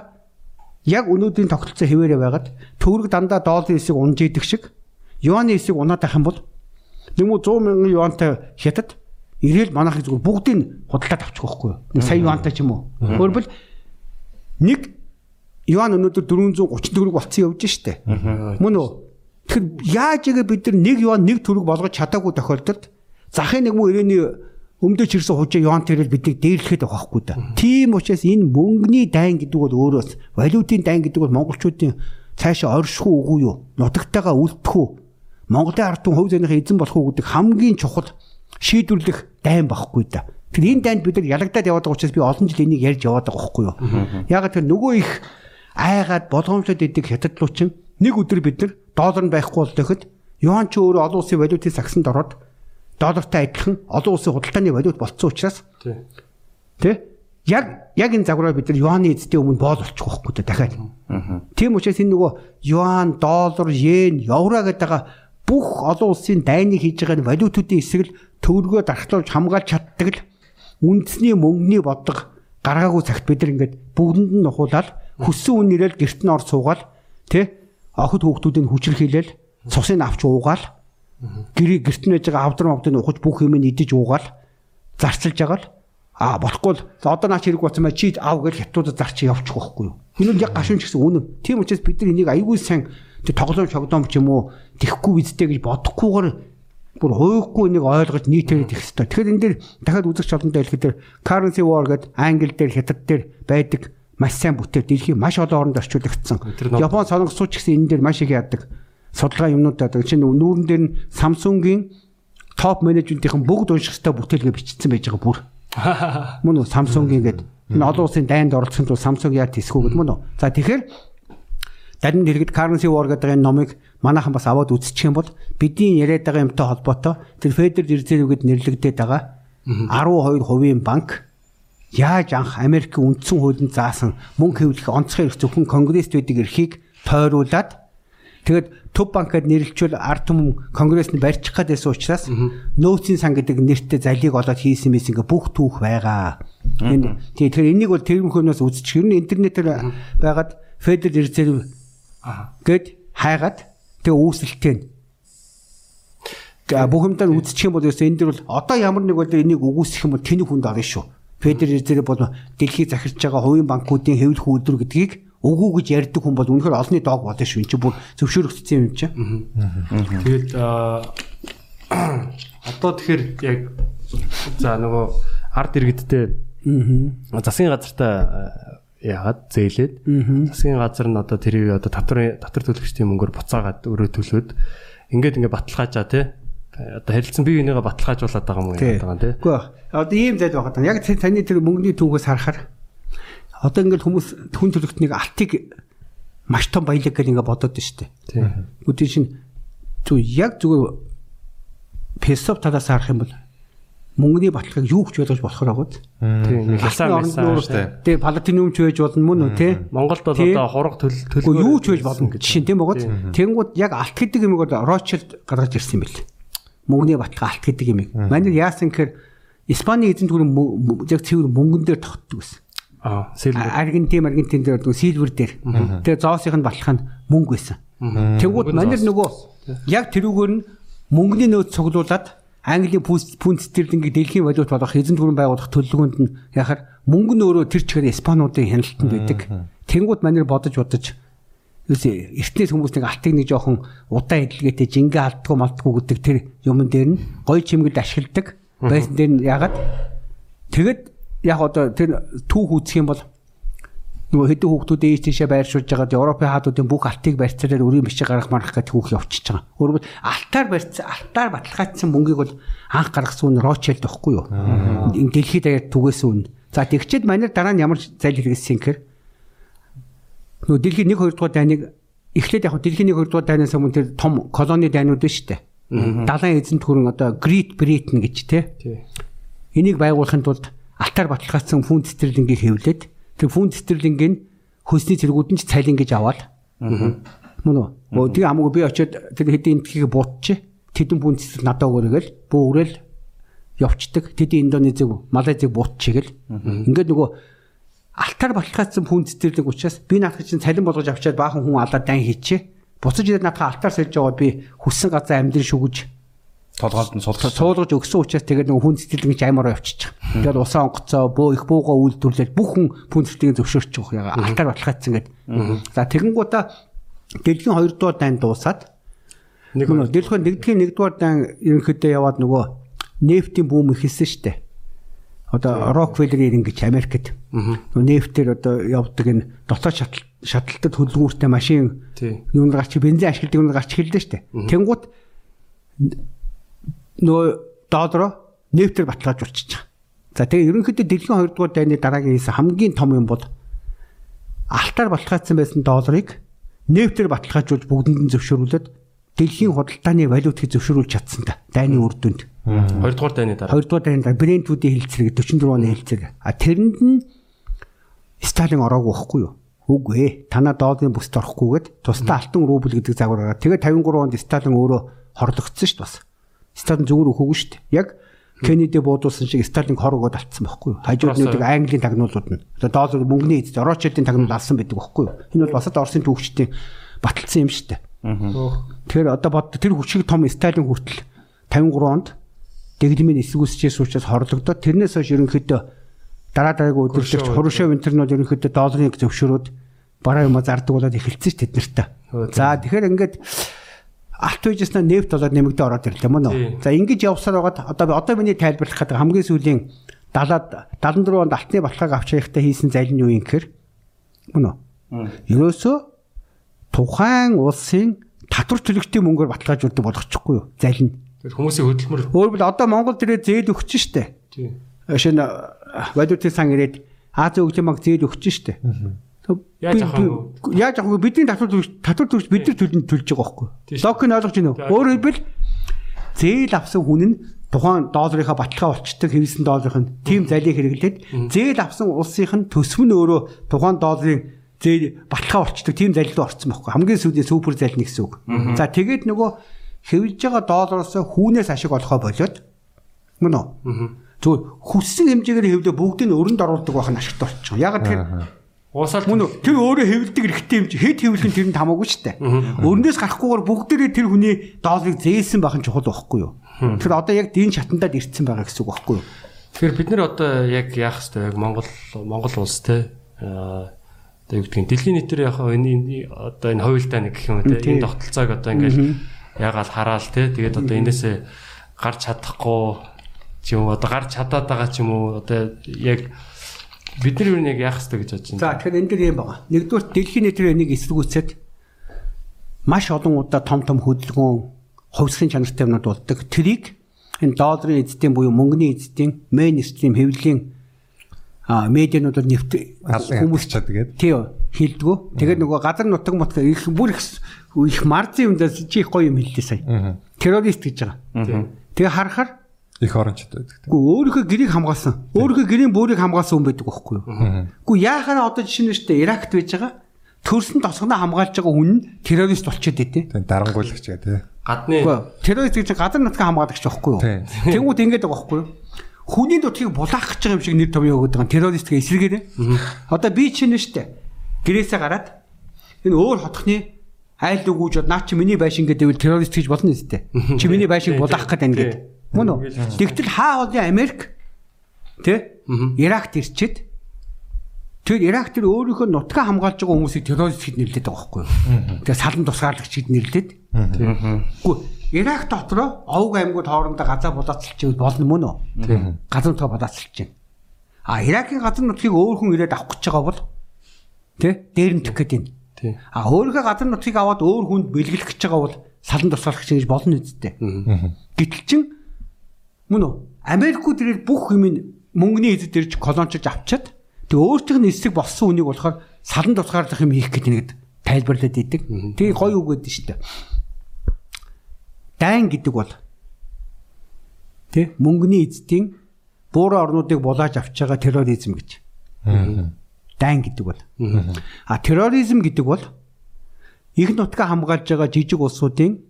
[SPEAKER 5] яг өнөөдрийн тогтолцоо хэвээрээ байгаад төгрөг дандаа долларын эсийг унж идэг шиг юаны эсийг унаад байх юм бол нэмүү 100 мянган юантай хятад ирээл манайхыг зүгээр бүгдийг худалдаад авчих واخгүй юу. Сая юантай ч юм уу. Өөрөвл нэг юан өнөөдөр 434 төгрөг болцсон явж штэ. Мөн үү? Тэгэхээр яаж игээ бид нар нэг юан нэг төгрөг болгож чадаагүй тохиолдолд захын нэг муу ирээний өмдөж ирсэн хужаа юан тэрэл бидний дээрлэхэд байгаа хгүй да. Тийм учраас энэ мөнгөний дайн гэдэг бол өөрөөс валютын дайн гэдэг бол монголчуудын цаашаа орших уу юу? Нутагтайгаа үлдэх үү? Монголын ард түмэн хувь зэнийхээ эзэн болох уу гэдэг хамгийн чухал шийдвэрлэх дайн багхгүй да. Тэгэхээр энэ дайнд бид нар ялагдаад яваад байгаа учраас би олон жил энийг ярьж яваад байгаа байхгүй юу. Яг тэр нөгөө их айгаад болгоомжлоод идэг хятад руу чинь нэг өдөр бид нар доллар нь байхгүй болоход юан ч өөр олон улсын валютын сагсанд ороод доллартай адилхан олон улсын худалдааны валют болцсон учраас тий яг яг энэ загвараа бид нар юаны эзэдийн өмнө боол болчих واخгүй да дахиад. Тийм учраас энэ нөгөө юан, доллар, йен, евро гэдэг бүх олон улсын дайныг хийж байгаа нь валютуудын эсрэг төвөргөө дархлуулж хамгаалж чаддаг л үндэсний мөнгөний бодлого гаргаагүй цагт бид нар ингээд бүгдэнд нь нухуулаад хүссэн үн нэрэл герт нь ор суугаал тий охид хүүхдүүдийг хүчрхийлээл цусыг авч уугаал гэрээ герт нь байж байгаа авдар мовдыг ухаж бүх юм нь идэж уугаал зарчилж байгаа л а болохгүй л. Одоо наач хэрэг болсон бай чи ав гэж хятуудад зарч явчих واخгүй юу? Энэ нь яг гашуун ч гэсэн үнэн. Тийм учраас бид нар энийг аягүй сайн тоглоом шогдоом ч юм уу тэхгүй үздэй гэж бодохгүйгээр бүр хуухгүй нэг ойлгож нийтээр их хэвээр. Тэгэхээр энэ дэр дахиад үзэгч олондоо хэлэхэд currency war гэдэг англи дээр хятад дээр байдаг маш сайн бүтээл дэлхийн маш олон оронд орчуулагдсан. Япон сонгоцооч гэсэн энэ дээр маш их яадаг. Судалгаа юмнууд байдаг. Чинь нүүрэн дээр нь Samsung-ийн топ менежментийн бүгд унших хэвээр бүтээлгээ бичсэн байж байгаа бүр. *laughs* Мөн Samsung-ийн гээд энэ олон улсын дайнд оролцсон тул Samsung яа тэсгүү гэдэг мөн үү. За тэгэхээр Дарин дэргэд currency war гэдэг энэ номыг манайхан бас аваад үзчих юм бол бидний яриад байгаа юмтай холбоотой тэр Federal Reserve гэд нэрлэгдээд байгаа 12% банк яаж анх Америкийн үндсэн хуулинд заасан мөнгө хэвлэх онцгой эрх зөвхөн конгресст байдаг эрхийг тойруулаад тэгээд төв банкад нэрлэлчүүл ард түмэн конгресс нь барьчих гэдээс учраас нөөцийн сан гэдэг нэртэй залийг олоод хийсэн мэс ингээ бүх түүх байгаа. Энэ тэгэхээр энийг бол тэрмхөнөөс үзчих. Ер нь интернетээр байгаад Federal Reserve гэд хайгаад тэгээ үүсэлтээ бүх юмдаа үзчих юм бол ерөөсөө энэ дэр бол одоо ямар нэг бол энийг үгүйсэх юм бол тэнэг хүнд орно шүү. Федерал резерв бол дэлхийг захирч байгаа хувийн банкуудын хэвлэх үйлдвэр гэдгийг үгүй гэж ярьдаг хүн бол үнэхээр олонний доог болно шүү. Энд чинь бүр зөвшөөрөгдсөн юм чинь.
[SPEAKER 4] Тэгээд одоо тэгэхээр яг за нөгөө ард иргэдтэй засгийн газартаа яагаад зээлээд засгийн газар нь одоо тэрийг одоо татвар татвар төлөгчдийн мөнгөөр буцаагаад өрөө төлөөд ингээд ингээд баталгаажаа тий одоо харилцан бие бинийгээ баталгаажуулаад байгаа юм яагаад байгаа тий.
[SPEAKER 5] Үгүй одоо ийм зайд байгаа. Яг таны тэр мөнгөний түүхээс харахаар одоо ингээд хүмүүс хүн төлөгчнийг алтыг маш том баялаг гэж ингээд бодоод. Тийм. Үгүй чинь зүг яг зүгээр песоп талаас харах юм бол мөнгөний баталгааг юу ч ойлгож болохоор байгаа.
[SPEAKER 4] Тийм. Хасаа
[SPEAKER 5] орноор тийм палатинум ч байж болно мөн үү тий.
[SPEAKER 4] Монголд бол одоо хураг төлөв
[SPEAKER 5] юу ч байж болно гэж шин тийм байгаа. Тэнгууд яг алт гэдэг юм бол Рочилд гаргаж ирсэн юм бэл мөнгөний баталгаа алт гэдэг юм. Манай яасан гэхээр Испаний эзэнт гүрэн яг цэвэр мөнгөн дээр тогтдог байсан.
[SPEAKER 4] Аа, силвер.
[SPEAKER 5] Аргентин, Аргентин дээр нөгөө силвер дээр. Тэгээ зоосынх нь батлах нь мөнгө байсан. Тэнгүүд манер нөгөө яг тэрүүгээр нь мөнгөний нөөц цуглуулад Английн пунт стерлингийг дэлхийн валют болох эзэнт гүрэн байгуулах төлөвлөгөөнд нь яхаар мөнгө нь өөрөө тэр чигээр Испануудын хяналтанд байдаг. Тэнгүүд манер бодож бодож Юусе эртнээс хүмүүс нэг алтыг нэг жоохон удаан эдлгээтэй жингээ алддгүй малтгүй гэдэг тэр юмн дээр нь гой чимгэлд ашигладаг. Байсан дээр нь ягаад тэгэд яг одоо тэр түүх үүсэх юм бол нөгөө хэдэн хүүхдүүд ээж тийшээ байршуулж байгаад Европын хаадуудын бүх алтыг барьцаараар өрийн бичиг гаргах марах гэдэг хүүх явчихж байгаа. Өөрөөр алтаар барьцсан алтаар баталгаажсан мөнгийг бол анх гаргасан нь Рочелд байхгүй юу? Дэлхийд даяар түгээсэн үн. За тэгчээд манайд дараа нь ямар зайл хэрэгсэн гэхээр нөгөө дэлхийн 1 2 дугаар дайныг эхлээд яг дэлхийн 1 2 дугаар дайнаас өмнө тэр том колони дайнууд нь шүү дээ. Далайн эзэнт хөрөн одоо Great Britain гэж те. Энийг байгуулахын тулд алтаар баталгаажсан фунт стерлингийг хэвлээд тэр фунт стерлингийн хөлсний цэргүүд нь ч цалин гэж аваад. Мөн үү? Тэгээ амгүй би очиод тэр хэдийн энтхийг буутчих. Тэдэн фунт стерлинг надад өгөөрэй гэл бөөрөл явцдаг. Тэдийн Индонезиг, Малайзиг буутчих гэл. Ингээд нөгөө алтаар баталгаажсан фунт стерлинг учраас би наадах чинь цалин болгож авчаад баахан хүн алаад дан хийчээ. Буцаж ирээд наадах алтаар сольж яваад би хүссэн газар амьдрын шүгэж
[SPEAKER 6] толгойд нь суулгаж
[SPEAKER 5] суулгаж өгсөн учраас тэгээд нэг хүн сэтгэлгэн аймаар явчихчих. Тэгээд усаа онгоцоо бөө их буугаа үйлдвэрлээд бүх хүн хүн сэтгэлгэн зөвшөөрч явах яга. Алтаар баталгаажсан гэдэг. За тэгэнгүүтээ дэлхийн 2 дугаар дайн дуусаад нэг дэлхийн нэгдгийн 1 дугаар дайн ерөнхийдөө яваад нөгөө нефтийн бүүм ихэлсэн штэ. Одоо Rockefeller ингэж Америкт. Нөгөө нефтээр одоо явдаг энэ дотоод шатал шаталтад хөдөлгүүртэй машин юунд гарч бензин ашигладаг юунд гарч хэлдэг штэ. Тэнгуут нөгөө доллароо нефтээр баталгааж урчиж байгаа. За тэгээ ерөнхийдөө дэлхийн 2 дугаар дайны дараагийн хийсэн хамгийн том юм бол алтаар баталгаажсан байсан долларыг нефтээр баталгаажуулж бүгдэнд нь зөвшөөрүүлээд дэлхийн худалдааны валютыг зөвшөөрүүлж чадсан та дайны үр дүнд.
[SPEAKER 4] 2 дугаар дайны дараа.
[SPEAKER 5] 2 дугаар дайны дараа брендүүдийн хилцэрэг 44 оны хилцэрэг. А тэрэнд нь Сталин ороогүй байхгүй юу? Үгүй ээ. Танаа долларын бүст орохгүйгээд тусдаа алтан рубль гэдэг загвар гараад тэгээ 53 онд Сталин өөрөө хорлогдсон шүү дээ бас. Сталин зүгээр өгөөгүй шүү дээ. Яг Кеннеди буудуулсан шиг Сталин хор өгөөд алдсан байхгүй юу? Хажууд нь нэг Английн тагнуулууд нь. Одоо доллар мөнгөний эзэд Рочелдийн тагнуул алсан байдаг байхгүй юу? Энэ бол бас одоо Оросын түүхчдийн баталсан юм шүү дээ. Тэгэхээр одоо бод тэр хүчиг том Сталин хүртэл 53 онд дэглэмийн эсвүүсчээс учраас хорлогдоод тэрнээс хойш ерөнхийдөө дараа дараагийн өдөржигч Хурушев интернет ерөнхийдөө долларыг зөвшөөрөөд бараа юм зардаг болоод эхэлсэн ш тэд нартай. За тэгэхээр ингээд алт үежснаа нефт болоод нэмэгдээ ороод ирлээ мөн үү. За ингэж явсаар байгаад одоо одоо миний тайлбарлах гэдэг хамгийн сүүлийн 70-ад 74 онд алтны баталгааг авч явахдаа хийсэн залин юу юм гэхээр мөн үү. Ерөөсөө тухайн улсын татвар төлөгчдийн мөнгөөр баталгаажуулдаг болгочихгүй юу? Залин.
[SPEAKER 4] Хүмүүсийн хөдөлмөр.
[SPEAKER 5] Өөрөөр одоо Монгол дээрээ зээл өгч штэ.
[SPEAKER 4] Тийм.
[SPEAKER 5] Шинэ валютын сан ирээд Азийн хөгжлийн банк зээл өгч штэ.
[SPEAKER 4] Яаж авах вэ?
[SPEAKER 5] Яаж авах вэ? Бидний татвар төлөгч татвар төлөгч бид нар төлөнд төлж байгаа байхгүй. Лог нь ойлгож байна уу? Өөрөөр хэлбэл зээл авсан хүн нь тухайн долларынхаа баталгаа болчдөг хэвсэн долларын нь тийм залийг хэрэглээд зээл авсан улсынх нь төсөв нь өөрөө тухайн долларын зээл баталгаа болчдөг тийм залилд орсон байхгүй. Хамгийн сүүлийн супер залил нэгсэн үг. За тэгээд нөгөө хэвлж байгаа доллароос хүүнээс ашиг олохоо болоод мөн үү? Зүгээр хүссэн хэмжээгээр хэвлээ бүгдийг нь өрөнд оруулдаг байх нь ашигтай болчихсон. Яг тэгэхээр
[SPEAKER 4] Уусаал
[SPEAKER 5] Мөн үү? Тэр өөрөө хэвлдэг эрхтэй юм чи. Хэд хэвлэх нь тэрэнд хамаагүй шүү дээ. Өрнөөс гарахгүйгээр бүгдээрээ тэр хүний долларыг зээлсэн байх нь чухал байхгүй юу? Тэр одоо яг дийн шатандад ирсэн байгаа гэсэн үг байхгүй юу?
[SPEAKER 4] Тэгэхээр бид нар одоо яг яах хэвээр яг Монгол Монгол улс те аа одоо юу гэдгийг дэлхийн нийтээр яг энэ одоо энэ хувилтаа нэг гэх юм те энэ тогтолцоог одоо ингээл ягаал хараал те тэгээд одоо энээсээ гарч чадахгүй ч юм уу одоо гарч чадаад байгаа ч юм уу одоо яг бид нар юу нэг яах хэвээр гэж бодож байна.
[SPEAKER 5] За тэгэхээр энэ дэр юм байгаа. Нэгдүгээр дэлхийн нийтээр энийг эсэргүүцээд маш олон удаа том том хөдөлгөөн хувьсгын чанартай юмнууд болдог. Тэрийг энэ долларын эзэдийн буюу мөнгөний эзэдийн мейнстрим хэвлэлийн а медиануудад нэвт
[SPEAKER 1] хүмүүс чаддаг гэдэг.
[SPEAKER 5] тий хилдэгөө. Тэгээд нөгөө газар нутаг мутаг их бүр их их марзын юмдаа чи их гоё юм хэллээ сая. Террорист гэж байгаа. Тэгээ харахаар
[SPEAKER 1] Их орончтой байдаг.
[SPEAKER 5] Гү өөрийнхөө гэрийг хамгаалсан. Өөрийнхөө гэрийн бөөрийг хамгаалсан хүн байдаг байхгүй юу? Гү яахаараа одоо жишээ нь штэ Иракт байж байгаа төрсөн тосгоноо хамгаалж байгаа хүн нь террорист болчиход байдیں۔
[SPEAKER 1] Тэгээ дарангуйлагч гэдэг тий.
[SPEAKER 4] Гадны
[SPEAKER 5] террорист гэж газар нутгийн хамгаалагч байхгүй юу?
[SPEAKER 1] Тийм.
[SPEAKER 5] Тэнгүүд ингэж байгаа байхгүй юу? Хүний нутгийг булаах гэж байгаа юм шиг нэр томьёо өгöd байгаа террористгээ эсрэгээрээ. Одоо би чинь штэ гэрээсээ гараад энэ өөр хотхны айл өгүүж наа чи миний байшин гэдэг үл террорист гэж болно үстэй. Чи миний байшинг булаах гэдэг байна гэдэг. Мөн үү? Тэгтэл хаа олон Америк тэ Иракт ирчээд Тэгэхээр Ирак тэр өөрийнхөө нутгаа хамгаалж байгаа хүмүүсийг террорист гэд нэрлэдэг байгаа байхгүй юу? Тэгээ салан тусгаарлагч гэд нэрлээд. Үгүй Ирак дотроо овг аймагуд хоорондоо газар булаацалж болно мөн үү? Газар нутгаа булаацалж байна. А Иракийн газар нутгийг өөр хүн ирээд авах гэж байгаа бол тий дээр нь төх гэдэг юм.
[SPEAKER 4] Тий.
[SPEAKER 5] А өөрийнхөө газар нутгийг аваад өөр хүнд бэлгэлэх гэж байгаа бол салан тусгаарлагч гэж болно үсттэй. Гэтэл чин мөн үү? Америкууд ирээд бүх юм мөнгөний эзэд ирж колончилж авчаад тэг өөртөөх нь эсрэг болсон үнийг болохоор салан тусгаарлах юм хийх гэдэг нэгэд тайлбарлаад идэг. Тэгээ гоё үг гэдэг шүү дээ. Дайн гэдэг бол тий мөнгөний эзэдийн бууруу орнуудыг булааж авч байгаа терроризм гэж. Дайн гэдэг бол. А терроризм гэдэг бол их нутгаа хамгаалж байгаа жижиг улсуудын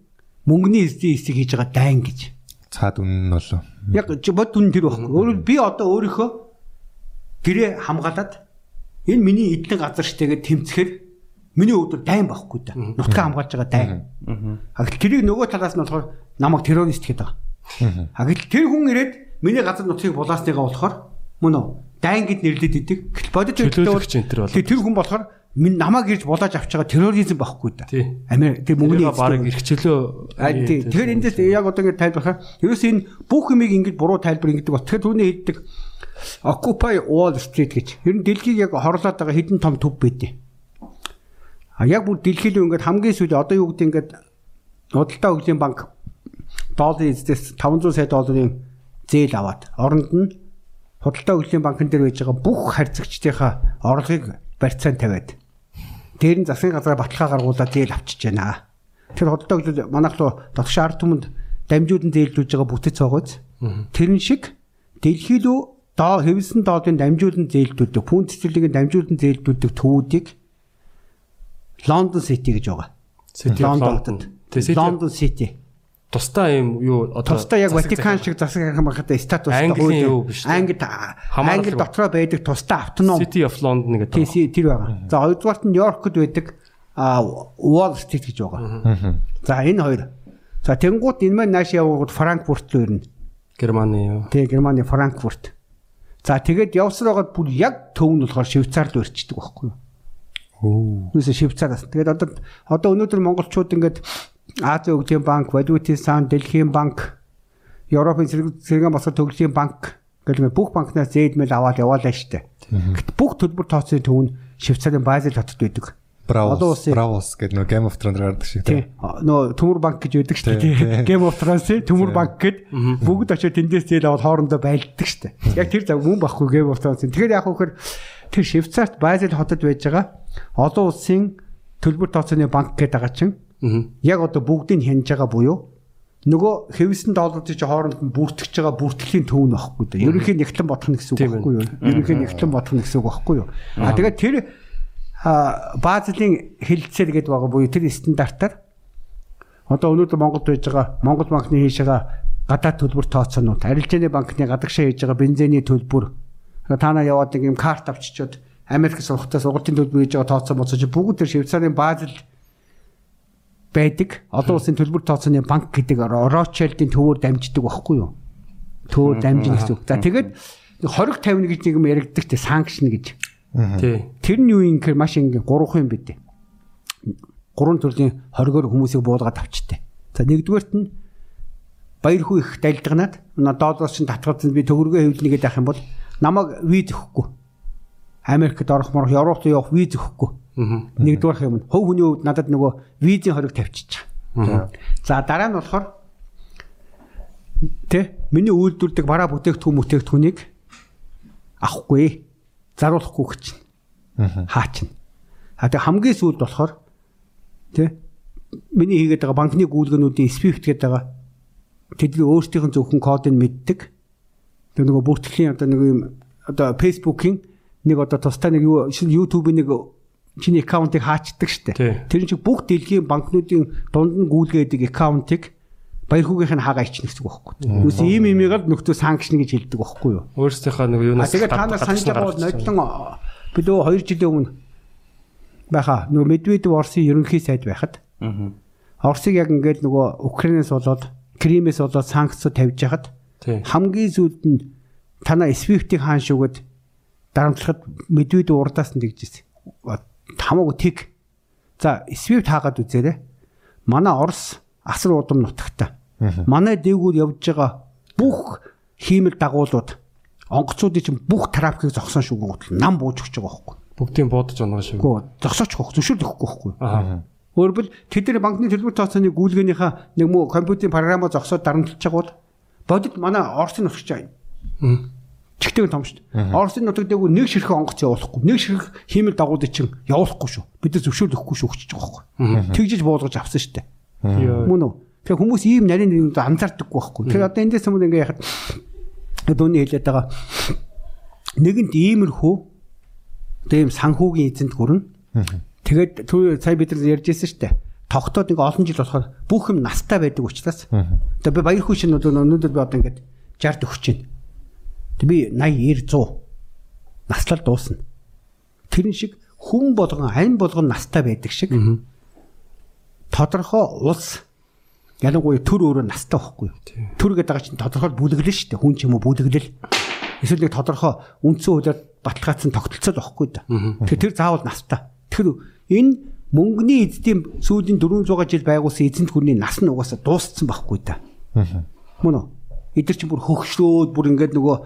[SPEAKER 5] мөнгөний эсрэг хийж байгаа дайн гэж.
[SPEAKER 1] Цаад үнэн нь болов.
[SPEAKER 5] Яг бод түн тэр байхгүй. Өөрөөр би одоо өөрийнхөө гэрээ хамгаалаад энэ миний эдний газар штэйгээ тэмцэхээр миний өвдөр дайн байхгүй да. Нутгаа хамгаалж байгаа дайн. Гэтэл тэрийг нөгөө талаас нь болохоор намайг террорист гэдэг байгаа. А гэтэл тэр хүн ирээд миний газар нутгийг булаасныгаа болохоор мөн үү дайн гэд. Гэтэл бодож
[SPEAKER 4] Чөлөөлөгч энэ
[SPEAKER 5] тэр тэр хүн болохоор минь намайг ирж булааж авч байгаа терроризм байхгүй да. Америк тэр мөнгөний
[SPEAKER 4] баг эрхчлөө.
[SPEAKER 5] Тэгэхээр эндээс яг одоо ингэ тайлбархаа. Ерөөс энэ бүх юмыг ингэж буруу тайлбар ингэдэг. Тэгэхээр түүний хэлдэг Occupy Wall Street гэж. Ер нь дэлхийг яг хорлоод байгаа хідэн том төв байдیں۔ А яг бүр дэлхийд ингээд хамгийн сүүл одоо юу гэдэг ингээд Худалдаа хөгжлийн банк долларын эзэс 500 сая долларын зээл аваад оронд нь худалдаа хөгжлийн банкн дээр байж байгаа бүх харьцагчдынхаа орлогыг барьцаанд тавиад дээр нь засгийн газраа баталгаа гаргуулаад зээл авчиж байна. Тэр худалдаа хөгжил манайх руу дотгош ард түмэнд дамжуулан зээлдүүлж байгаа бүтэц цогоц. Тэрэн шиг дэлхий рүү доо хэвсэн доолын дамжуулан зээлдүүлдэг, пүнт цэцэрлэгийн дамжуулан зээлдүүлдэг төвүүдийг Лондон Сити гэж байгаа.
[SPEAKER 4] Of-
[SPEAKER 5] Лондон Сити.
[SPEAKER 4] Тусдаа юм юу одоо
[SPEAKER 5] Тусдаа яг Ватикан шиг засаг хамгаалахтай статус
[SPEAKER 4] Английн юу биш үү?
[SPEAKER 5] Англи Англи дотроо байдаг тусдаа автоном
[SPEAKER 4] City of London гэдэг.
[SPEAKER 5] TC тэр байгаа. За хоёрдугаарт нь Нью-Йоркд байдаг Wall Street гэж байгаа. За энэ хоёр. За тэнгуут энэ маань нааш явгууд Франкфурт руу ирнэ.
[SPEAKER 4] Германы юу?
[SPEAKER 5] Тэгээ Германы Франкфурт. За тэгээд явсаар байгаа бүр яг төв нь болохоор Швейцар руу ирчдэг байхгүй юу?
[SPEAKER 1] Оо.
[SPEAKER 5] Юусе Швейцараас. Тэгээд одоо одоо өнөөдөр монголчууд ингээд Азийн хөгжлийн банк, Валютын сан, Дэлхийн банк, Европын цэргийн босгол төгслийн банк гэх мэт бүх банкнаас зээлмэл аваад яваалаа штэ. Гэт бүх төлбөр тооцооны төв нь Швейцарын Базел хотод байдаг.
[SPEAKER 1] Бравос. Бравос гэдэг нөө Game of Thrones гардаг шиг
[SPEAKER 5] Тий.
[SPEAKER 1] тийм.
[SPEAKER 5] Нөө төмөр банк гэж байдаг шүү дээ. Game of Thrones төмөр банк гэд бүгд очиод тэндээс зээл аваад хоорондоо байлддаг шүү дээ. Яг тэр зав мөн багхгүй Game of Thrones. Тэгэхээр яг хөхөр тэр Швейцарт Базел хотод байж байгаа олон улсын төлбөр тооцооны банк гэдэг байгаа чинь яг одоо бүгдийг хянаж байгаа буюу нөгөө хэвсэн долларын чинь хооронд нь бүртгэж байгаа бүртгэлийн төв нь багхгүй дээ. Ерөнхийн нэгтлэн бодох нь гэсэн үг
[SPEAKER 4] Тийм
[SPEAKER 5] багхгүй юу? Ерөнхийн нэгтлэн бодох нь гэсэн үг багхгүй юу? А тэгээд тэр базлийн хэлэлцээр гэдэг байгаа буюу тэр стандартаар одоо өнөөдөр Монголд байж байгаа Монгол банкны хийж байгаа гадаад төлбөр тооцоонууд, арилжааны банкны гадагшаа хийж байгаа бензиний төлбөр та нар яваад нэг юм карт авчичоод Америк сургалтаас сургалтын төлбөр хийж байгаа тооцоо боцож бүгд тэр Швейцарын базил байдаг. Одоо улсын төлбөр тооцооны банк гэдэг Рочелдийн төвөөр дамждаг байхгүй юу? Төвөөр дамжина гэсэн үг. За тэгээд 20 50 гэж нэг юм яригддаг те санкшн гэж. Тэр нь юу юм гэхээр маш ингийн гурван юм бидээ. Гурван төрлийн хоригоор хүмүүсийг буулгаад авчтай. За нэгдүгээрт нь баяр хүү их далдганаад доллараас чинь татгалзсан би төгрөгөө хэвлэнэ гэдэг ах юм бол намайг виз өгөхгүй. Америкт орох морох Европ руу явах виз өгөхгүй. Нэгдүгээр юм. Хөв хүний хувьд надад нөгөө визийн хориг тавьчих. За дараа нь болохоор тэ миний үйлдвэрлэдэг бараа бүтээгдэхүүн бүтээгдэхүүнийг авахгүй заруулахгүй гэж чинь хаачин. А тэг хамгийн сүүлд болохоор тэ миний хийгээд байгаа банкны гүйлгэнүүдийн SWIFT гэдэг байгаа тэдний өөрсдийнх нь зөвхөн кодыг мэддэг. Тэг нөгөө бүртгэлийн одоо нэг юм одоо Facebook-ийн нэг одоо тустай нэг юу YouTube-ийн нэг чиний аккаунтыг хаачдаг штэ. Тэр чинь бүх дэлхийн банкнуудын дунд нь гүйлгээдэг аккаунтыг баяр хүүгийнх нь хагаа ичнэ гэсэн үг байхгүй. Юус ийм имийг л нөхдөө санкшн гэж хэлдэг байхгүй юу?
[SPEAKER 4] Өөрсдийнхөө нэг юунаас
[SPEAKER 5] тэгээд та нар санаж байгаа бол нодлон билүү 2 жилийн өмнө байха нөгөө Медведев Орсын ерөнхий сайд байхад Орсыг яг ингээд нөгөө Украинаас болоод Кримээс болоод санкц тавьж яхад
[SPEAKER 4] Тий.
[SPEAKER 5] хамгийн сүүлд нь танаа SWIFT-ийг хаан шүгэд дарамтлахад медвед урдаас нь тэгжсэн. Хамаагүй тэг. За SWIFT хаагаад үзээрэй. Манай Орос асар удам нутагта. Манай дээгүүр явж байгаа бүх хиймэл дагуулууд онгоцуудын чинь бүх трафикийг зогсоон шүүгэн гутал нам бууж өгч байгаа байхгүй.
[SPEAKER 4] бүгдийн бодож оноо шиг.
[SPEAKER 5] Үгүй зогсооч хөх зөвшөөрөл өгөхгүй байхгүй.
[SPEAKER 4] Аа.
[SPEAKER 5] Өөрөвл тэдний банкны төлбөр тооцооны гүйлгээнийхээ нэг муу компьютерийн програмаа зогсоод дарамтлаж байгаа бол бодит манай Орсын нутагч аа. Чигтэйг том шүү дээ. Орсын нутаг дээгүүр нэг ширхэг онгоц явуулахгүй. Нэг ширхэг хиймэл дагуудыг чинь явуулахгүй шүү. Бид нар зөвшөөрөл өгөхгүй шүү өгч байгаа байхгүй. Тэгжиж буулгаж авсан шүү дээ. Мөн үү? Тэгэхээр хүмүүс ийм нарийн нэг анзаардаггүй байхгүй. Тэгэхээр одоо эндээс өмнө ингээ яхад дөөний хэлээд байгаа нэгэнт иймэрхүү одоо ийм санхүүгийн эзэнт гүрэн тэгээд сая бид нар ярьжсэн шүү дээ. Тогтоод нэг олон жил болохоор бүх юм настай байдаг учраас одоо би баяр хөшин өнөөдөр би одоо ингээд 60 өгч байна. Би 80 90 100 наслал дуусна. Тэрэн шиг хүн болгон ань болгон настай байдаг шиг тодорхой улс ялангуяа төр өөрөө настай байхгүй? Төр гэдэг чинь тодорхой бүлэглэл шүү дээ. Хүн ч юм уу бүлэглэл. Эсвэл нэг тодорхой үндсэн хуулиар баталгаажсан тогтолцоо байхгүй да. Тэгэхээр тэр заавал настай. Тэгэхээр энэ мөнгөний эзэдийн сүүлийн 400 жил байгуулсан эзэнт гүрний нас нь угаасаа дууссан байхгүй да. Мөн үү? Эдгэр чинь бүр хөгшрөөд бүр ингээд нөгөө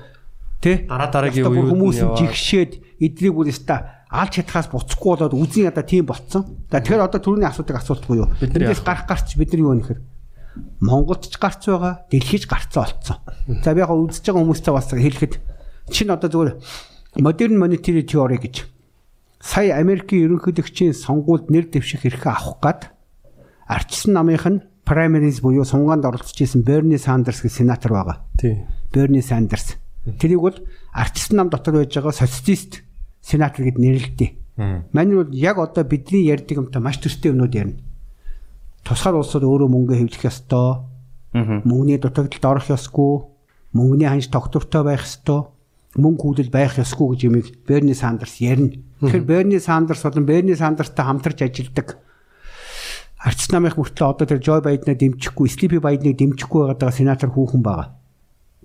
[SPEAKER 5] тэ
[SPEAKER 4] Дараа дараагийн үеүүд
[SPEAKER 5] хүмүүс жигшээд эдрийг бүр яста алж чадхаас буцахгүй болоод үзэн ядаа тийм болцсон. За тэгэхээр одоо түрүүний асуудыг асуултгүй юу?
[SPEAKER 4] Бид нар
[SPEAKER 5] Эндээс гарах гарч бид нар юу нэхэр Монголд ч гарц байгаа, дэлхийд ч гарцсан болцсон. За би яг үзэж байгаа хүмүүстэй бас хэлэхэд чинь одоо зүгээр модерн монетary theory гэж сая Америкийн ерөнхийлөгчийн сонгуульд нэр дэвших эрхээ авах гад арчсан намынх нь primaries буюу сунгаанд оролцож исэн Bernie Sanders гэх сенатор байгаа.
[SPEAKER 4] Тий.
[SPEAKER 5] Bernie Sanders. Тэрийг бол арчсан нам дотор байж байгаа социалист сенатор гэд нэрлэдэг. Мань бол яг одоо бидний ярьдаг юмтай маш төстэй юмнууд ярина. Тусгаар улсууд өөрөө мөнгө хэвлэх ёстой. Мөнгөний дутагдлалд орох ёсгүй. Мөнгөний ханж тогтвортой байх ёстой. Мөнгө хүүдэл байх ёсгүй гэж юмыг Bernie Sanders ярина. Тэгэхээр Bernie Sanders болон Bernie Sanders-тай хамтарч ажилладаг арчс намынх мөртлөө одоо тэр Joe Biden-а дэмжихгүй, Sleepy Biden-ыг дэмжихгүй байгаа сенатор хүүхэн байгаа.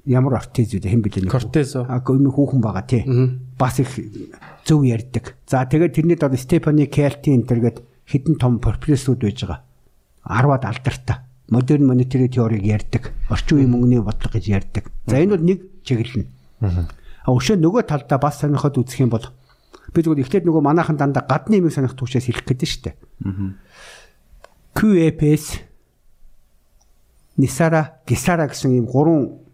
[SPEAKER 5] Ямар ортез үү хэн билээ нэг.
[SPEAKER 4] Кортез үү?
[SPEAKER 5] А гомны хүүхэн байгаа тий. Бас их зөв ярьдаг. За тэгээд тэрний дор Стефани Келти энэ төргээд хідэн том популистууд байж байгаа. 10-аад алдартай. Модерн монетary теорийг ярьдаг. Орчин үеийн мөнгөний бодлого гэж ярьдаг. За энэ бол нэг чиглэл нь. Өшөө нөгөө талдаа бас сонирхоод үзэх юм бол би зүгээр эхлээд нөгөө манайхан дандаа гадны юмыг сонирх төвчээс хэлэх гэдэг шүү дээ. QFS Нисара, Гисара гэсэн ийм гурван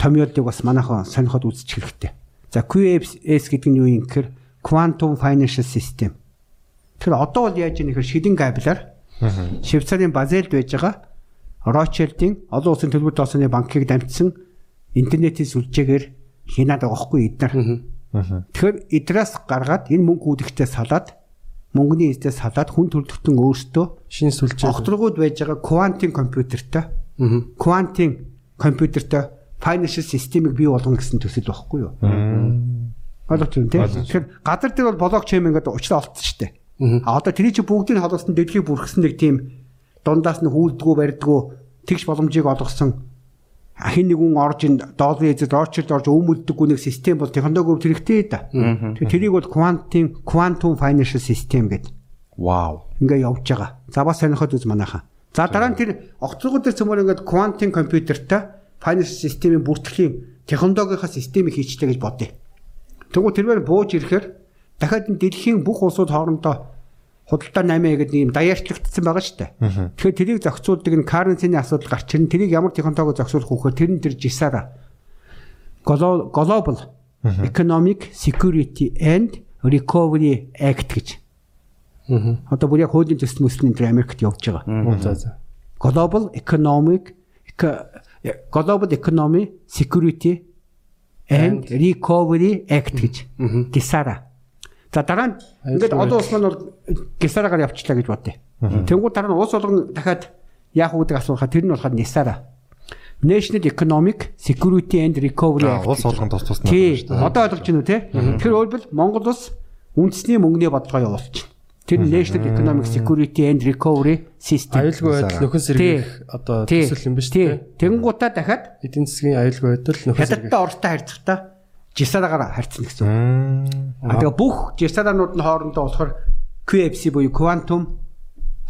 [SPEAKER 5] томьёолыг бас манайхан сонирхоод үзчих хэрэгтэй. За QFS гэдэг нь юу юм гэхээр Quantum Financial System. Тэгэхээр одоо бол яаж ийм нэхэр шидэн габилаар Швейцарын Базельд байж байгаа Рочелдийн олон улсын төлбөр тооцооны банкыг дамжсан интернетийн сүлжээгээр хийнаад байгаа хгүй эднэр. Тэгэхээр эдраас гаргаад энэ мөнгө үүдэгтээ салаад мөнгөний эзэдээ салаад хүн төрөлхтөн өөртөө
[SPEAKER 4] Шинэ сүлжээ.
[SPEAKER 5] огторгууд байж байгаа квантын компьютертэй квантын компьютертэй financial системийг бий болгоно гэсэн төсөл байхгүй юу? Ойлгож байна тийм. Тэгэхээр газар дээр бол блокчейн ингээд уучраа олцсон шүү дээ. А одоо тэрий чи бүгдийг холбосон дэлхийг бүрхсэн нэг тийм дундаас нь хүлдгүү барьдгүү тэгш боломжийг олгосон хин нэгэн орж ин долларын эзэд орчилд орж өмөлдөггүй нэг систем бол технологи хэрэгтэй да. Тэгэхээр тэрийг бол квантын quantum financial system гэдэг
[SPEAKER 6] Вау.
[SPEAKER 5] ингээ явж байгаа. За бас сонирхоод үз манайхаа. За дараа нь тэр огцрогууд дээр цөмөр ингээд квантын компьютертай finance системийн бүртгэлийн технологийнхаа системийг хийчлээ гэж бодъё. Тэгвэл тэрээр бууж ирэхээр дахиад энэ дэлхийн бүх улсууд хоорондоо худалдаа 8 гэдэг ийм даяарчлагдсан байгаа шүү дээ. Тэгэхээр тэрийг зохицуулдаг энэ currency-ний асуудал гарч ирнэ. Тэрийг ямар технологи зохицуулах вэ гэхээр тэр нь тэр жисара Global Economic Security and Recovery Act гэж Одоо бүр яг хуулийн төсөл мөслийн тэр Америкт явж байгаа.
[SPEAKER 4] За за.
[SPEAKER 5] Global Economic Eco- Global Economy Security and Recovery Act гэж. GISARA. За дараа нь ингээд олон улс маань бол GISARA-гаар явчлаа гэж бодъё. Тэнгүүд дараа нь улс болгон дахиад яах гэдэг асуухаа тэр нь болохоор NISARA. National Economic Security and Recovery Act.
[SPEAKER 1] улс болгон тус тус
[SPEAKER 5] Тий. Одоо ойлгож байна уу те? Тэгэхээр өөрөлдвөл Монгол улс үндэсний мөнгөний бодлогоо явуулчихна. Тэр нь National Economic Security and Recovery System.
[SPEAKER 4] Аюулгүй байдал нөхөн сэргийлэх одоо төсөл юм ба шүү дээ.
[SPEAKER 5] Тэнгуудаа дахиад
[SPEAKER 4] Эдийн засгийн аюулгүй байдал нөхөн сэргийлэх.
[SPEAKER 5] хятадтай Оростой харьцахтаа Жисадагаар харьцна гэсэн. үг. А тэгээ бүх жисаданууд нь хоорондоо болохоор QFC буюу Quantum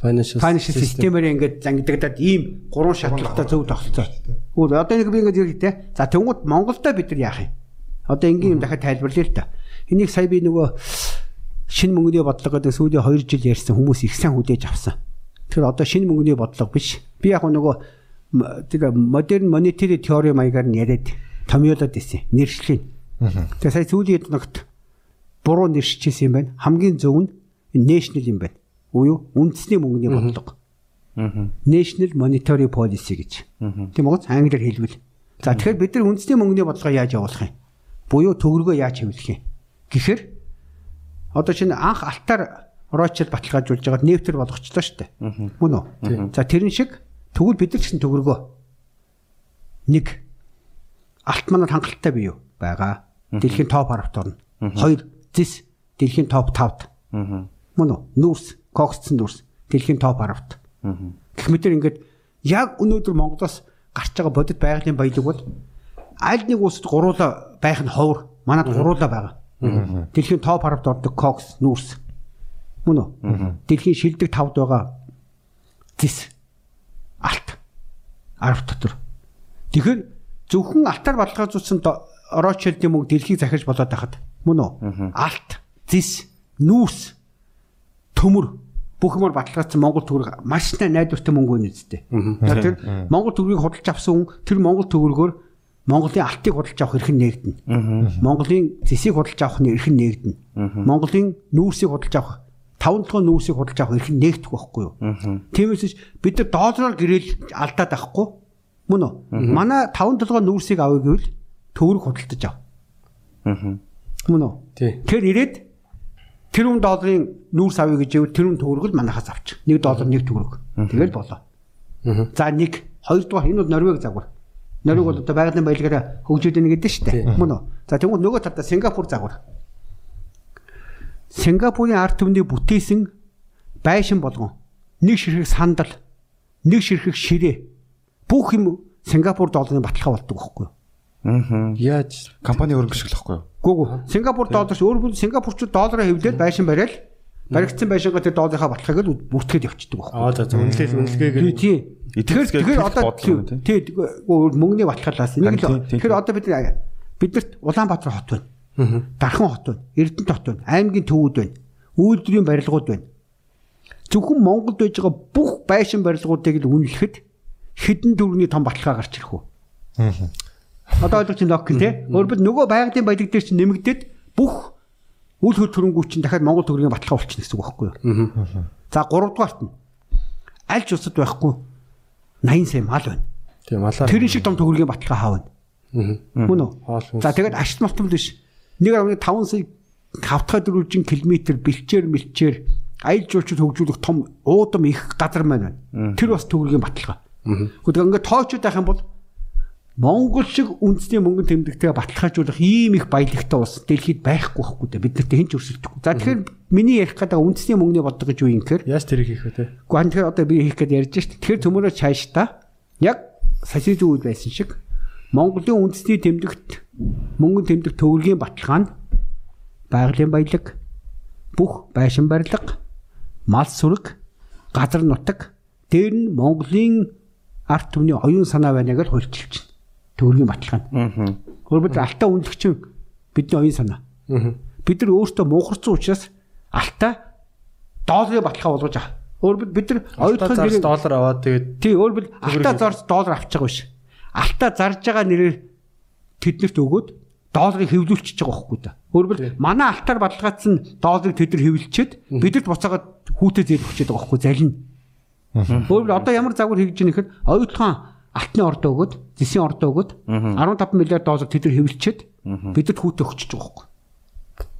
[SPEAKER 4] Financial
[SPEAKER 5] System-ээр ингээд зангидагдаад ийм гурван шатлалтай зөв тогтолцоо. Үгүй одоо нэг би ингээд хэлээ те. За тэнгууд Монголдо бид нар яах юм? Одоо энгийн юм дахиад тайлбарлая л та. Энийг сая би нөгөө шинэ мөнгөний бодлого гэдэг сүүлийн 2 жил ярьсан хүмүүс их сайн хүлээж авсан. Тэгэхээр одоо шинэ мөнгөний бодлого биш. Би яг нөгөө тэр модерн monetary theory маягаар нь яриад томьёолоод исэн. Нэршлээ. Тэгээ сая сүүлийн ногт буруу нэршижсэн юм байна. Хамгийн зөв нь national юм байна. Буюу үндэсний мөнгөний бодлого. National Monetary Policy гэж. Тийм үү? Англиар хэлбэл. За тэгэхээр бид нар үндэсний мөнгөний бодлогоо яаж явуулах юм? Буюу төгрөгөө яаж хэвлэх юм? Гэхдээ одоо чинь анх алтаар Рочел баталгаажуулж байгаа нефтер болгочлоо шүү дээ. Мөн үү? За тэрэн шиг тэгвэл бид нар ч гэсэн төгрөгөө нэг алт манад хангалттай бий юу? Бага. Дэлхийн топ 10-т орно. Хоёр зис дэлхийн топ 5-т. Мөн үү? Нүүрс, коксцэн нүүрс дэлхийн топ 10-т. Гэх мэт ингээд яг өнөөдөр Монголоос гарч байгаа бодит байгалийн баялаг бол аль нэг улсад гуруула байх нь ховор. Манад гуруула байгаа. Дэлхийн топ 10-т ордог кокс, нүүрс. Мөн үү? Дэлхийн шилдэг тавд байгаа зис алт 10 дотор. Тэгэхээр зөвхөн алтаар баталгаажуулсан Рочелдийн мөнгө дэлхийг захиж болоод байхад мөн үү? Алт, зис, нүүрс, төмөр. Бүх юмар баталгаажсан Монгол төгрөг. Маш сайн найдвартай мөнгө үнэ үстэй. Тэр Монгол төгрөгийг худалдаж авсан хүн тэр Монгол төгрөгөөр Монголын алтыг худалдаж авах эрх нь нээгдэнэ. Монголын зисийг худалдаж авах эрх нь нээгдэнэ. Монголын нүүрсийг худалдаж авах таван толгой нүүрсийг худалдаж авах эрх нь нээгдэх байхгүй юу? Тиймээс бид нар доллараар гэрэл алдаад авахгүй мөн үү? Манай таван толгой нүүрсийг авъя гэвэл төгрөг худалдаж ав. Мөн үү? Тэр ирээд тэр хүн долларын нүүрс авъя гэж ивэл тэр хүн төгрөг л манахаас авчих. 1 доллар 1 төгрөг. Тэгэл болоо. За нэг хоёрдугаар энэ бол Норвег загвар. Норвег бол одоо байгалийн баялагаараа хөгжөөд байна гэдэг шүү дээ. Мөн үү? За тэгвэл нөгөө талдаа Сингапур загвар. Сингапурын ард түмний бүтээсэн байшин болгон нэг ширхэг сандал, нэг ширхэг ширээ бүх юм Сингапур долларын баталгаа болдог байхгүй юу?
[SPEAKER 6] Аа.
[SPEAKER 4] Яаж
[SPEAKER 6] Компани хөрөнгө шиг л байхгүй юу?
[SPEAKER 5] Гүг. Сингапур долларч өөр бүр Сингапурчууд доллараа хэвлээд байшин бариад баригдсан байшингаа тэр долларынхаа баталгааг л бүртгэхэд явчихдаг байхгүй юу?
[SPEAKER 4] аа за за үнэлэл үнэлгээг
[SPEAKER 5] Тий, тий. Тэгэхээр тэгэхээр одоо
[SPEAKER 6] тий.
[SPEAKER 5] мөнгөний баталгаалаас нэг л тэгэхээр одоо бид бидэрт Улаанбаатар хот байна. Дархан хот байна. Эрдэнэт хот байна. Аймгийн төвүүд байна. Үйлдвэрийн барилгууд байна. Зөвхөн Монголд байж байгаа бүх байшин барилгуудыг л үнэлэхэд хэдэн төгрөгийн том баталгаа гарч ирэх үү? Одоо ойлгож байна логик тий. Өөрөөр нөгөө байгалийн баялаг дээр чинь нэмэгдээд бүх үл хөл төрөнгүүд чинь дахиад Монгол төгрөгийн баталгаа болчихно гэсэн үг байхгүй юу? За 3 дугаарт нь аль ч улсад байхгүй 80 сая мал байна.
[SPEAKER 4] тийм малаар
[SPEAKER 5] Тэрэн шиг том төгрөгийн баталгаа хаавна. Мөн үү? За тэгээд ашигт малтан биш. 1.5 сая хавтгай дөрвөлжин километр бэлчээр мэлчээр аялал жуулчд хөгжүүлэх том уудам их газар маань байна. Тэр бас төгрөгийн баталгаа. Гэхдээ ингээд тоочод байх юм бол Монгол шиг үндэсний мөнгөнд тэмдэгтэй баталгаажуулах ийм их баялагтай улс дэлхийд байхгүй байхгүй дээ. Бид нарт хэн ч өрсөлдөхгүй. За тэгэхээр миний ярих гэдэг үндэсний мөнгөний бодлого гэж юу юм гэхээр
[SPEAKER 4] яаж тэрийг хийх вэ те
[SPEAKER 5] Гэхдээ тэгэхээр одоо би хийх гээд ярьж шít. Тэгэхээр төмөрөө цааш та яг сасид үед байсан шиг Монголын үндэсний тэмдэгт мөнгөн тэмдэг төгрөгийн баталгаа нь байгалийн баялаг бүх байшин барилга мал сүрэг газар нутаг дээр нь Монголын арт түмний оюун санаа байна гэж хуульчилж байна. Төгрөгийн баталгаа нь.
[SPEAKER 6] Аа.
[SPEAKER 5] Өөрөөр алтаа үнэлэгч бидний оюун санаа. Бид нар өөртөө муухарсан учраас алтаа долларын баталгаа болгож байгаа. Өөрөөр бид нар
[SPEAKER 4] оюутан
[SPEAKER 5] оюутан
[SPEAKER 4] зарж
[SPEAKER 5] нэрээр
[SPEAKER 4] доллар аваад тэгээд
[SPEAKER 5] тий өөрөөр алтаа зарж доллар авч байгаа биш. Алтаа зарж байгаа нэрээр тэднэрт өгөөд долларыг хэвлүүлчихэж байгаа байхгүй да. Өөрөөр манай алтаар баталгаажсан долларыг тэд нар хэвлэлчээд бидэрт буцаагаад хүүтэ зээл өгчээд байгаа байхгүй залин. Өөрөөр одоо ямар загвар хийж байгаа нэхэд оюутан алтны ордоо өгөөд зэсийн ордоо өгөөд 15 миллиард доллар тэд нар хэвлэлчээд бидэрт хүүтэ өгчөж байгаа байхгүй.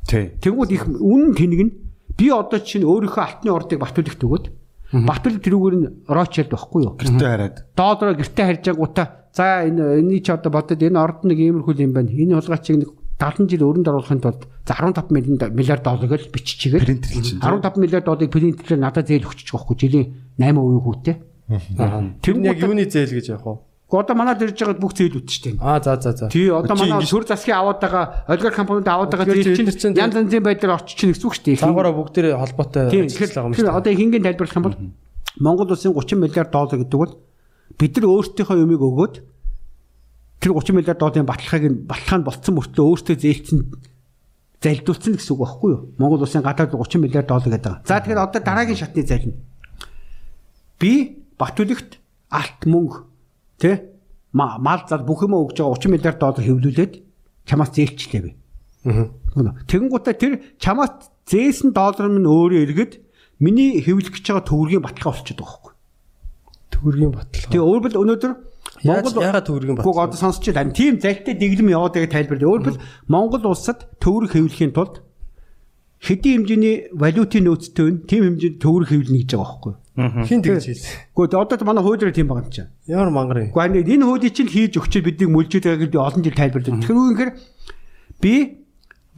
[SPEAKER 6] Тий.
[SPEAKER 5] Тэнгүүд их үнэн тэнэг нь би одоо чинь өөрийнхөө алтны ордыг Батүлэгт өгөөд Батүлэг тэрүүгээр нь Рочелд байхгүй юу?
[SPEAKER 6] Гэртээ хараад.
[SPEAKER 5] Доодороо гэрте харж байгуута за энэ энийг чи одоо бодод энэ орд нэг иймэрхүү юм байна. Энэ хулгайчийг нэг 70 жил өрөнд оруулахын тулд за 15 миллиард доллар гэж
[SPEAKER 6] чинь.
[SPEAKER 5] 15 миллиард долларыг принтлээр надад зээл өгчих жоохгүй жилийн 8% хүүтэй.
[SPEAKER 4] Тэр нь яг юуны зээл гэж яах вэ
[SPEAKER 5] Гэхдээ одоо манад ирж байгаа бүх зээлүүд шүү дээ.
[SPEAKER 4] Аа за за за.
[SPEAKER 5] Тий одоо манай төр засгийн аваад байгаа олигарх компаниуд аваад байгаа зээл
[SPEAKER 4] чинь
[SPEAKER 5] янз янзын байдлаар орчих чинь үг шүү дээ.
[SPEAKER 4] Цаагаараа бүгдээрээ холбоотой
[SPEAKER 5] Тийм
[SPEAKER 4] ажиллаж байгаа юм шүү.
[SPEAKER 5] одоо хингийн тайлбарлах юм бол Монгол улсын 30 миллиард доллар гэдэг бол бид нар өөрсдийнхөө юмыг өгөөд тэр 30 миллиард долларын баталгааг баталгаа нь болцсон мөртлөө өөртөө зээлцэн залдуулсан гэсэн үг байхгүй юу? Монгол улсын гадаад 30 миллиард доллар гэдэг. За тэгэхээр одоо дараагийн шатны зална. Би Батүлэгт алт мөнгө ма- мал зал бүх юм өгж байгаа 30 миллиард доллар хэвлүүлээд чамаас зээлчлээ би. Аа. Тэгэн гутаа тэр чамаас зээсэн доллар минь өөрөө эргэд миний хэвлэх гэж байгаа төгрөгийн баталгаа болчиход байгаа байхгүй.
[SPEAKER 4] Төгрөгийн баталгаа.
[SPEAKER 5] Тэгээ өөрөөр хэл өнөөдөр
[SPEAKER 4] Яаж ягаад төгрөгийн баталгаа?
[SPEAKER 5] одоо сонсч байна. Тийм залтай дэглэм яваад байгаа тайлбар. Өөрөөр хэл Монгол улсад төгрөг хэвлэхийн тулд хэдийн хэмжээний валютын нөөцтэй байна. Тийм хэмжээнд төгрөг хэвлэнэ гэж байгаа байхгүй.
[SPEAKER 4] Хин тэгж хэл.
[SPEAKER 5] Гэхдээ одоо манай хуулиар тийм байгаа юм чинь.
[SPEAKER 4] Ямар мангар юм.
[SPEAKER 5] Гэхдээ энэ хуулийг чинь хийж өгчөө биднийг мүлжээд байгааг би олон жил тайлбарлав. Тэгэхээр юу гэхээр би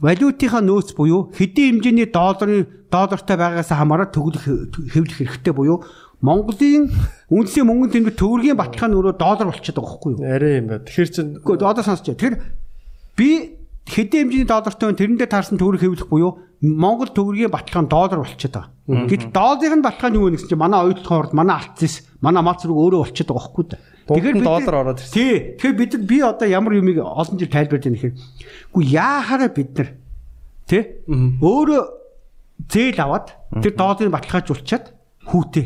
[SPEAKER 5] валютынхаа нөөц буюу хэдийн хэмжээний долларын доллартай байгаас хамаарат төгөлөх хэвлэх хэрэгтэй буюу Монголын үндсийн мөнгөнд тэмдэг төгрөгийн баталгаа нь өөрөө доллар болчиход байгаа байхгүй юу?
[SPEAKER 4] Арай юм байна. Тэгэхээр чин
[SPEAKER 5] Гэхдээ одоо сонсч байна. Тэгэхээр би хэдийн хэмжээний доллартай байна тэрэндээ таарсан төгрөг хэвлэх буюу Монгол төгрөгийн баталгаа нь доллар болчиход байгаа. Гэтэл долларын баталгаа нь юу вэ гэсэн чинь манай оюутлахын орд манай алтцис манай мал зэрэг өөрөө болчиход байгаа да.
[SPEAKER 4] Дунд нь
[SPEAKER 5] бид
[SPEAKER 4] доллар ороод ирсэн.
[SPEAKER 5] Тий. Тэгэхээр бид нар- би одоо ямар юмыг олон жил тайлбарлаж байна гэхээр үгүй яахаараа бид нар тий өөрөө зээл аваад тэр долларын баталгаажуулчаад хүүтэй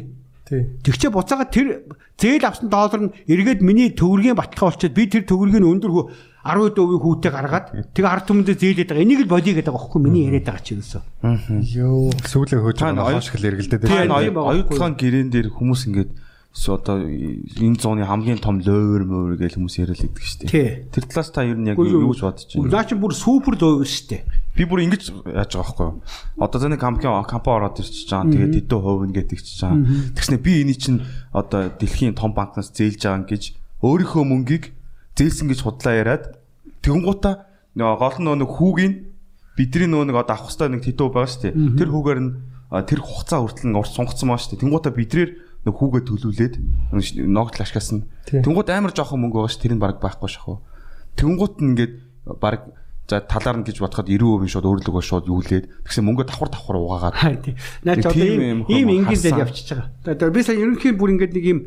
[SPEAKER 4] тий.
[SPEAKER 5] Тэгчээ буцаага тэр зээл авсан доллар нь эргээд миний төгрөгийн баталгаа болчиход би тэр төгрөгийг нь өндөр хүү 10% хүүтэй гаргаад тэгээ ард түмэндээ зээлээд байгаа. Энийг л бодъё гэдэг байгаа байхгүй миний яриад байгаа чи юусоо.
[SPEAKER 4] Йоо.
[SPEAKER 1] Сүүлээ хөөж байгаа
[SPEAKER 6] ноён-
[SPEAKER 1] хоош хэл эргэлдээд
[SPEAKER 5] Тийм,
[SPEAKER 1] байна.
[SPEAKER 5] тийм байгаа
[SPEAKER 6] оюутлын гэрээн дээр хүмүүс ингээд одоо энэ зууны хамгийн том ловер мовер гэж хүмүүс яриад байдаг шүү дээ. Тэр талаас та ер нь яг юу гэж бодож байна?
[SPEAKER 5] Наа чи бүр супер лоо шүү дээ.
[SPEAKER 6] Би бүр ингэж яаж байгаа байхгүй юу? Одоо зэний компани компани ороод ирчихэж байгаа. Тэгээд хэдэн хувь нь гэдэг чиж байгаа. Тэгснэ би эний чинь одоо дэлхийн том банкнаас зээлж байгаа гэж өөрийнхөө мөнгийг зээлсэн гэж худлаа яриад тэгэнгуутаа нөгөө гол нь нөгөө хүүгийн бидний нөгөө нэг одоо авах хэвээр нэг тэтүү байгаа шүү дээ. Тэр хүүгээр нь тэр хугацаа хүртэл нь урт сунгацсан байгаа шүү дээ. Тэнгуутаа бидрээр нэг хүүгээ төлүүлээд ногдол ашгаас нь. Тэнгуут амар жоохон мөнгө байгаа ш тэрийг баг байхгүй шахав. Тэнгуут нь ингээд баг за талаар нь гэж бодоход 90% шууд өөрлөгөө шууд юулээд тэгсэн мөнгө давхар давхар угаагаад.
[SPEAKER 5] Наа
[SPEAKER 6] Нэг
[SPEAKER 5] одоо ийм ийм зээл
[SPEAKER 6] харсан.
[SPEAKER 5] явчихж байгаа. Би сая ерөнхийн бүр ингээд нэг ийм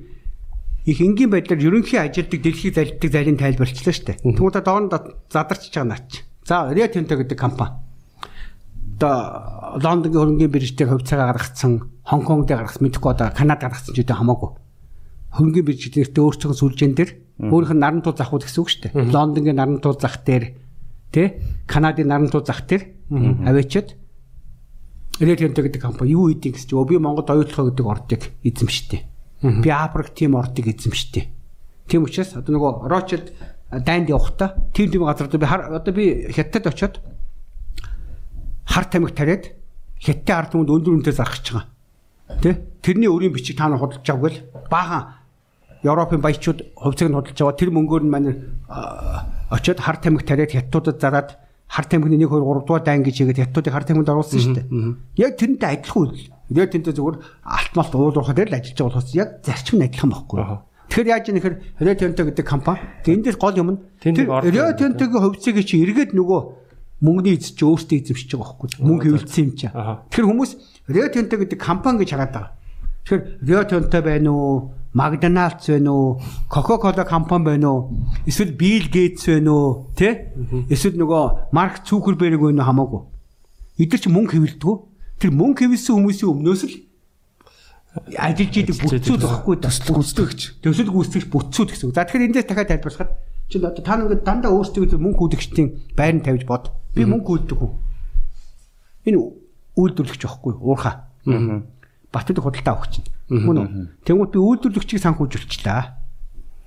[SPEAKER 5] их энгийн байдлаар ерөнхий ажилтдаг дэлхийг залддаг зарим тайлбарлчлаа шүү дээ. Тэгмээ доорн задарчж байгаа наач. За Rio Tinto гэдэг компани. Одоо Лондонгийн хөрөнгөний бирж дээр хувьцаагаа гаргацсан, Хонконг дээр гаргасан, мэдхгүй одоо Канада гаргасан ч үгүй хамаагүй. Хөрөнгөний бирж нэртэй өөрсдөө сүлжээн дээр өөрийнх нь наран тул зах уу гэсэн үг шүү дээ. Лондонгийн наран тул зах дээр тэ Канадын наран тул зах дээр аваачаад Rio Tinto гэдэг компани юу хийдэг гэсэн чинь би Монгол оюутлахаа гэдэг ордыг эзэмшдэг. Би Африк тим ордыг эзэмшдэг. Тийм учраас одоо нөгөө Rothschild дайнд явахдаа тийм тийм газар би одоо би хятад очиод хар тамхи тариад хятадын ард түмэнд өндөр үнэтэй зархаж байгаа. Тэ? Тэрний өрийн бичиг та нар худалдаж авгүй л баахан Европын баячууд хувьцааг нь худалдаж аваа тэр мөнгөөр нь манай очиод хар тамхи тариад хятадуудад зараад хар тамхины 1 2 3 дугаар дайн гэж хийгээд хятадуудыг хар тамхинд оруулсан шүү дээ. Яг тэрнтэй адилхан үйл. Яг тэнтэй зүгээр алтмалт уулуурхаа дээр л ажиллаж байгаа болохоос яг зарчим нь адилхан байхгүй. Тэгэхээр яаж юм нэхэр Rio Tinto гэдэг компани энэ дээр гол юм нь Rio. Tinto-гийн хувьцааг чи эргээд нөгөө мөнгөний эзэж чи өөртөө эзэмшиж байгаа байхгүй. Мөнгө хэвлэлсэн юм чи. Тэгэхээр хүмүүс Rio Tinto гэдэг компани гэж хараад байгаа. Тэгэхээр Rio Tinto байна уу? McDonald's байна уу? Coca-Cola компани байна уу? Эсвэл Bill Gates байна уу? Тэ? Эсвэл нөгөө Mark Zuckerberg байна уу хамаагүй. Эдгээр чи мөнгө хэвлэдэг. Тэр мөнгө хэвлсэн хүмүүсийн өмнөөс л ажиллаж идэг бүтцүүд байхгүй төсөл гүйцэтгэгч. Төсөл гүйцэтгэгч бүтцүүд гэсэн. За тэгэхээр эндээс дахиад тайлбарлахад чинь одоо та нэг дандаа өөрсдөө мөнгө хүүдэгчдийн байранд тавьж бод. Би мөнгө хүүддэг хүн. Энэ үйлдвэрлэгч байхгүй уурхаа. Батүлэг худалдаа авах чинь. Мөн үү? Тэнгүүт би үйлдвэрлэгчийг санхүүжүүлчихлээ.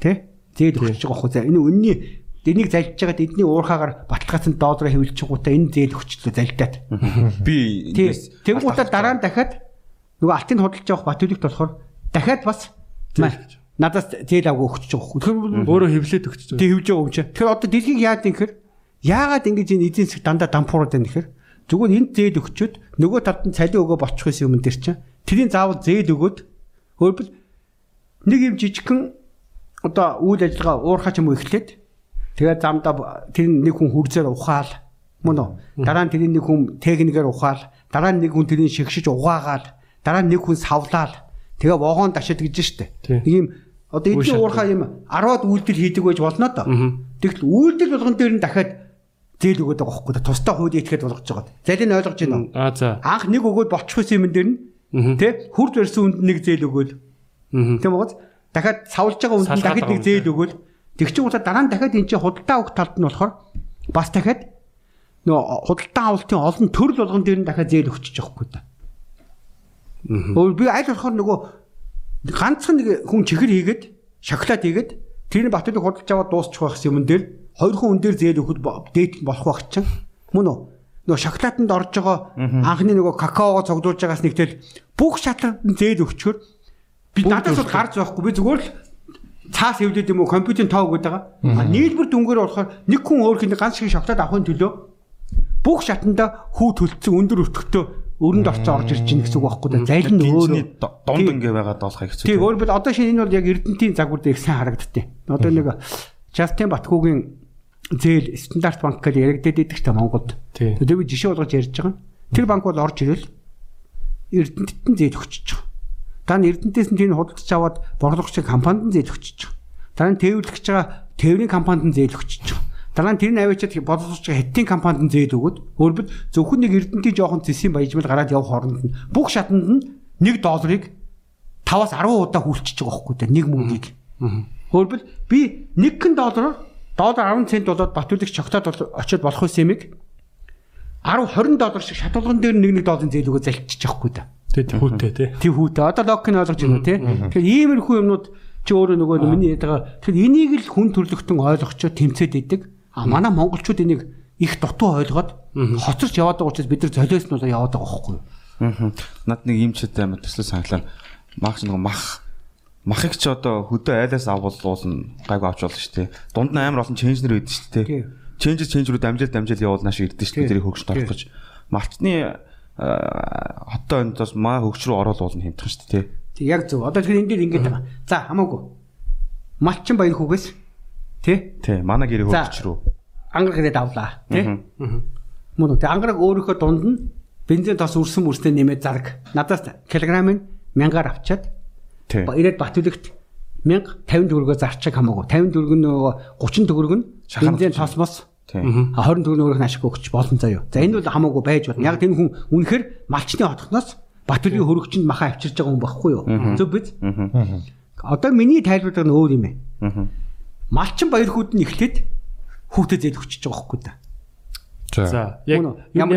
[SPEAKER 5] Тэ? Зээл өгч байгаа хөө. За энэ үнний энийг залж байгаад эдний уурхаагаар баталгаасан долларыг хэвлэж байгаатай энэ зээл өгчлөө залдаад.
[SPEAKER 6] би
[SPEAKER 5] Тэнгуутаа дараа нь дахиад нөгөө алтын худалдаж авах батүлэгт болохоор дахиад бас надаас зээл авгаа өгч байгаа хөө. Тэгэхээр
[SPEAKER 4] Өөрөө хевлээд өгч байгаа.
[SPEAKER 5] Тэг хөвж байгаа юм чи. Тэгэхээр одоо дэлхийг яад юм гэхээр яагаад ингэж энэ эдийн засаг дандаа дампуураад байна гэхээр зүгээр энэ зээл өгчөд нөгөө талд нь цалин өгөө бочих байсан юм дээр чинь тэрийн заавал зээл өгөөд өөрөлд нэг юм жижигхэн одоо үйл ажиллагаа уурхаа ч юм уу эхлээд тэгээд замдаа тэр нэг хүн хүрзээр ухаал. Мөн үү? Дараа нь тэр нэг хүн техникээр ухаал. Дараа нь нэг хүн тэрийг шигшиж угаагаал. Дараа нь нэг хүн савлаал. Тэгээ вогоон дашид гэж штэ.
[SPEAKER 4] Тийм.
[SPEAKER 5] ийм одоо эдгээр уурхаа юм 10-аад үйлдэл хийдэг байж болно доо. Тэгтэл үйлдэл болгон дээр нь дахиад зээл өгöd байгаа хөөхгүй тусдаа хууль итгэхэд болгож байгаа. Залин ойлгож байна уу?
[SPEAKER 4] А за.
[SPEAKER 5] анх нэг өгөөд болчих байсан юм дээр нь. Тэ хурд барьсан үнд нэг зээл өгөөл. Тийм уу? Дахиад савлж байгаа үнд дахиад нэг зээл өгөөл. Тэг чи удаа дараа нь дахиад эн чинь худалдаа авах талд нь болохоор бас дахиад нөө худалдаа авалтын олон төрөл болгон дээр нь дахиад зээл өгчих жоохгүй та. Өөр би аль болохоор нөгөө ганцхан нэг хүн чихэр хийгээд шоколад хийгээд тэр нь батлыг худалдаж аваад дуусчих байхс юм дээр хоёр хүн үн дээр зээл өгөхөд дээт болох байх чинь мөн үү? Нөгөө шоколаданд орж байгаа анхны нөгөө какаого цогдуулж байгаас нэгтэл бүх шатланд зээл өгчхөр би надаас бол гарч байхгүй би зүгээр л цаас эвлээд юм уу компьютерийн тоо өгöd байгаа. А нийлбэр дүнгээр болохоор нэг хүн өөр хин ганц шиг шоколад авахын төлөө бүх шатанда хүү төлцсөн өндөр өртөгтөө өрөнд орцоо орж ирж чинь гэсэн үг байхгүй да. Залин нь
[SPEAKER 6] д- дунд ингээ байгаад болох хэцүү.
[SPEAKER 5] Тийм өөр бил одоо шинэ энэ бол яг Эрдэнтийн загвар дээр их сайн харагдтыг. Одоо нэг Justin Батгуугийн зээл стандарт банк гэж яригдээд идэг ч та Монголд. Би жишээ болгож ярьж байгаа. Тэр банк бол орж ирэл Эрдэнэтэд нь зээл өгчөж байгаа. Та нь Эрдэнэтээс нь тийм худалдаж аваад борлогч компанид нь зээл өгчөж байгаа. Дараа нь тээвэрлэгч байгаа тээврийн компанид нь зээл өгчөж байгаа. Дараа нь тэр нь аваачаад байгаа хэтийн компанид нь зээл өгöd өөрөөр зөвхөн нэг Эрдэнэтийн жоохон зэсийн баяжмал гараад явах хооронд нь бүх шатанд нь 1 долларыг 5-аас 10 удаа хүлчиж байгаа байхгүй дээ нэг мөнгийг. Өөрөлд би 1 хэн доллараар доллар 10 цент болоод Батүлэг бол- очиод болох байсан юмыг 10 20 доллар шиг шатуулган дээр нэг нэг долларын зээл өгөө залчиж байхгүй да.
[SPEAKER 4] Тэ хүүтэй тий.
[SPEAKER 5] Тэг хүүтэй. Одоо логик нь ойлгож байна тий. Тэгэхээр иймэрхүү юмнууд чи өөрөө нөгөө миний ядагаа тэгэхээр энийг л хүн төрлөختөн ойлгочоо тэмцээд идэг. А манай монголчууд энийг их дутуу ойлгоод хоцорч яваад байгаа учраас бид нар золиоснуудаа яваад байгаа байхгүй юу?
[SPEAKER 6] Аа. Над нэг юм ч гэдэг амар төсөл санаглаа. Мах ч нэг мах махыг ч одоо хөдөө айлаас авбал уулна гайгүй авч болно шүү дээ. Дунд нь амар олон ченжнэр байдаг шүү дээ.
[SPEAKER 5] Тий.
[SPEAKER 6] Ченжс ченжрүүд амжилт амжилт явуулнаа шиг ирдэ шүү дээ. Тэрийг хөгжөлт орох гэж. Малчны хоттой энд бас маа хөгж рүү ороод уулна хэмтэх шүү дээ.
[SPEAKER 5] Тэг яг зөв. Одоо тэгэхээр энэ дээр ингэж байгаа. За хамаагүй. Малчин баяр хүүгээс тий
[SPEAKER 6] Тий. Манай гэрээ
[SPEAKER 5] За.
[SPEAKER 6] хөгж рүү.
[SPEAKER 5] ангараг ирээд авлаа тий. Мөн үү. Ангараг өөрийнхөө дунд нь бензин тос үрсэн мөрснээ нэмээд зараг. Надаас килограмын мянгаар авчаад
[SPEAKER 6] Тий.
[SPEAKER 5] ирээд Батүлэгт 1000 50 төгрөгөөр зарчих хамаагүй. 50 төгрөг нь нөгөө 30 төгрөг нь бензин
[SPEAKER 6] өгч.
[SPEAKER 5] тосмос
[SPEAKER 6] Тий.
[SPEAKER 5] А 20 төгрөг өөрөх нь ашиг өгч болно заяо. За энэ бол хамаагүй байж болно. Яг тэр хүн үнэхээр малчны хотгоноос Батүлгийн хөрөгчөнд маха авчирж байгаа хүн байхгүй юу? Зөв биз? Одоо миний тайлбарлага нь өөр юм ээ. Малчин баяр нь эхлээд хүүхдэд зээл өгчөж байгаа байхгүй да.
[SPEAKER 1] За.
[SPEAKER 4] За яг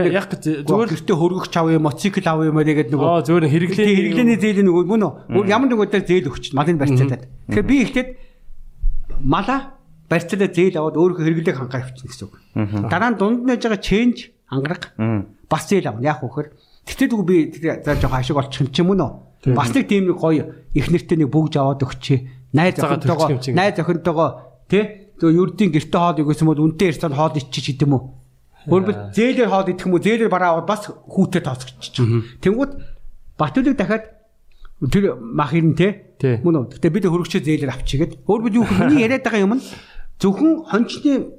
[SPEAKER 4] яг
[SPEAKER 5] зүгээр гэртээ хөргөгч авъя, мотоцикл авъя маа тэгээд нөгөө
[SPEAKER 4] аа зүгээр хэрэглээ
[SPEAKER 5] хэрэглээний зээл нөгөө мөн үү? Ямар нэг удаа зээл өгч малын барьцаалаад. Тэгэхээр би ихлээд мала барьцаалаа зээл аваад өөрөө хэрэглээг хангаар авчихна гэсэн үг. Дараа нь дунд нь яж байгаа ченж ангараг бас зээл авна. Яг үхээр тэгтээ дгүй би за жоохон ашиг олчих юм чи мөн үү? Бас нэг тийм нэг гоё их нэртэй нэг бүгж аваад өгчээ. Найз
[SPEAKER 4] Цагаат
[SPEAKER 5] охинтойгоо
[SPEAKER 4] төрчих юм чи.
[SPEAKER 5] найз охинтойгоо тий зөв юрдийн гэрте хоол өгөөсөн бол үнтэй ярьсан хоол иччих гэдэг юм уу? Өөрөөр зээлээр хоол идэх юм уу? Зээлээр бараа аваад бас хүүтэй тооцогдчих. Тэнгүүд Батүлэг дахиад тэр мах ирэн
[SPEAKER 4] Тий.
[SPEAKER 5] мөн үү. Гэтэ бид хөрөгчөө зээлэр авчигээд өөр бид юу миний яриад байгаа юм нь зөвхөн хончны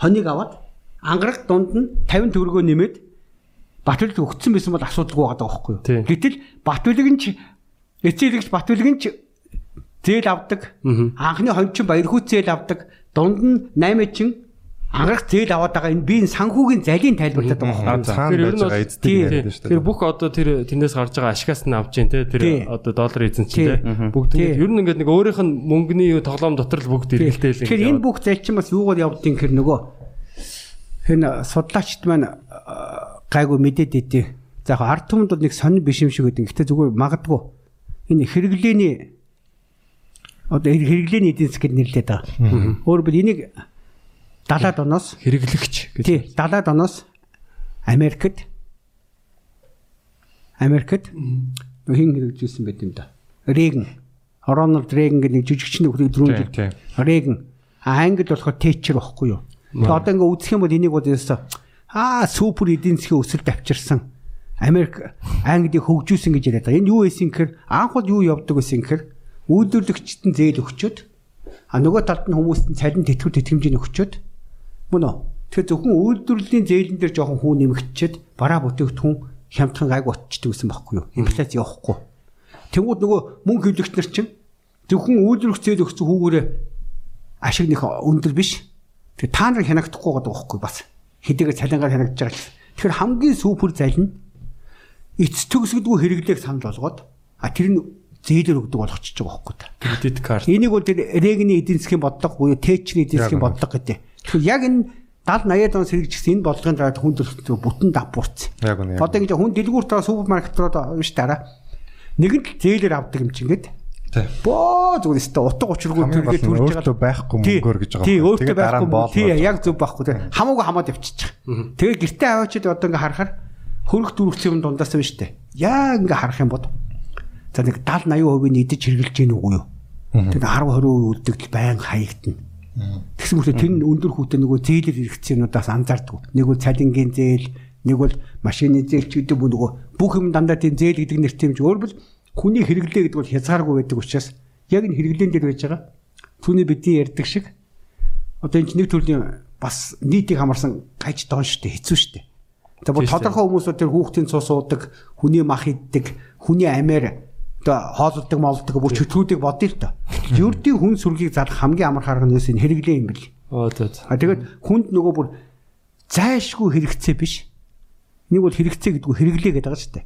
[SPEAKER 5] хоныг аваад ангараг дунд нь 50 төгрөгөө нэмээд Батүлэгт өгцсөн байсан бол асуудалгүй байгаа байхгүй юу. Гэтэл Батүлэг нь ч эцэлэгч Батүлэг нь ч зээл авдаг. Анхны хончин баяр хүүт зээл авдаг. Дунд нь 8 чин ангарах зээл аваад байгаа энэ би энэ санхүүгийн залийн тайлбарлаад байгаа юу.
[SPEAKER 1] Цаана
[SPEAKER 4] Тэр ер нь
[SPEAKER 1] эздэг яриад шүү
[SPEAKER 4] Тэр
[SPEAKER 1] дээ.
[SPEAKER 4] бүх одоо тэр тэрнээс гарч байгаа ашигаас нь авч जैन те тэр одоо доллар эзэн чинь те бүгд ингэ ер нь ингээд нэг өөрийнх нь мөнгөний тоглоом дотор л бүгд эргэлтэй л
[SPEAKER 5] Тэгэхээр энэ бүх залчин бас юугаар явдгийг хэр нөгөө хэн судлаачд маань а, гайгүй мэдээд идэв. За яг ард түмэнд бол нэг сонир биш юм шиг гэдэг. Гэтэ зүгээр магадгүй. Энэ хэрэглээний одоо хэрэглээний эдийн засаг гэж нэрлэдэг. Байгаа. Өөр бүр энийг 70-аад оноос
[SPEAKER 4] хэрэглэгч гэж.
[SPEAKER 5] тий 70-аад оноос Америкт Америкт хин хэрэгжүүлсэн байт юм да. Регн Рональд Регн гэдэг нэг жижигчний хөлөг дөрөв жил. Регн а англи болохоор Тэчер байхгүй юу. Тэгээ одоо ингээ үзэх юм бол энийг бол яасан аа супер эдийн засгийн өсөлт авчирсан. Америк Англиг хөгжүүлсэн гэж яриад байгаа. Энэ юу байсан гэхээр анх бол юу явдаг байсан гэхээр үйлдвэрлэгчтэн зээл өгчөөд А нөгөө талд нь хүмүүст нь цалин тэтгэв тэтгэмжийг өгчөөд мөн үү? Тэгэхээр зөвхөн үйлдвэрлэлийн зээлэн дээр жоохон хүн нэмэгдчихэд бараа бүтээгдэхүүн хямдхан гайг утчдаг гэсэн байхгүй юу? Инфляц явахгүй. Тэнгүүд нөгөө мөнгө хөвлөгч нар чинь зөвхөн үйлдвэрлэх зээл өгсөн хүүгээрээ ашиг нөх өндөр биш. Тэгээ та нар хянагдахгүй байгаа байхгүй бас. Хэдийгээр цалингаар хянагдаж байгаа ч. Тэгэхээр хамгийн супер залин эц төгсгдгүй хэрэглээг санал болгоод а тэр нь зээлэр өгдөг болгочихж байгаа байхгүй та.
[SPEAKER 4] Кредит карт.
[SPEAKER 5] Энийг бол тэр регний эдийн засгийн бодлого буюу тэчний эдийн засгийн бодлого гэдэг. Тэгэхээр яг энэ 70 80 он сэргийгчсэн энэ бодлогын дараа хүн төрөлхтөө бүтэн давбуурсан.
[SPEAKER 1] Яг үнэ.
[SPEAKER 5] Одоо ингэж хүн дэлгүүрт байгаа супермаркет руу биш дараа нэгэн зээлэр авдаг юм чинь гээд
[SPEAKER 1] Тий.
[SPEAKER 5] боо зүгээр өстө утга учиргүй
[SPEAKER 1] нь
[SPEAKER 5] төрж
[SPEAKER 1] өөртөө байхгүй мөнгөөр гэж байгаа
[SPEAKER 5] Тий, өөртөө байхгүй мөнгө. Тий, яг зөв байхгүй тий. Хамаагүй хамаад явчихчих. Тэгээ гэртээ аваачаад одоо ингээ харахаар хөрөх дүүргсэн юм дундаас нь штэ. Яг ингээ харах юм бод. За нэг 70 80% нь идэж хэрглэж гин үгүй юу? Тэгээ 10 20% үлдэгдэл байн хаягдана. Тэгсэн мөртөө тэр нь өндөр хүүтэй нөгөө зээлэр хэрэгцсэн юмудаас анзаардаг. Нэг бол цалингийн зээл, нэг бол машины зээл ч гэдэг нөгөө бүх юм дандаа тийм зээл гэдэг нэртэй юм чи өөр бол хүний хэрэглээ гэдэг бол хязгааргүй байдаг учраас яг энэ хэрэглэн дээр байж байгаа. Түүний бидний ярьдаг шиг одоо энэ ч нэг төрлийн бас нийтийг хамарсан гаж доон штэ хэцүү штэ. За
[SPEAKER 4] штэ.
[SPEAKER 5] тодорхой хүмүүсүүд тэр хүүхдийн цус уудаг, хүний мах иддэг, хүний амиар хооллдог, молдог бүр чөтгүүдийг бодъё л доо. Ердийн хүн сүргийг залах хамгийн амар харга нь энэ хэрэглээ юм бэл.
[SPEAKER 4] Оо
[SPEAKER 5] тэгээд хүнд нөгөө бүр зайшгүй хэрэгцээ биш. Нэг бол хэрэгцээ гэдэг нь хэрэглээ гэдэг байгаа шүү дээ.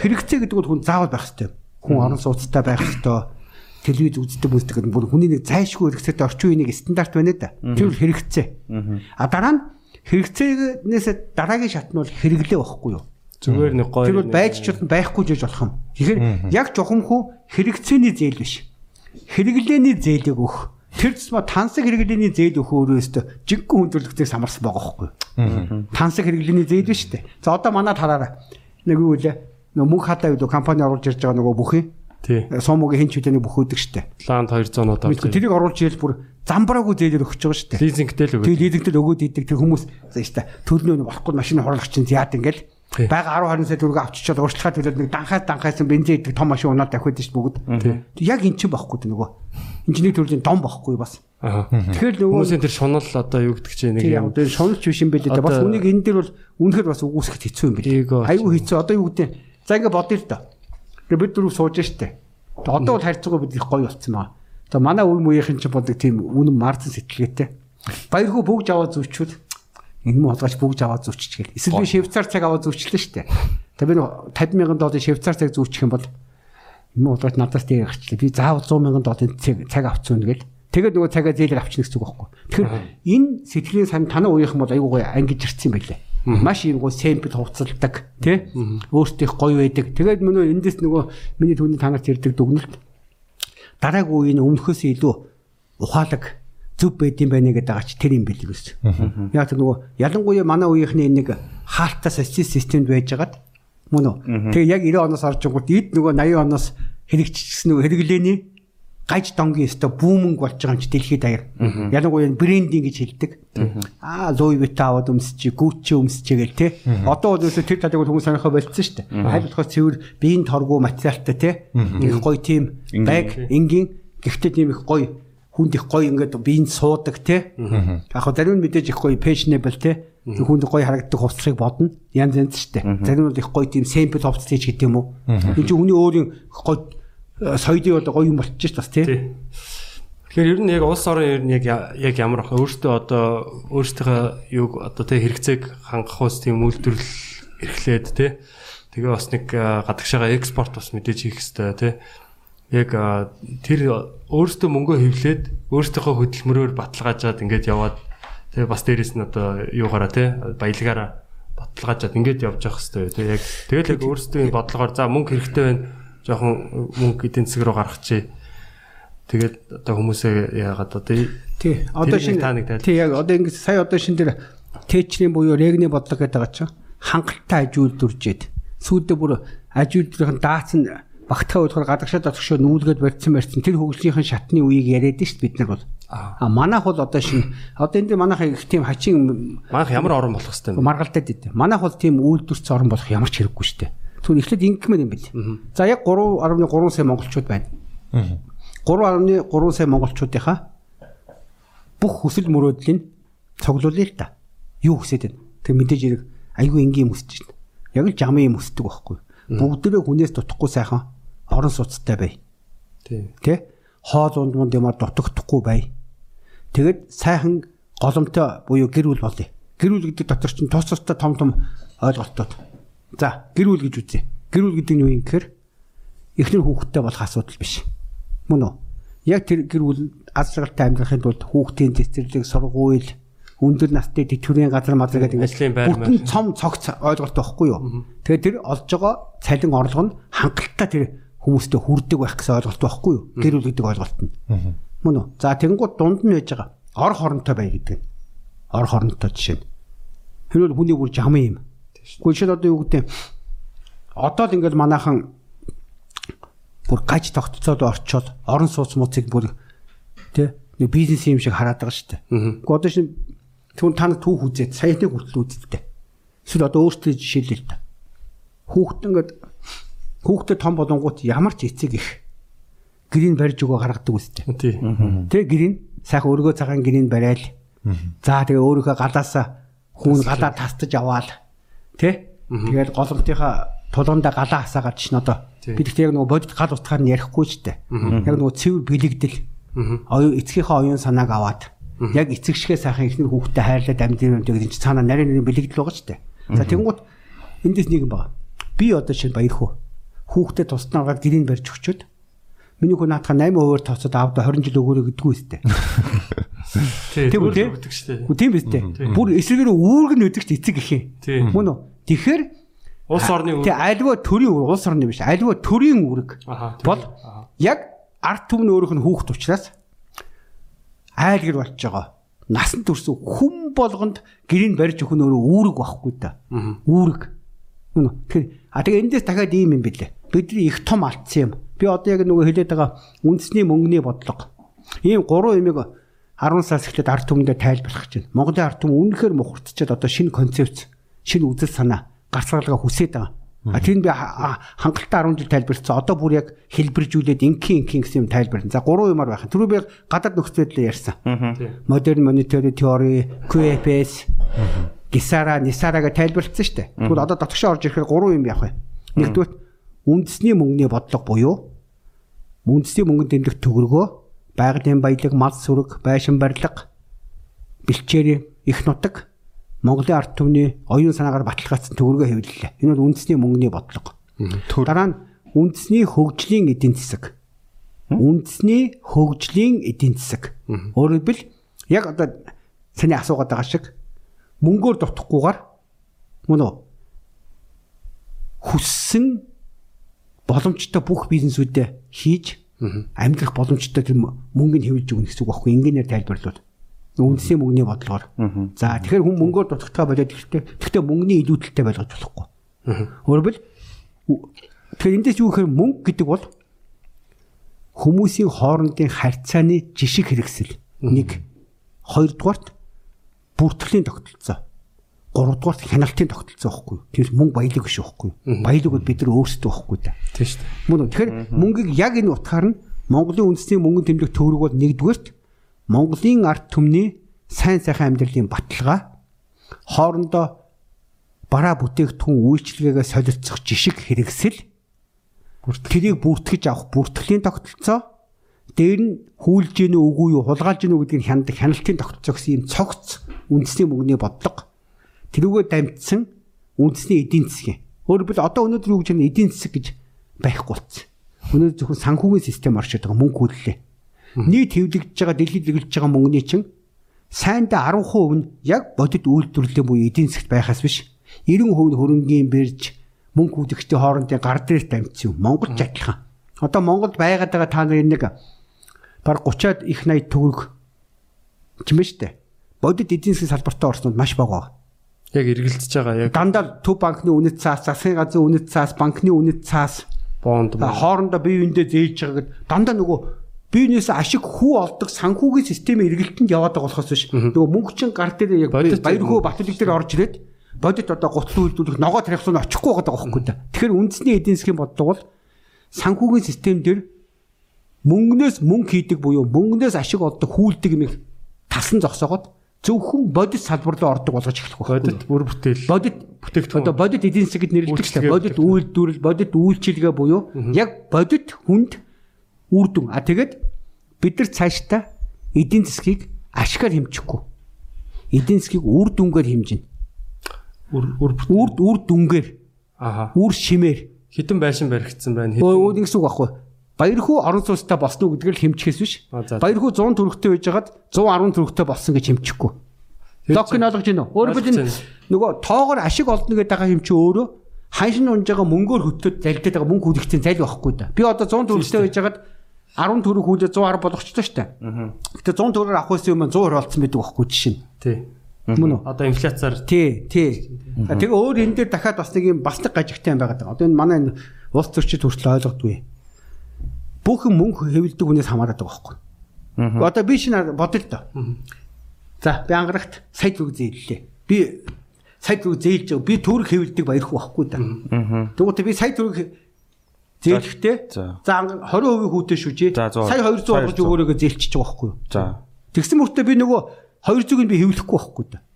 [SPEAKER 5] Хэрэгцээ гэдэг нь хүн заавал байх хэрэгтэй. Хүн орон сууцтай байх хэрэгтэй. Телевиз үздэг үздэг гэдэг нь бүр хүний нэг зайшгүй хэрэгцээтэй орчин үеийн нэг стандарт байна да. Тэр бол хэрэгцээ. А дараа нь хэрэгцээнээс дараагийн шат нь бол хэрэглээ байхгүй юу?
[SPEAKER 4] Зүгээр нэг гоё.
[SPEAKER 5] Тэр бол байж ч байхгүй ч гэж болох юм. Тэгэхээр яг жохомхоо хэрэгцээний зээл биш. Хэрэглээний зээлийг өг. Тэр тусмаа тансаг хэрэглээний зээл өгөх өөрөө өстө жиггүй хүндрэлтээс самарсан байгаа байхгүй? Тансаг хэрэглээний зээл биш үү? За одоо манад хараарай. Нэг юу вэ? Нөгөө мөнх хатаа юу компани оруулж ирж байгаа нөгөө бүхий
[SPEAKER 4] Тий.
[SPEAKER 5] сумогийн хинч үтэнийг бүх өдөг штэ.
[SPEAKER 4] Ланд 200-ууд авч.
[SPEAKER 5] Мэдгүй тэрийг оруулж ийл бүр замбраагүй зээлээр өгч байгаа штэ.
[SPEAKER 4] Лизингтэй л
[SPEAKER 5] Тэгээ
[SPEAKER 4] өгөө.
[SPEAKER 5] лизингтэй өгөөд идэг тэр хүмүүс штэ төлнөө болохгүй машин хурлах чинь яад ингээл
[SPEAKER 4] Тий.
[SPEAKER 5] Бага 10 20 сая төгрөг авчичаад урьдчилгаа төлөөд нэг данхаас данхаас бензин идэг том машин унаад тавьхад штэ бүгд. Яг эн чинь байхгүй дээ нөгөө. Инженер төрлийн дом байхгүй бас. Тэгэхээр нөгөө
[SPEAKER 4] Хүмүүсийн тэр шунал одоо юу гэдэг чинь нэг юм.
[SPEAKER 5] одоо шуналч биш юм бэлээ дээ. Бас үнийг энэ дээр бол үнэхээр бас үгүйсэхэд хэцүү юм.
[SPEAKER 4] Эйгөө.
[SPEAKER 5] Айгүй хэцүү. Одоо юу гэдэг за ингээ бодъё л доо. Тэгээ бид дөрөв сууж штэ. Одоо бол харьцаагаа бид их гоё болцсон байгаа. Тэгээ манай үе муухийн чинь бодог тийм үнэн марцсан сэтгэлгээтэй. Баярхуу бүгж аваад зүвчүүд муу холгооч бүгж аваад зүвчиж гээл. Эсвэл би швейцар цаг аваад зүвчлээ штэ. Тэгээ би 50 мянган долларын швейцар цаг зүвчих юм бол энэ холгооч надаас дээр гарчлаа. Би заавал 100 мянган долларын цаг авцсан гээл. Тэгээд нөгөө цагаа зээлэр авчихна гэсэн үг байхгүй. Тэгэхээр энэ сэтгэлийн сан танаа үеийнхэн бол айгүй гоё ангиж ирсэн байлээ. Маш юм гоё сэмпл хувцалдаг тий өөртөө их гоё байдаг. Тэгээд мөнөө эндээс нөгөө миний түүний танарт ирдэг дүгнэлт дараагийн үеийн өмнөхөөс илүү ухаалаг зөв байд юм байна гэдэг байгаа чи тэр юм бэл юус. Яг тэр нөгөө ялангуяа манай үеийнхний нэг хаалтаа социал системд байжгаад мөн үү. Тэгээ яг 90 оноос орж ингууд эд нөгөө 80 оноос хэрэгжчихсэн нөгөө хэрэглээний гаж донгийн өстө бүүмэнг болж байгаа юм чи дэлхийд даяар. Ялангуяа брендинг гэж хэлдэг. Аа Louis Vuitton аваад өмсчи, Gucci өмсчи гэл те. Одоо бол өсө тэр талыг хүмүүс сонирхоо болцсон шүү дээ. Аль болох цэвэр биеийн торгуу материалтай те. Их гоё тийм байг энгийн гэхдээ тийм их гоё хүнд их гоё ингээд биеинд суудаг те. Яг хөө зарим нь мэдээж их гоё fashionable те. Хүнд гоё харагддаг хувцсыг бодно. Янз янз дээ. Зарим нь их гоё тийм sample хувцс гэж гэдэг юм уу. Энэ чинь хүний өөрийн гоё э, соёлын бол гоё юм болчих бас. Тий.
[SPEAKER 4] Тэгэхээр ер нь яг улс орон ер нь яг яг ямар ах өөртөө одоо өөрсдийнхөө юг одоо тэг хэрэгцээг хангах ус тийм үйлдвэрлэл эрхлээд тий. Тэгээ бас нэг а, гадагшаага экспорт бас мэдээж хийх хэрэгтэй тий. Яг тэр өөртөө мөнгө хөвлөөд өөртөөхөө хөдөлмөрөөр баталгаажаад ингээд яваад тэгээ бас дээрэс нь одоо юугаараа тий баялагаараа баталгаажаад ингээд явж явах хэрэгтэй тий. Яг тэгэл яг өөрсдийн бодлогоор за мөнгө хэрэгтэй байна. Жохон мөнгө эдийн засаг руу гаргачихъя Тэгээд одоо хүмүүсээ яагаад одоо
[SPEAKER 5] Тий. Одоо шинэ
[SPEAKER 4] та нэг.
[SPEAKER 5] Тий яг одоо ингэ сая одоо шинэ дээр тэчрийн буюу регний бодлого гэдэг байгаа чинь хангалттай аж үйлдвэржээд сүйдээ бүр аж үйлдвэрийн даацсан багтаа болохоор гадагшаа дотгошоо нүүлгээд барьсан барьсан тэр хөгжлийнхэн шатны үеийг яриад шүү дээ бид нар бол. А манайх бол одоо шинэ одоо энэ манайх их тийм хачин
[SPEAKER 4] манайх ямар орон болох хэвтэй
[SPEAKER 5] маргалдаад идэв. Манайх бол тийм үйлдвэрч орн болох ямар ч хэрэггүй шүү дээ. Түн эхлээд ингэмээр юм бэл. За яг 3.3 сая монголчууд байна. 3.3 сая монголчуудынхаа бүх хүсэл мөрөөдлийн цуглуулъя л да. Юу хүсэж байна? Тэг мэдээж хэрэг айгүй энгийн юм хүсэж байна. Яг л жамын юм хүсдэг байхгүй. Бүгдээрээ хүнээс дутхгүй сайхан орон сууцтай бай.
[SPEAKER 4] Тийм.
[SPEAKER 5] Тэ? Хоо зунд мунд юмар дутагдахгүй бай. Тэгэд сайхан голомтой буюу гэр бүл болъё. Гэр бүл гэдэг дотор чинь тус тустай том том ойлголтууд. За, гэр бүл гэж үзье. Гэр бүл гэдэг нь юу юм гэхээр эхнэр хүүхэдтэй болох асуудал биш. Мөн үү? Яг тэр гэр бүл аз жаргалтай амьдрахын тулд хүүхдийн цэцэрлэг, сургууль, өндөр насны тэтгэврийн газар мазар гэдэг бүгд нь цом цогц ойлголт байхгүй юу? Тэгэхээр тэр олж байгаа цалин орлого нь хангалттай тэр хүмүүстэй хүрдэг байх гэсэн ойлголт байхгүй юу? Гэр бүл гэдэг ойлголт нь. Мөн үү? За тэгэнгუთ дунд нь байж байгаа ор хоронтой бай гэдэг нь. Ор хоронтой жишээ нь. Тэр бол хүний бүр жамын юм. Гэхдээ шил одоо юу гэдэг одоо л ингээд манайхан бүр гаж тогтцоод орчоод орон сууц мууцыг бүр тий бизнес юм шиг хараад байгаа шүү дээ. Гэхдээ одоо шин түн та нар түүх үзээд саяны хүртэл үзтээ. Эсвэл одоо өөртөө жишээлээ л та. Хүүхэд ингээд хүүхдэд том болонгууд ямар ч эцэг их гэрийг барьж өгөө гаргадаг үстэй. Тэ гэрийг сайхан өргөө цагаан гэрийг барайл. За тэгээ өөрийнхөө галаасаа хүүн галаа тастаж аваал. Тэ? Тэгээд голомтынхаа тулгандаа галаа хасаагаад чинь одоо бид ихтэй яг нөгөө бодит гал утгаар нь ярихгүй ч тээ. Яг нөгөө цэвэр бэлэгдэл. Оюун эцгийнхээ оюун санааг аваад яг эцэг шигээ сайхан ихнэр хүүхдэд хайрлаад амьдын юм гэдэг чинь цаанаа нарийн бэлэгдэл байгаа ч тээ. За тэнгууд эндээс нэг юм байна. Би одоо шинэ баяр Хүүхдэд туснаагаад гэрийг барьж өгчөөд Миний хүн наатах 8% тооцоод аавда 20 жил өгөөрэй гэдгүү өстэй.
[SPEAKER 4] Тийм.
[SPEAKER 5] үү, тийм?
[SPEAKER 4] өгдөг шүү дээ.
[SPEAKER 5] Тийм биз дээ. Бүр эсрэгээр үүрэг нь өдөгч эцэг их юм.
[SPEAKER 4] Тийм.
[SPEAKER 5] Мөн үү? Тэгэхээр
[SPEAKER 4] Улс орны
[SPEAKER 5] тий альва төрийн үүрэг улс орны биш. Альва төрийн үүрэг бол яг арт түмний өөрийнх нь хүүхд учраас айл гэр болж байгаа. Насан турш хүн болгонд гэрийг барьж өгөх нь өөрөө үүрэг байхгүй да. Үүрэг. Мөн үү? Тэгэхээр а тэгээ эндээс дахиад ийм юм бэлээ. Бидний их том алдсан юм. Би одоо яг нөгөө хэлээд байгаа үндэсний мөнгөний бодлого. Ийм гурван юмыг 10 сар эхлээд арт түмэндээ тайлбарлах гэж байна. Монголын арт түмэн үнэхээр мухардчаад одоо шинэ концепц, шинэ үзэл санаа гарцгаалгаа хүсээд байгаа. А тийм би ха- хангалттай 10 жил тайлбарлацсан. Одоо бүр яг хэлбэржүүлээд инкийн инкийн гэсэн юм тайлбарлана. За гурван юмар байх. Түрүү би гадаад нөхцөл байдлаа ярьсан. Modern monetary theory, QFS, Гисара, Нисарага тайлбарлацсан шүү дээ. Тэгвэл одоо дотгошоо орж ирэхээр гурван юм явах вэ? Нэгдүгээр үндэсний мөнгөний бодлого буюу үндэсний мөнгөнд тэмдэг төгрөгөө, байгалийн баялаг, мал сүрэг, байшин барилга, бэлчээр их нутаг Монголын ард түмний оюун санаагаар баталгаажсан төгрөгөө хэвлэлээ. Энэ бол үндэсний мөнгөний бодлого. Дараа нь үндэсний хөгжлийн эдийн засаг. Үндэсний хөгжлийн эдийн засаг. Өөрөөр хэлбэл яг одоо саний асуугаад байгаа шиг мөнгөөр дутахгүйгээр мөн үү хүссэн боломжтой бүх бизнесүүдэд хийж амьдрах боломжтой тэр мөнгөний хэвлэж өгнө гэсэн үг байхгүй. Ингээр тайлбарлууд. Үндэсний мөнгөний бодлогоор. За тэгэхээр хүн мөнгөөр дутагдгаа болоод ихтэй. Гэхдээ мөнгөний илүүдэлтэй байлгаж болохгүй. Өөрөөр тэгэхээр эндээс юу гэхээр мөнгө гэдэг бол хүмүүсийн хоорондын харьцааны жишг хэрэгсэл. Нэг хоёрдугаарт бүртгэлийн тогтолцоо гуравдугаарт хяналтын тогтолцоо байхгүй. Тэр мөнгө баялаг биш байхгүй. Юу баялаг бол бид нар өөрсдөө байхгүй да
[SPEAKER 4] Тийм шүү дээ.
[SPEAKER 5] Мөн үү? Тэгэхээр мөнгийг яг энэ утгаар нь Монголын үндэсний мөнгөнд тэмдэг төгрөг бол нэгдүгээрт Монголын ард түмний сайн сайхан амьдралын баталгаа хоорондоо бараа бүтээгдэхүүн үйлчилгээгээ солилцох жишг хэрэгсэл тэрийг бүртгэж авах бүртгэлийн тогтолцоо дээр нь хүүлж гэнэ үгүй юу хулгайлж гэнэ гэдгийг хяндаг хяналтын тогтолцоо гэсэн ийм цогц үндэсний мөнгөний бодлого тэрүүгээ дамжсан үндэсний эдийн засгийн өөрөөр хэлбэл одоо өнөөдөр юу гэж байна эдийн засаг гэж байхгүй болсон. Өнөөдөр зөвхөн санхүүгийн систем оршиж байгаа мөнгө хүллээ. Нийт хэвлэгдэж байгаа дэлхийд хэвлэж байгаа мөнгөний чинь сайндаа 10% нь яг бодит үйлдвэрлэлийн буюу эдийн засгт байхаас биш 90% нь хөрөнгийн бирж мөнгө хүлэгчтэй хоорондын гар дээрс дамжсан юм. Монголд адилхан. Одоо Монголд байгаад байгаа та нарын нэг баг 30-аад их 80 төгрөг чимээ штэ. Бодит эдийн засгийн салбартаа орснод маш бага.
[SPEAKER 4] Яг эргэлдэж байгаа яг.
[SPEAKER 5] Дандаа төв банкны үнэт цаас, засгийн газрын үнэт цаас, банкны үнэт цаас.
[SPEAKER 4] Бонд
[SPEAKER 5] хоорондоо бие биендээ зээлж байгаа гэд дандаа нөгөө биенээс ашиг хүү олдог санхүүгийн системийн эргэлтэнд яваад байгаа болохоос биш. Нөгөө мөнгө чин гар дээр яг
[SPEAKER 4] Бодит-
[SPEAKER 5] баяр хөө батлыг дээр орж ирээд бодит одоо гутлын үйлдвэрлэх ногоо тарихсан очихгүй байгаа байхгүй да. Тэгэхээр үндэсний эдийн засгийн бодлого бол санхүүгийн систем дээр мөнгнөөс мөнгө хийдэг буюу мөнгнөөс ашиг олдог хүлдэг юм тасан зогсоогоод зөвхөн бодит салбар руу ордог болгож эхлэх байна.
[SPEAKER 4] Бодит бүр бүтээл.
[SPEAKER 5] бодит
[SPEAKER 4] бүтээгдэхүүн.
[SPEAKER 5] Одоо бодит эдийн засаг гэд нэрлэдэг дээ.
[SPEAKER 4] Үйлчлэгээ
[SPEAKER 5] Бодит үйлдвэрлэл, бодит үйлчилгээ буюу яг бодит хүнд үр дүн. А тэгээд бид нар цаашдаа эдийн засгийг ашгаар хэмжихгүй. Эдийн засгийг үр дүнгээр хэмжинэ.
[SPEAKER 4] үр үр.
[SPEAKER 5] Үр үр дүнгээр,
[SPEAKER 4] Аха.
[SPEAKER 5] үр шимээр.
[SPEAKER 4] Хитэн байшин баригдсан байна.
[SPEAKER 5] Өө
[SPEAKER 4] Хитэн
[SPEAKER 5] ингэсэн үг байхгүй. Баяр хүү орон сууцтай болсон уу гэдгээр л хэмжихээс биш.
[SPEAKER 4] А, за.
[SPEAKER 5] Баяр хүү 100 төгрөгтэй байжгаад 110 төгрөгтэй болсон гэж хэмжихгүй. Логик нь байна уу? Өөрөөр хэлбэл нөгөө тоогоор ашиг олдно гэдэг байгаа юм чи өөрөө ханшин унж байгаа мөнгөөр хөтөд залдаад байгаа мөнгө хүлэгцэн зайл байхгүй да. Би одоо 100 төгрөгтэй байжгаад 10 төгрөг хүлээ 110 болгочихлоо штэ. Гэтэ 100 төгрөгөөр авах байсан юм 100 оролцсон байдаг байхгүй жишээ нь.
[SPEAKER 4] тий.
[SPEAKER 5] Мөн үү?
[SPEAKER 4] Одоо инфляцаар
[SPEAKER 5] Тий, тий. Тэгээ өөр энэ дээр дахиад бас нэг юм бас нэг гажигтай юм байгаад байгаа. Одоо энэ манай энэ улс төрчид хүртэл ойлгодгүй. Бүхэн мөнгө хэвлдэг хүнээс хамаарат байгаа байхгүй. Одоо би шинэ бодъё л доо. За би ангарагт сая төгрөг зээллээ. Би сая төгрөг зээлж байгаа. Би төгрөг хэвлдэг баярх байхгүй да. Тэгвэл би сая төгрөг зээлэхдээ
[SPEAKER 6] За.
[SPEAKER 5] за 20% хүүтэй.
[SPEAKER 6] За, зөө.
[SPEAKER 5] Сая 200 болгож
[SPEAKER 6] 200.
[SPEAKER 5] өгөөрэй гэж зээлчихэж байгаа байхгүй юу?
[SPEAKER 6] За.
[SPEAKER 5] Тэгсэн мөртөө би нөгөө 200-ыг би хэвлэхгүй байхгүй да.
[SPEAKER 4] Тэр чинь ангараг
[SPEAKER 6] Дутагт
[SPEAKER 4] яаж-
[SPEAKER 6] орлох.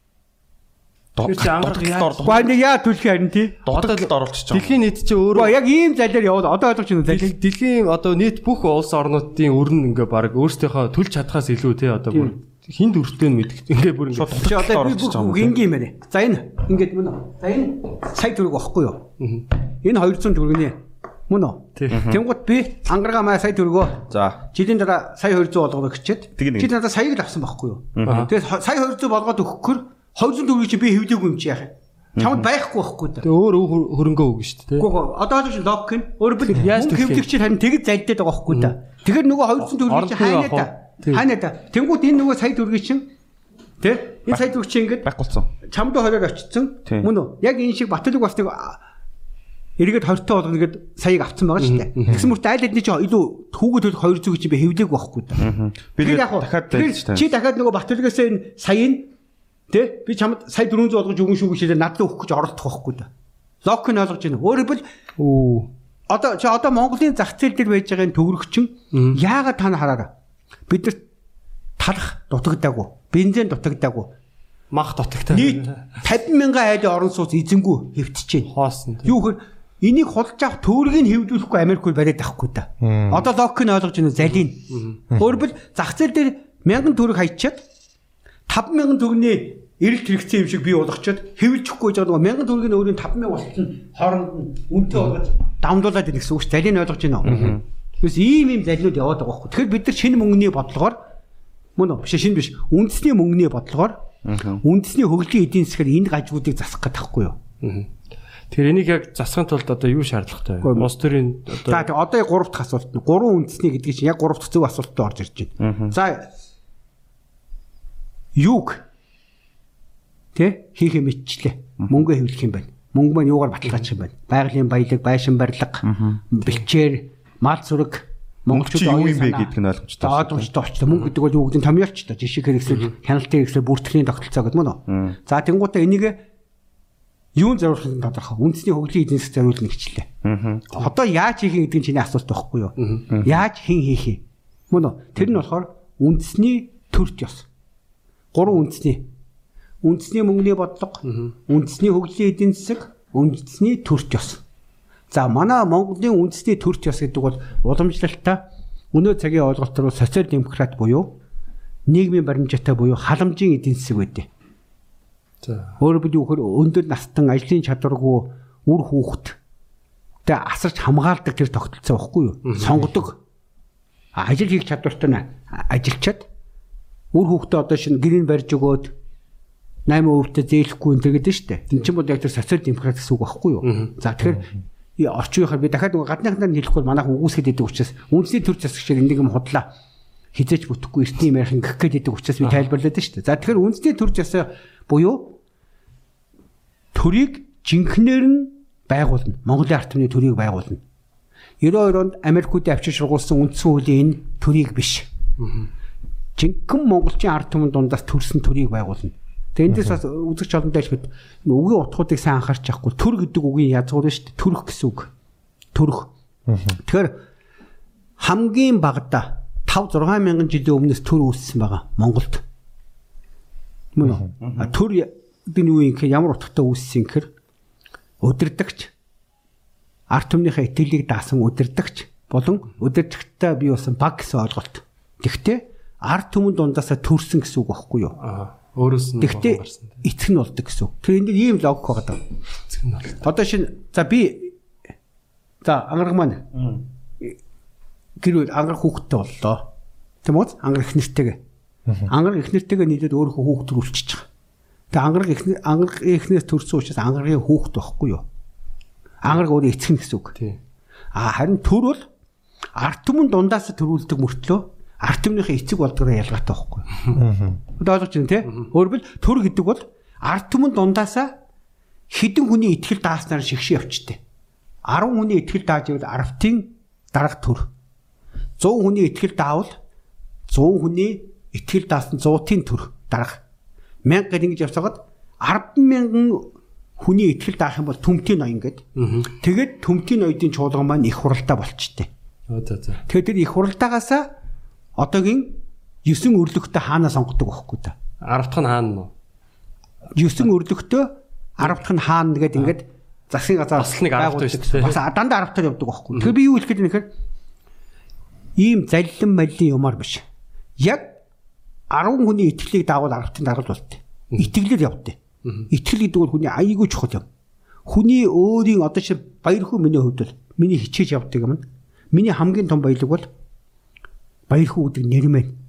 [SPEAKER 5] Гэхдээ яа түлхий харин тий.
[SPEAKER 6] Дуудалд оруулчих жоо.
[SPEAKER 4] Дэлхийн нийт чинь өөрөө
[SPEAKER 5] яг ийм залэр явуул. Одоо ойлгож байна
[SPEAKER 4] залэр. Дэлхийн одоо нийт бүх улс орнуудын өрн ингээ баг өөрсдийнхөө төлж чадхаас илүү тий одоо бүр хинд өртөө нь мэдэх. Ингээ бүр ингээ.
[SPEAKER 5] Чи одоо би бүх үг ингийн юм байна. За энэ ингээд мөн үү? За энэ сая төгрөг واخхгүй юу? Энэ 200 төгрөгний мөн үү? Тэнгут би ангаргаа маа сая төгрөгөө.
[SPEAKER 6] За.
[SPEAKER 5] Жилийн дараа сая 200 болгоно гэчихэд. Чи надад саяг л авсан байхгүй юу? Тэгээс сая 200 болгоод өгөхөөр 200 төгрөгийг чи би хэвдээгүй юм чи яах юм? Чамд байхгүй байхгүй да.
[SPEAKER 4] Тэгээ өөр хөрөнгөө өгнө шүү дээ.
[SPEAKER 5] Гүг одоо л лог гин өөр бил
[SPEAKER 4] Яаж
[SPEAKER 5] хэвлэгч харин тэгэд залдаад байгаа байхгүй да. Тэгэхээр нөгөө 200 төгрөгийг чи хайнаа да.
[SPEAKER 4] Тий.
[SPEAKER 5] Хайнаа да. Тэнгууд энэ нөгөө сая төгрөгийг чин Тэ? Энэ сая төгрөг чи ингээд
[SPEAKER 6] болсон.
[SPEAKER 5] чамд очсон.
[SPEAKER 6] Тий.
[SPEAKER 5] Мөн үү? Яг энэ шиг Батлаг бас нэг эргээд хортой болгоно гэд саяг авцсан байгаа шүү дээ. Тэгсэн мөртөө айл эдний чи илүү хүүгээ төлөх 200 чи би хэвлээг байхгүй да.
[SPEAKER 6] Би дахиад
[SPEAKER 5] чи дахиад нөгөө Батлагаас энэ саяын тэ би чамд сая 400 болгож өгөн шүү гэж хэлээ надад өгөх гэж оролдох байхгүй да. Лок нь ойлгож байна. Өөрөөр хэлбэл
[SPEAKER 4] Оо.
[SPEAKER 5] одоо чи одоо Монголын зах зээл дээр байж байгаа төгрөгчин яагаад та хараараа бид нар талах дутагдаагүй бензин дутагдаагүй
[SPEAKER 4] Мах дотогтой.
[SPEAKER 5] нийт 50 мянган айлын орон сууц эзэнгүү хэвтчихээн
[SPEAKER 4] хоосон.
[SPEAKER 5] юу хэр энийг худалж авах төгрөгийг хэвдүүлэхгүй Америк үл бариад авахгүй да одоо лок нь ойлгож байна залин өөрөөр зах зээл дээр мянган төгрөг хайчаад 5000 төгрөний эрэлт хэрэгцээ юм шиг бий болгочоод хэвлжихгүй гэж байгаа нөгөө мянган төгрөгийн өөрийн 5000 болтол хооронд нь үнэтэй болгож дамдуулаад ирэх гэсэн үг ш залин ойлгож байна уу? Тэс ийм ийм залнууд яваад байгаа байхгүй. Тэгэхээр бид нар шинэ мөнгөний бодлогоор мөн үү? Биш шинэ биш. Үндэсний мөнгөний бодлогоор үндэсний хөгжлийн эдийн засгаар энэ гажуудыг засах гэдэг таахгүй юу?
[SPEAKER 4] Тэр энийг яг засахын тулд одоо юу шаардлагатай вэ? Мос төрийн
[SPEAKER 5] За
[SPEAKER 4] одоо
[SPEAKER 5] тэгээ одоо яг гурав дахь асуулт нь. Гурван үндэсний гэдгийг чинь яг гурав дахь зөв асуултад орж ирж байна. За юг тэ хийх юм ичлээ. Мөнгө хэвлэх юм байна. Мөнгө маань юугаар баталгаачих юм байна. Байгалийн баялаг, байшин барилга, бэлчээр, мал зүрэг
[SPEAKER 6] чи юу юм бэ гэдг нь ойлгомжтой.
[SPEAKER 5] Ойлгомжтой болчихлоо. Мөнгө гэдэг бол юу гэдэг нь томьёолч та жишээ хэрэгсэл, хяналтын хэрэгсэл, бүртгэлийн тогтолцоо гэдэг мөн үү? За тэнгуутаа энийг юун зориулах нь тодорхой. Үндэсний хөгжлийн засаг зориулна гэчлээ. Одоо яаж хийх юм гэдэг нь чиний асуулт байхгүй юу? Яаж хэн хийх юм? Мөн үү? Тэр нь болохоор үндэсний төрч ёс. Гурван үндэсний үндэсний мөнгөний бодлого, үндэсний хөгжлийн эдийн засаг, үндэсний төрч ёс. За манай Монголын үндэсний төрч ёс гэдэг бол уламжлалтаа өнөө цагийн ойлголтоор бол социал демократ буюу нийгмийн баримжаатай буюу халамжийн эдийн засаг байдیں۔
[SPEAKER 4] За.
[SPEAKER 5] Өөрөөр хэлбэл өндөр настан ажлын чадваргүй үр хүүхэд тэ асарч хамгаалдаг тэр тогтолцоо байхгүй юу? Сонгодог. Ажил хийх чадвартай ажилчаад үр хүүхдээ одоо шинэ гэрийн барьж өгөөд 8% тө зээлэхгүй энэ гэдэг нь дээ. Энд чинь бол яг тэр социал демократ гэсэн үг байхгүй юу? За тэгэхээр и орчин үеийнхаар би дахиад нэг гадныхнаар нь хэлэхгүй манайх үгүйсгээд идэг учраас үндэсний төр засагчаар энийг юм худлаа хизээч бүтэхгүй эртний ярих гэх гээд идэг учраас би тайлбарлаад шүү дээ. За тэгэхээр үндэсний төр засаг буюу төрийг жинхнээр нь байгуулна. Монголын ард түмний төрийг байгуулна. 92 онд Америкуудын авчир сургуулсан үндсэн хуулийн энэ төрийг биш. Жинхэнэ монголчийн ард түмэн дундаас төрсэн төрийг байгуулна. Тэгээ эндээс бас үзэгч олондоо хэлэхэд үгийн утгуудыг сайн анхаарч явахгүй төр гэдэг үгийн язгуур нь шүү дээ. Төрөх гэсэн үг. Төрөх. Тэгэхээр хамгийн багада 5 6 мянган жилийн өмнөөс төр үүссэн байгаа Монголд. Мөн үү? Төр гэдэг нь юу юм гэхээр ямар утгатай үүссэн гэхээр удирдахч арт түмнийхээ итгэлийг даасан удирдахч болон удирдахтай бий болсон баг гэсэн ойлголт. Тэгвэл арт түмэн дундаасаа төрсэн гэсэн үг байхгүй юу?
[SPEAKER 4] Аа. Өөрөөс нь гарсан.
[SPEAKER 5] эцэг нь болдог гэсэн. Тэр энэ ийм логик байгаа даа.
[SPEAKER 4] Эцэг нь бол.
[SPEAKER 5] Одоо шинэ за би за ангараг маань гэр бүл ангараг хүүхэдтэй боллоо. Тийм үү? Ангараг их нэртэйгээ. Ангараг их нэртэйгээ нийлээд өөрөө хүүхд төрүүлчихэж байгаа. Тэгээ ангараг их ангараг ихнээс төрсөн учраас ангарагийн хүүхд байхгүй юу? Ангараг өөрөө эцэг нь гэсэн үг. А харин төр бол арт түмэн дундаас төрүүлдэг мөртлөө арт түмнийхээ эцэг болдгороо ялгаатай байхгүй. Одоо ойлгож байна те? Өөрөөр хэл төр гэдэг бол арт түмэн дундаас хідэн хүний итгэл дааснаар шигшээ явчихдээ. 10 хүний итгэл дааж ивэл 10-ын дарга төр. 100 хүний итгэл даавал 100 хүний итгэл даасан 100-ын төр дарга. 1000 гэж ингэж явсагаад 10 мянган хүний итгэл даах юм бол төмтийн ноён гэдэг. Тэгээд төмтийн ноёдын чуулган маань их хуралдаа болчтой. Тэгээд тэр их хуралдаагаас одоогийн 9 өрлөгтөө хаана сонгодог байхгүй та.
[SPEAKER 4] 10 дахь нь хаана нь?
[SPEAKER 5] 9 өрлөгтөө 10 дахь нь хаана гэдэг ингээд засгийн газар
[SPEAKER 4] Бас нэг 10 дахь шүү дээ.
[SPEAKER 5] Бас дандаа 10 дахь явдаг байхгүй. Тэгэхээр би юу хэлэх гээд нэхэр ийм заллин маллин юмар биш. Яг 10 хүний итгэлийг даавал 10 дахь даргал болтой. Итгэлээр явдээ. Итгэл гэдэг бол хүний аягүй чухал юм. Хүний өөрийн одоо чи баяр хүү миний хувьд бол миний хичээж явдаг юм. Миний хамгийн том баялаг бол баяр хүү гэдэг нэрмэн.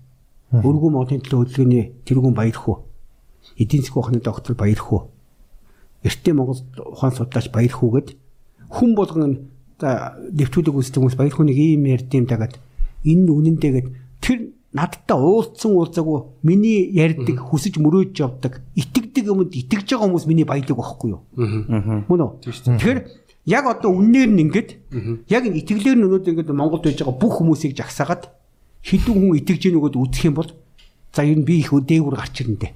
[SPEAKER 5] Өргөн модын төлөө хөдөлгөөний тэрүүн баяр хүү. Эдийн засгийн ухааны доктор баяр хүү. Эртний Монгол ухаан судлаач баяр хүүгээд хүн болгон за нэвтрүүлэг үздэг хүмүүс баяр хүүнийг ийм ярьдсан дагаад энэ үнэндээгээд тэр надтай уулзсан уулзаагүй миний ярьдаг хүсэж мөрөөж явдаг итгэдэг юмд итгэж байгаа хүмүүс миний баялаг байхгүй юу? Мөн үү? Тэгэхээр яг одоо үннээр нь ингээд яг энэ итгэлээр нь өнөөдөр ингээд Монголд байж байгаа бүх хүмүүсийг жагсаагаад хідэн хүн итгэж гинүгэд үзэх юм бол за ер нь би их дээгүр гарч ирнэ дээ.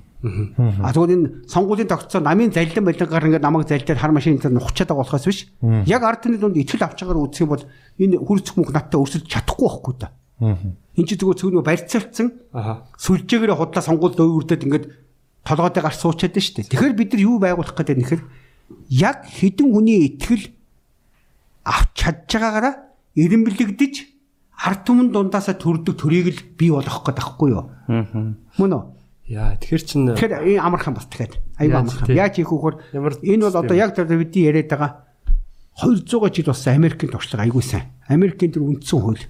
[SPEAKER 5] А тэгвэл энэ сонгуулийн тогтцоо намын залилан балингаар ингээд намайг залдаад хар машин дээр нухчаад байгаа болохоос биш. Яг ард түмний дунд итгэл авч байгаагаар үзэх юм бол энэ хүрцэх мөнх надтай өрсөлдөж чадахгүй байхгүй да. Энд чи зүгээр зөвхөн барьцаалцсан
[SPEAKER 4] Аха.
[SPEAKER 5] сүлжээгээр худлаа сонгуульд өвөрдөд ингээд толгойдоо гарч суучаад байна шүү дээ. Тэгэхээр бид нар юу байгуулах гэдэг нь нэхэр яг хідэн хүний итгэл авч чадж байгаагаараа ирэмблэгдэж ард түмэн дундаасаа төрдөг төрийг л бий болгох гэдэг байхгүй юу? Мөн үү?
[SPEAKER 4] Яа, тэгэхэр чин
[SPEAKER 5] Тэгэхээр энэ амархан бас тэгэхээр аюу амархан. Яаж хийх вөхөр энэ бол одоо яг тэр бидний яриад байгаа 200 жил болсон Америкийн туршлага аюу сайн. Америкийн тэр үндсэн хууль.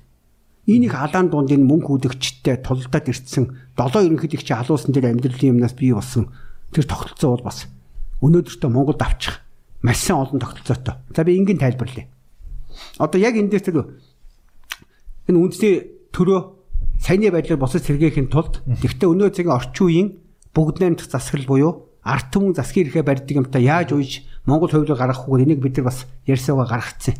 [SPEAKER 5] Энийг халаан дунд энэ мөнгө хүлэгчтэй тулдаад ирсэн долоо ерөнхийлөгч халуусан тэр амьдралын юмнаас бий болсон тэр тогтолцоо бол бас өнөөдөртөө Монголд авчих маш сайн олон тогтолцоотой. За би энгийн тайлбарлая. Одоо яг энэ дээр тэр энэ үндэсний төрөө саяны байдлаар босож сэргээхийн тулд тэгвэл өнөө цагийн орчин үеийн бүгд найрамдах засаглал буюу арт түмэн засгийн эрхээ барьдаг юмтай яаж уйж Монгол хувьд гаргах вэ энийг бид нар бас ярьсаага гаргацсан.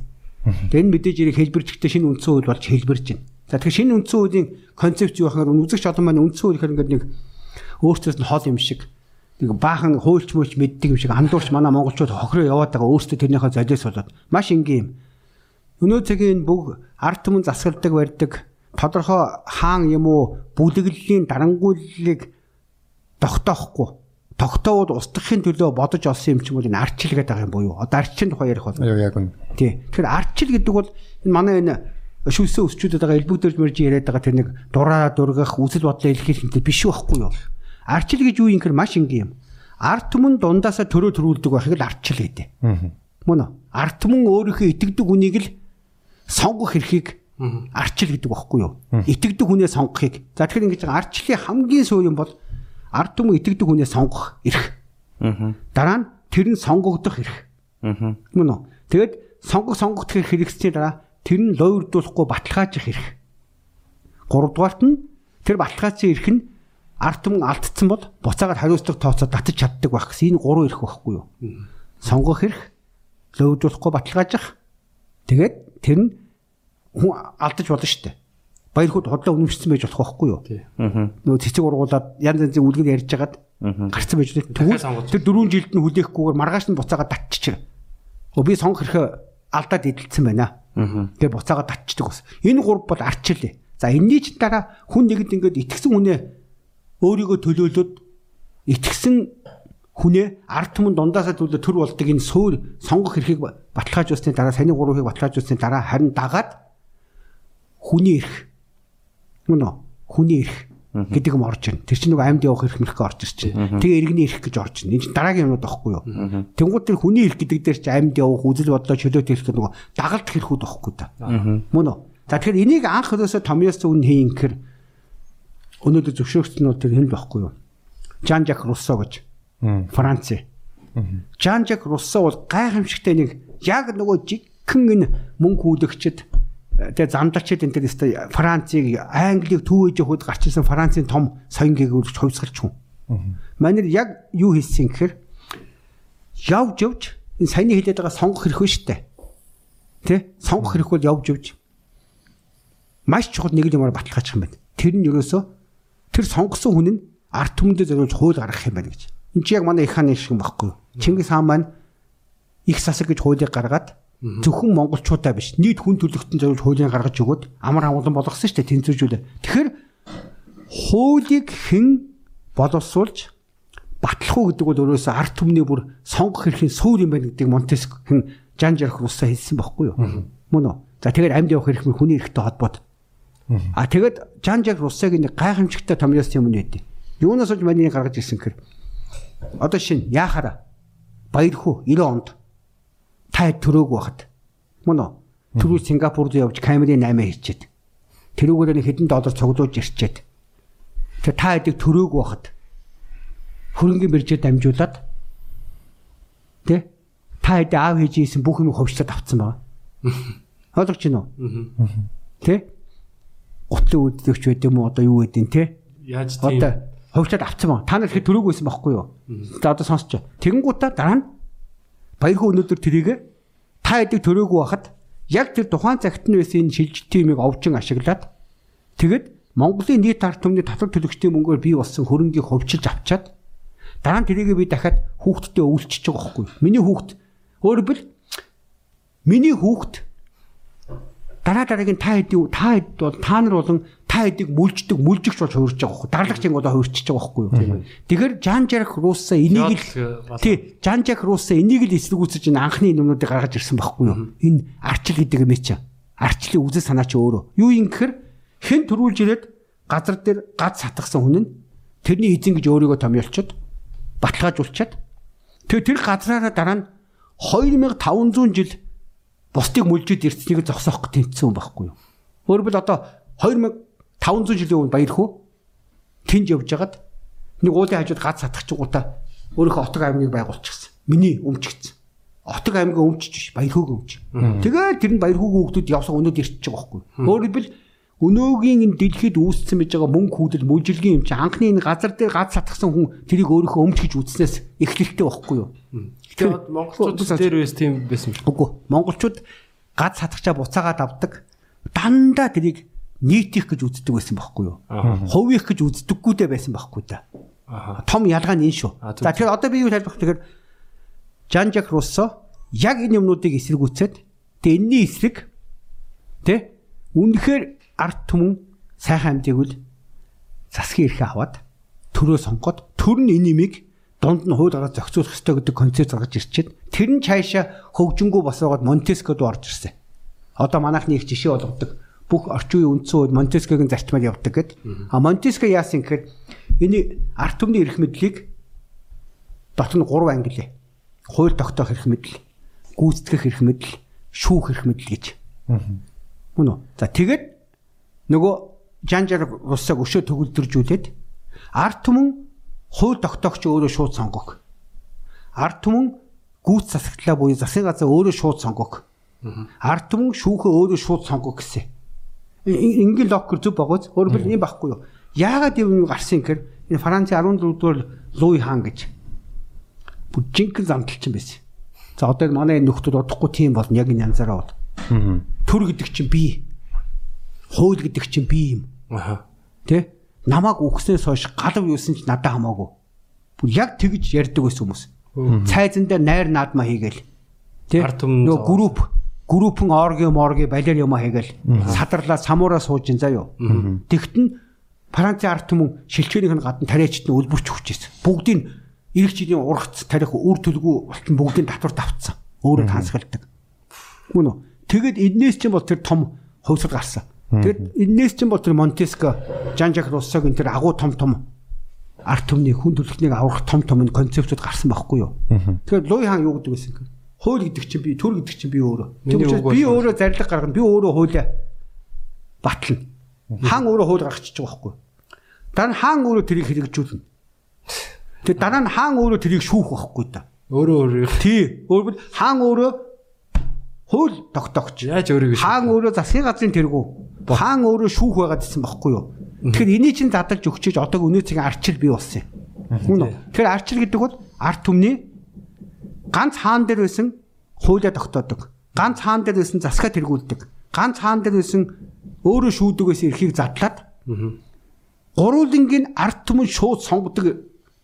[SPEAKER 5] Тэгээ энэ мэдээж ирэх хэлбэрчгтээ шинэ үндсэн хууль болж хэлбэрж байна. За тэгэхээр шинэ үндсэн хуулийн концепц юу гэхээр үзэгч олон маань үндсэн хууль гэхээр ингээд нэг өөртөөс нь хол юм шиг нэг баахан хуульч мөч мэддэг юм шиг андуурч манай монголчууд хохроо яваад байгаа өөртөө тэрнийхээ золиос болоод маш энгийн юм. Өнөө цагийн бүх арт түмэн засгалдаг барьдаг тодорхой хаан юм уу бүлэглэлийн дарангууллыг тогтоохгүй тогтоовол устгахын төлөө бодож олсон юм ч юм уу энэ арчил гэдэг байгаа юм буюу. Одоо арчилын тухай ярих бол
[SPEAKER 1] Аюу яг үн.
[SPEAKER 5] тий. Тэгэхээр арчил гэдэг бол энэ манай энэ шүлсэн өсчүүдэд байгаа элбэгдэрж мэрж яриад байгаа тэр нэг дураа дургах үсэл бодлоо илэрхийлэх юм биш байхгүй юу? Арчил гэж юу юм гэхээр маш энгийн юм. Арт түмэн дундаасаа төрөө төрүүлдэг байхыг л арчил гэдэг. Мөн үү? Арт түмэн өөрийнхөө итгэдэг хүнийг л сонгох эрхийг арчил гэдэг байхгүй юу? Итгэдэг хүнээ сонгохыг. За тэгэхээр ингэж арчлын хамгийн сүүл юм бол арт түмэн итгэдэг хүнээ сонгох эрх. Дараа нь тэр нь сонгогдох эрх. Мөн үү? Тэгээд сонгох сонгогдох хэрэг хэрэгсний дараа тэр нь лойрдуулахгүй баталгаажих хэрэг. Гуравдугаарт нь тэр баталгаажсан эрх нь арт түмэн алдсан бол буцаагаар хариуцлага тооцоод татаж чаддаг байх. Гэсэн энэ гурван эрх байхгүй юу? Сонгох эрх, лойрдуулахгүй баталгаажих. Тэгээд тэр нь хүн алдаж болно шүү дээ. Баяр хүүд хотлоо үнэмшсэн байж болох байхгүй юу? Нөө цэцэг ургуулад янз янзын үлгэр ярьж хагаад гарцсан байж
[SPEAKER 4] Дахиад
[SPEAKER 5] тэгвэл тэр дөрвөн жилд нь хүлээхгүйгээр маргааш нь буцаагаад татчихэр. Өө би сонгох хэрэг алдаад идэлцсэн байна. Тэгээ буцаага татчихдаг бас. Энэ гурав бол арчлаа. За энэний ч дараа хүн нэгэд ингээд итгэсэн хүнээ өөрийгөө төлөөлөд итгэсэн хүнээ ард түмэн дундаасаа төлөө төр болдог энэ суур сонгох эрхийг баталгаажуулсны дараа саяны гурвыг баталгаажуулсны дараа харин дагаад хүний эрх мөн үү хүний эрх гэдэг юм орж ирнэ. Тэр чинь нөгөө амьд явах эрх мэрхэ орж ирж байна. Тэгээ иргэний эрх гэж орж ирнэ. Энэ чинь дараагийн юмнууд байхгүй юу? Тэнгууд тэр хүний эрх гэдэг дээр чинь амьд явах, үзэл бодлоо чөлөөт эрх нөгөө дагалдах эрхүүд байхгүй та. Мөн үү? За тэгэхээр энийг анх өдөөсөө Томьёс үн хийн гэхэр өнөөдөр зөвшөөрсөн нь тэр хэн байхгүй юу? Жан Жак Руссо гэж. Франц. Жан Жак Руссо бол гайхамшигтай нэг яг нөгөө жигхэн энэ мөнгө хүлэгчэд тэгээ замдарчид энэ өстой Францыг Англиг түүж явахд гарч ирсэн Францын том соён гээгүүрч хувьсгалч хүн. Манайд яг юу хийсэн гэхээр явж явж энэ саяны хэлээд байгаа сонгох хэрэг шүү дээ. Тэ? Сонгох хэрэг бол явж явж маш чухал нэг юмар баталгаачих юм байна. Тэр нь ерөөсөө тэр сонгосон хүн нь арт түмэндээ зориулж хууль гаргах юм байна гэж. Энд чи яг манай их хааны шиг байхгүй юу? Чингис хаан маань их засаг гэж хуулийг гаргаад зөвхөн монголчуудаа биш нийт хүн төрөлхтөн зориулж хуулийг гаргаж өгөөд амар амгалан болгосон шүү дээ тэнцвэржүүлээ. Тэгэхээр хуулийг хэн боловсруулж батлах уу гэдэг бол өөрөөсөө арт түмний бүр сонгох эрхийн суур юм байна гэдэг Монтеск хэн Жан Жарх Руссо хэлсэн байхгүй юу? Мөн үү? За тэгээд амьд явах эрх хүний эрхтэй холбоод. А тэгээд Жан Жарх Руссогийн нэг гайхамшигтай томьёос юм нь байдیں۔ Юунаас олж манийг гаргаж ирсэн гэхээр одоо шинэ яахаараа баяр хүү 90 онд та төрөөг байхад мөн үү? Түрүү Сингапурд явж камерын 8 хийчихэд тэрүүгээр нэг хэдэн доллар цуглуулж ирчээд тэгээ та хэдийг төрөөг байхад хөрөнгөний биржээр дамжуулаад тэ та хэдий аав хийж ийсэн бүх юм хөвчлөд авцсан байгаа. *laughs* Ойлгож байна уу? Тэ? Гутлын үддэгч байд юм уу одоо юу гэдэг нь тэ?
[SPEAKER 4] Яаж тийм
[SPEAKER 5] Одоо хөвчлөд авцсан ба. Та нар ихэд төрөөг байсан байхгүй юу? За одоо сонсч. Тэгэнгүүтээ дараа нь баярхуу өнөөдөр тэрийг та хэдийг төрөөгүй байхад яг тэр тухайн цагт нь байсан энэ шилжилтийн юмыг овжин ашиглаад тэгэд Монголын нийт ард түмний татвар төлөгчдийн мөнгөөр бий болсон хөрөнгийг хөвчилж авчаад дараа нь тэрийг би дахиад хүүхдтэй өвлчихөж байгаа байхгүй юу? Миний хүүхд өөрөөр бил миний хүүхд дараа дараагийн та хэдий та хэд бол та нар болон та хэдийг мүлждэг мүлжигч болж хуурж байгаа байхгүй дарлагч юм болоо хуурчиж байгаа байхгүй юу тэгэхээр Жан Жарх Русса энийг л тий Жан Жарх Русса энийг л эсэргүүцэж энэ анхны юмнуудыг гаргаж ирсэн байхгүй юу? Энэ арчил гэдэг юм чи. Арчлын үзэл санаа чи өөрөө. Юу юм гэхээр хэн төрүүлж ирээд газар дээр гад сатгсан хүн нь тэрний эзэн гэж өөрийгөө томьёолчод баталгаажуулчаад тэр тэр газраараа дараа нь 2500 жил бусдыг мүлжид ирцнийг зогсоох гэж тэнцсэн байхгүй юу? Өөрөөр бил одоо 2500 жилийн өмнө баяр хүү тэнд явж хагаад нэг уулын хажууд гад сатгачгуудаа өөрийнхөө отог аймгийг байгуулчихсан. Миний өмчгдсэн. Отог аймгаа өмчж биш баяр хөөг өмч. Тэгээд тэр нь баяр хөөг хүүхдүүд явсан өнөд ирчихэж байгаа байхгүй. Өөрөөр бил өнөөгийн энэ дэлхийд үүссэн байж байгаа мөнгө хүүдэл мүжилгийн юм чи анхны энэ газар дээр гад сатгсан хүн тэрийг өөрийнхөө өмч гэж үзнээс эхлэлтэй байхгүй юу?
[SPEAKER 4] тэгээд монголчууд дээр үс тийм байсан юм.
[SPEAKER 5] Үгүй. Монголчууд гад сатгачаа буцаагаад авдаг. Дандаа тэрийг нийтих гэж үздэг байсан байхгүй юу? Хувийнх гэж үздэггүй дээ байсан байхгүй да. Том ялгаа нь энэ шүү. За тэгэхээр одоо би юу тайлбарлах тэгэхээр Жан Жак Руссо яг энэ юмнуудыг эсэргүүцээд тэгээ энэний эсрэг тэ үнэхээр арт түмэн сайхан амьдыг үл засгийн эрхээ аваад төрөө сонгоод төр нь энэ имийг дунд нь хууль гараад зохицуулах ёстой гэдэг концепт гаргаж ирчихэд тэр нь цаашаа хөгжингүү босоогоод Монтескод орж ирсэн. Одоо манайхны их жишээ болгодог бүх орчин үеийн үндсэн хууль Монтескогийн зарчмаар явдаг гэд. А Монтеско яасан гэхээр энэ арт түмний эрх мэдлийг дотор нь 3 англи. Хууль тогтоох эрх мэдэл, гүйцэтгэх эрх мэдэл, шүүх эрх мэдэл гэж. Мөн үү? За тэгээд нөгөө Жанжар Руссаг өшөө төгөлдржүүлээд арт түмэн хууль тогтоогч өөрөө шууд сонгох. Арт түмэн гүйц засагтлаа буюу засгийн газар өөрөө шууд сонгох. Арт түмэн шүүхээ өөрөө шууд сонгох гэсэн. Ингийн локер зүг багц өөр бил юм байхгүй юу? Яагаад юм гарсан гэхээр энэ Францын 14 дугаар Луи хаан гэж бүр жинхэнэ замталчин байсан. За одоо манай нөхдүүд удахгүй тийм болно яг энэ янзаараа бол. Төр гэдэг чинь бий. Хууль гэдэг чинь бий юм.
[SPEAKER 4] Аха.
[SPEAKER 5] Тэ? Намааг үхснээс хойш галав юусэн ч надад хамаагүй. Бүр яг тэгж ярьдаг байсан хүмүүс. Цайзан дээр найр наадмаа хийгээл. Тэ? Нөгөө групп группэн орги морги балер юм хийгээл садарлаа самураа сууж ин заяо. Тэгтэн Францын ард түмэн шилжээнийх нь гадна тариачд нь өгч ирсэн. Бүгдийг эрэг жилийн ургац тарих үр төлгөө болтон бүгдийг татвар давтсан. Өөрөө тансгалдаг. Мөн үү? Тэгэд энэс чинь бол тэр том хөвсөл гарсан. Тэгэд энэс чинь бол тэр Монтеско, Жан-Жак Руссогийн тэр агуу том том арт түмний хүн төрөлхнийг аврах том том концепцууд гарсан байхгүй юу? Тэгэхээр Луи хаан юу гэдэг вэ гэвэл хууль гэдэг чинь би төр гэдэг чинь би өөрөө. Тийм учраас би өөрөө зарлиг гаргана. Би өөрөө хуулиа батлна. Хаан өөрөө хууль гаргачих юу? Дараа нь хаан өөрөө тэрийг хэрэгжүүлнэ. Тэгээ дараа нь хаан өөрөө тэрийг шүүх байхгүй да.
[SPEAKER 4] Өөрөө өөрөө
[SPEAKER 5] Тий. Өөрөөр хаан өөрөө хууль тогтоогч.
[SPEAKER 4] яаж өөрийгөө
[SPEAKER 5] Хаан өөрөө засгийн газрын тэргүү. Хаан өөрөө шүүх байгаад ирсэн байхгүй юу? Тэгэхээр энийг чинь задалж өгчөж одоо өнөө цагийн арчил бий болсон юм. Үү? Тэгэхээр арчил гэдэг бол арт түмний ганц хаан дээр байсан хуулиа тогтоодог. Ганц хаан дээр байсан засгаа тэргүүлдэг. Ганц хаан дээр байсан өөрөө шүүдэгээс эрхийг задлаад гурвуулынгийн арт түмэн шууд сонгодог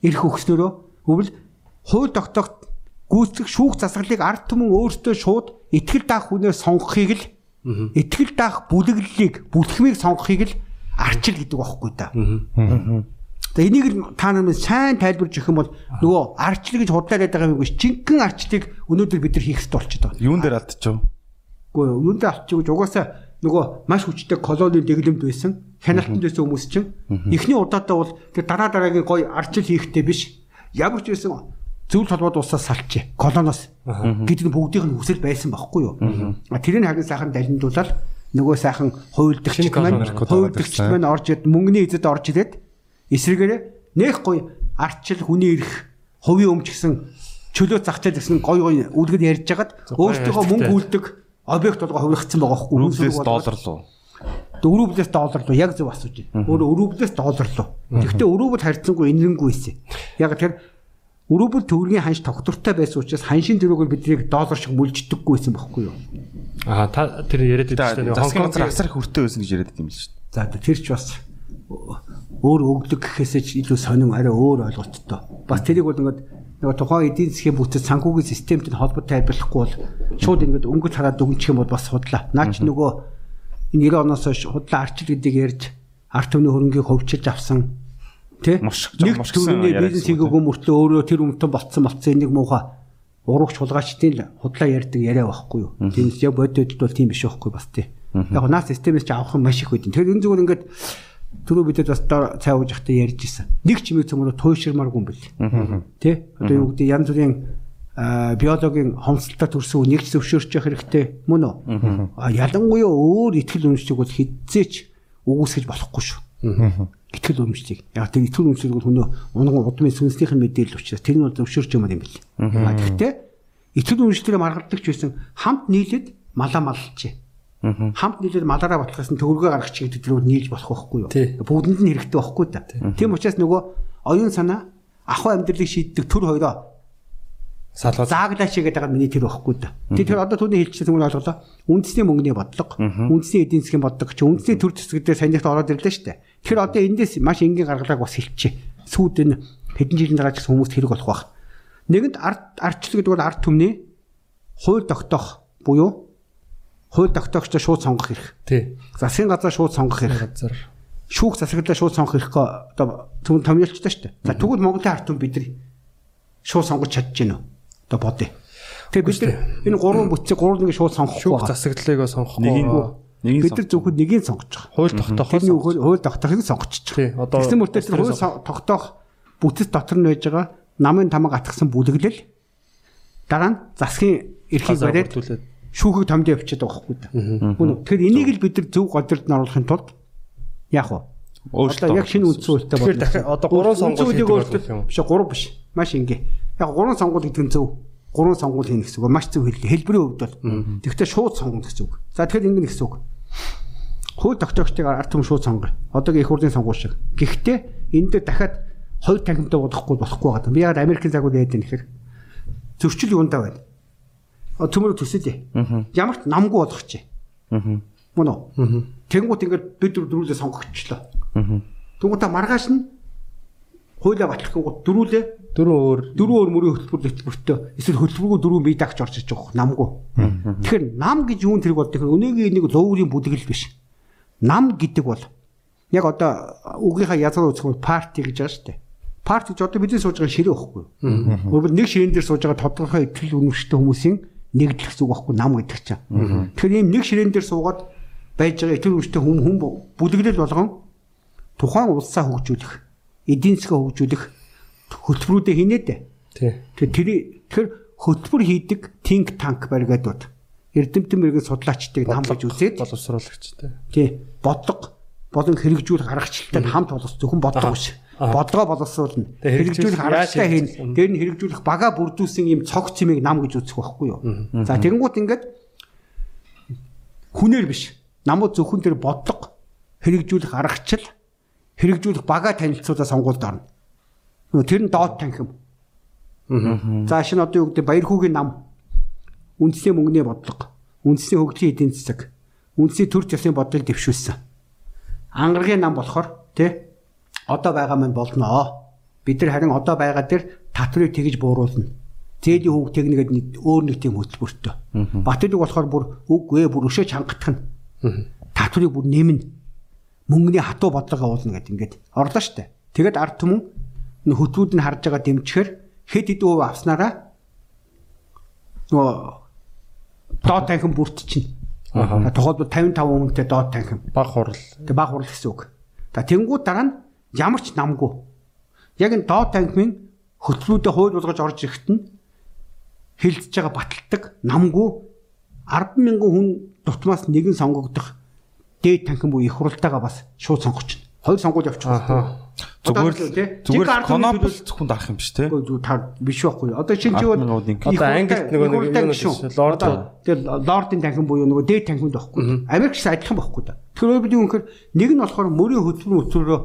[SPEAKER 5] эрх өгснөрөө өвл хууль тогтоогт гүйцэтгэх шүүх засаглалыг арт түмэн өөртөө шууд итгэл даах хүнээс сонгохыг л итгэл даах бүлэглэлийг бүлхмийг сонгохыг л арчил гэдэг байхгүй да. Тэгээ энийг л та нар минь сайн тайлбарж өгөх юм бол нөгөө арчил гэж худлаа яриад байгаа юм биш. Жинхэнэ арчлыг өнөөдөр бид нар хийх хэрэгтэй болчиход байна.
[SPEAKER 6] Юун дээр алдчихв?
[SPEAKER 5] Үгүй юу, юундаа авчих гэж угаасаа нөгөө маш хүчтэй колоны дэглэмд байсан. Хяналтанд байсан хүмүүс чинь эхний удаадаа бол тэр дараа дараагийн гой арчил хийхтэй биш. Ямар ч байсан зөвл толгойд усаас салчи колоноос гэдэг нь бүгдийнх нь хүсэл байсан байхгүй юу. Тэрийг хагийн сайхан далиндуулаад нөгөө сайхан хуйлдагч маань хуйлдагч маань орж ирээд мөнгөний эзэд орж ирээд эсрэгээрээ нэх гой арчил хүний ирэх хувийн өмч гэсэн чөлөө зээл гэсэн гой гой үлгэр ярьж хагаад өөртөө мөнгө үлдэг объект болго хувиргацсан байгаа юу?
[SPEAKER 6] Рублээс доллар руу.
[SPEAKER 5] Өрөвлөөс доллар руу яг зөв асууж байна. Өөр өрөвлөөс доллар руу. Гэхдээ өрөвөл харьцангуй инэрэнгүй байсан. Яг тэр өрөвөл төгрөгийн ханш тогтвортой байсан учраас ханшийн төрөөгөр биднийг доллар шиг мүлждэггүй байсан байхгүй юу?
[SPEAKER 4] Аа та тэр яриад байдаг шүү дээ. Хонконг
[SPEAKER 6] асар их хүртэй байсан гэж яриад байсан юм шүү дээ.
[SPEAKER 5] За тэр ч бас өөр өгдөг гэхээсээ илүү сонин арай өөр ойлголттой. Бас тэрийг бол ингээд нөгөө тухайн эдийн засгийн бүтэц санхүүгийн системтэй холбоотой тайлбарлахгүй бол шууд ингээд өнгөц хараад дүгнчих юм бол бас худлаа. Наа чи нөгөө энэ 90 оноос хойш худлаа арчил гэдгийг ярьж арт түмний хөрөнгийг хөвчилж авсан тий нэг
[SPEAKER 6] яриад
[SPEAKER 5] бизнес
[SPEAKER 6] байсан
[SPEAKER 5] хийгээгүй мөртлөө өөрөө тэр өмтөн болцсон болцсон энийг муухай урагч хулгайчдын л худлаа ярьдаг яриа байхгүй юу. Тиймээс яг бодитод бол тийм биш байхгүй бас тий. Яг наа системээс ч авах юм маш их байдیں۔ Тэгэхээр энэ зүгээр ингээд түрүү бидэд бас цай ууж захтай ярьж исэн. Нэг чимээ цөмөрө туйширмааргүй юм бэл. Тэ? Одоо юу гэдэг янз бүрийн биологийн хомсдолтой төрсөн үнийг зөвшөөрч явах хэрэгтэй мөн үү? Ялангуяа өөр ихтгэл үнэмшиг бол хизээч үгүйсгэж болохгүй шүү. Итгэл үнэмшиг. Яг тэр итгэл үнэмшиг бол хүнөө унган удмын сүнснийхэн мэдээлэл учраас тэр нь бол зөвшөөрч юм юм бэл. Гэхдээ итгэл үнэмшигтэр маргалдагч байсан хамт нийлээд малаа малчээ. Хамт нийлээд малаараа батлахаас нь төгрөгөө гаргах чиг төдрөөр нийлж болох байхгүй юу? Бүгдэнд нь хэрэгтэй байхгүй да. Тийм учраас нөгөө оюун санаа ахуй амьдралыг шийддэг төр хоёроо
[SPEAKER 4] салгаж
[SPEAKER 5] зааглаач гэдэг байгаа миний тэр байхгүй да. Тэр одоо түүний хэлчихсэн юм ойлголоо. Үндэсний мөнгөний бодлого, үндэсний эдийн засгийн бодлого чи үндэсний төр зэсгэлдээ санийхд ороод ирлээ шүү дээ. Тэгэхээр одоо эндээс маш энгийн гаргалааг бас хэлчихэ. Сүүд энэ хэдэн жилийн дараа ч гэсэн хүмүүст хэрэг болох байх. Нэгэнд арт арчлал гэдэг бол арт түмний хууль тогтоох буюу хууль тогтоогчдоо шууд сонгох хэрэг.
[SPEAKER 4] тий.
[SPEAKER 5] Засгийн газар шууд сонгох хэрэг.
[SPEAKER 4] Газар
[SPEAKER 5] Шүүх засаглалаа шууд сонгох хэрэг одоо түн томьёолчтой шүү дээ. За тэгвэл Монголын арт түмэн бидний шууд сонгож чадчихэв нөө. Одоо бодъё. Тэгээ бид энэ гурван бүтцийг гурван нэг шууд сонгохгүй
[SPEAKER 4] шүүх
[SPEAKER 5] байгаа.
[SPEAKER 4] засаглалыг сонгохгүй.
[SPEAKER 6] Нэгийг нэгийг
[SPEAKER 5] Бид нар зөвхөн нэгийг сонгож байгаа.
[SPEAKER 4] хууль
[SPEAKER 5] Тэрний хууль хууль тогтоохыг.
[SPEAKER 4] Тий, одоо
[SPEAKER 5] Тэгсэн мөртөө тэр хууль тогтоох бүтэц дотор нь байж байгаа намын тамга атгсан бүлэглэл дараа нь засгийн эрхийг бариад шүүхийг томд явчихад байгаа байхгүй да. Гүн үү? Тэгэхээр энийг л бид нар зөв годорд нь оруулахын тулд яах вэ? Одоо яг шинэ үндсэн хуультай
[SPEAKER 4] Тэгэхээр дахиад одоо гурван сонгуул хийдэг болох юм.
[SPEAKER 5] Биш гурван биш. Маш ингээ. Яг гурван сонгуул гэдэг нь зөв. Гурван сонгуул хийнэ гэсэн үг. Маш зөв хэллээ. Хэлбэрийн хувьд бол. Тэгвэл шууд сонгоно гэсэн үг. За тэгэхээр ингэ гэсэн үг. Хууль тогтоогчдыг ард түмэн шууд сонгоё. Одоогийн их хурлын сонгуул шиг. Гэхдээ энэ дээр дахиад хоёр танхимтай бодохгүй болохгүй байгаа. Би яг Америкийн загвар яадаг нэхэр зөрчил юундаа байна. А төмөр төсөлье. Ямар ч намгүй болгох чи. Мөн үү? Тэнгуут ингээд бид дөрвөлээ сонгогчлоо. Тэнгуутаа маргааш нь хуулиа батлах гот дөрүүлээ
[SPEAKER 4] Дөрөв өөр
[SPEAKER 5] дөрвөн өөр мөрийн хөтөлбөр хөтөлбөртөө эсвэл хөтөлбөргүй дөрвөн бие дагч орж иж байгаа намгүй. Тэгэхээр нам гэж юу тэр бол тэгэхээр өнөөгийн нэг луурын бүдгэл биш. Нам гэдэг бол яг одоо үгийнхаа язгаар үзэх парти гэж байгаа шүү дээ. Парти гэж одоо бидний сууж байгаа ширээ байхгүй юу? Өөрөөр нэг ширээн дээр сууж байгаа тодорхой итгэл үнэмштэй хүмүүсийн нэгдлэх зүг байхгүй нам гэдэг чинь. Тэгэхээр ийм нэг ширээн дээр суугаад байж байгаа итгэл үнэмштэй хүм хүм бүлэглэл болгон тухайн улсаа хөгжүүлэх, эдийн засгаа хөгжүүлэх хөтөлбөрүүдээ хийнэ дээ. Тэгэхээр тэр тэр хөтөлбөр хийдэг think tank баригадууд эрдэмтэн мэрэгэн судлаачдыг нам гэж үзээд
[SPEAKER 4] боловсруулагч тий.
[SPEAKER 5] бодлого болон хэрэгжүүлэх аргачлалтай хамт боловс зөвхөн бодлого биш. Бодлогоо боловсруулна. Хэрэгжүүлэх аргачлалаа
[SPEAKER 4] яаж
[SPEAKER 5] хийн.
[SPEAKER 4] хийж-
[SPEAKER 5] Тэр нь хэрэгжүүлэх бага бүрдүүлсэн юм цог цэмийг нам гэж үзэх байхгүй юу? За тэгэнгუთ ингээд хүнээр биш. Намууд зөвхөн тэр бодлого хэрэгжүүлэх аргачлал хэрэгжүүлэх бага танилцуулаа сонгуульд орно. Тэр нь доод танхим. За шинэ одоо юу гэдэг баяр хүүгийн нам үндэсний мөнгөний бодлого, үндэсний хөгжлийн эдийн засаг, үндэсний төр засгийн бодлыг дэвшүүлсэн. Ангаргийн нам болохоор тий одоо байгаа маань болноо. Бид нар харин одоо байгаа дээр татврыг тэгж бууруулна. Зээлийн хүүг технигэд нэг өөр нэг тийм хөтөлбөртөө. Батлыг болохоор бүр үгүй ээ бүр өшөө чангатах нь. Татврыг бүр нэмнэ. Мөнгөний хатуу бодлого уулна гэд ингээд орлоо штэ. Тэгэд ард түмэн нөх хөтөлбөрүүд нь харж байгаа дэмжихээр хэд хэдэн хувь авснараа нөгөө доод танхим бүрт чинь. Аа. Тухайлбал 55 хүнтэй доод танхим.
[SPEAKER 4] Баг хурал.
[SPEAKER 5] Тэг баг хурал гэсэн үг. За тэнгууд дараа нь ямар ч намгүй. Яг энэ доод танхимын хөтөлбөрүүдэд хууль болгож орж ирэхэд нь хилдэж байгаа баталдаг намгүй 100000 хүн дутмаас нэгэн сонгогдох дээд танхим буюу их хуралтайгаа бас шууд сонгоч. Хоёр сонгуул явуучих
[SPEAKER 4] Аха.
[SPEAKER 6] Зүгээр л зүгээр конопл зөвхөн дарах юм биш те.
[SPEAKER 5] Үгүй та биш байхгүй. Одоо шинэ чи бол
[SPEAKER 6] 10,000 нэг.
[SPEAKER 4] Одоо Англид нөгөө нэг юу нэг лорд
[SPEAKER 5] тэр лордын танхим буюу нөгөө дээд танхимд байхгүй. Америкч адилхан байхгүй да. Тэгэхээр бид юу гэхээр нэг нь болохоор мөрийн хөтөлбөр өтрөөрөө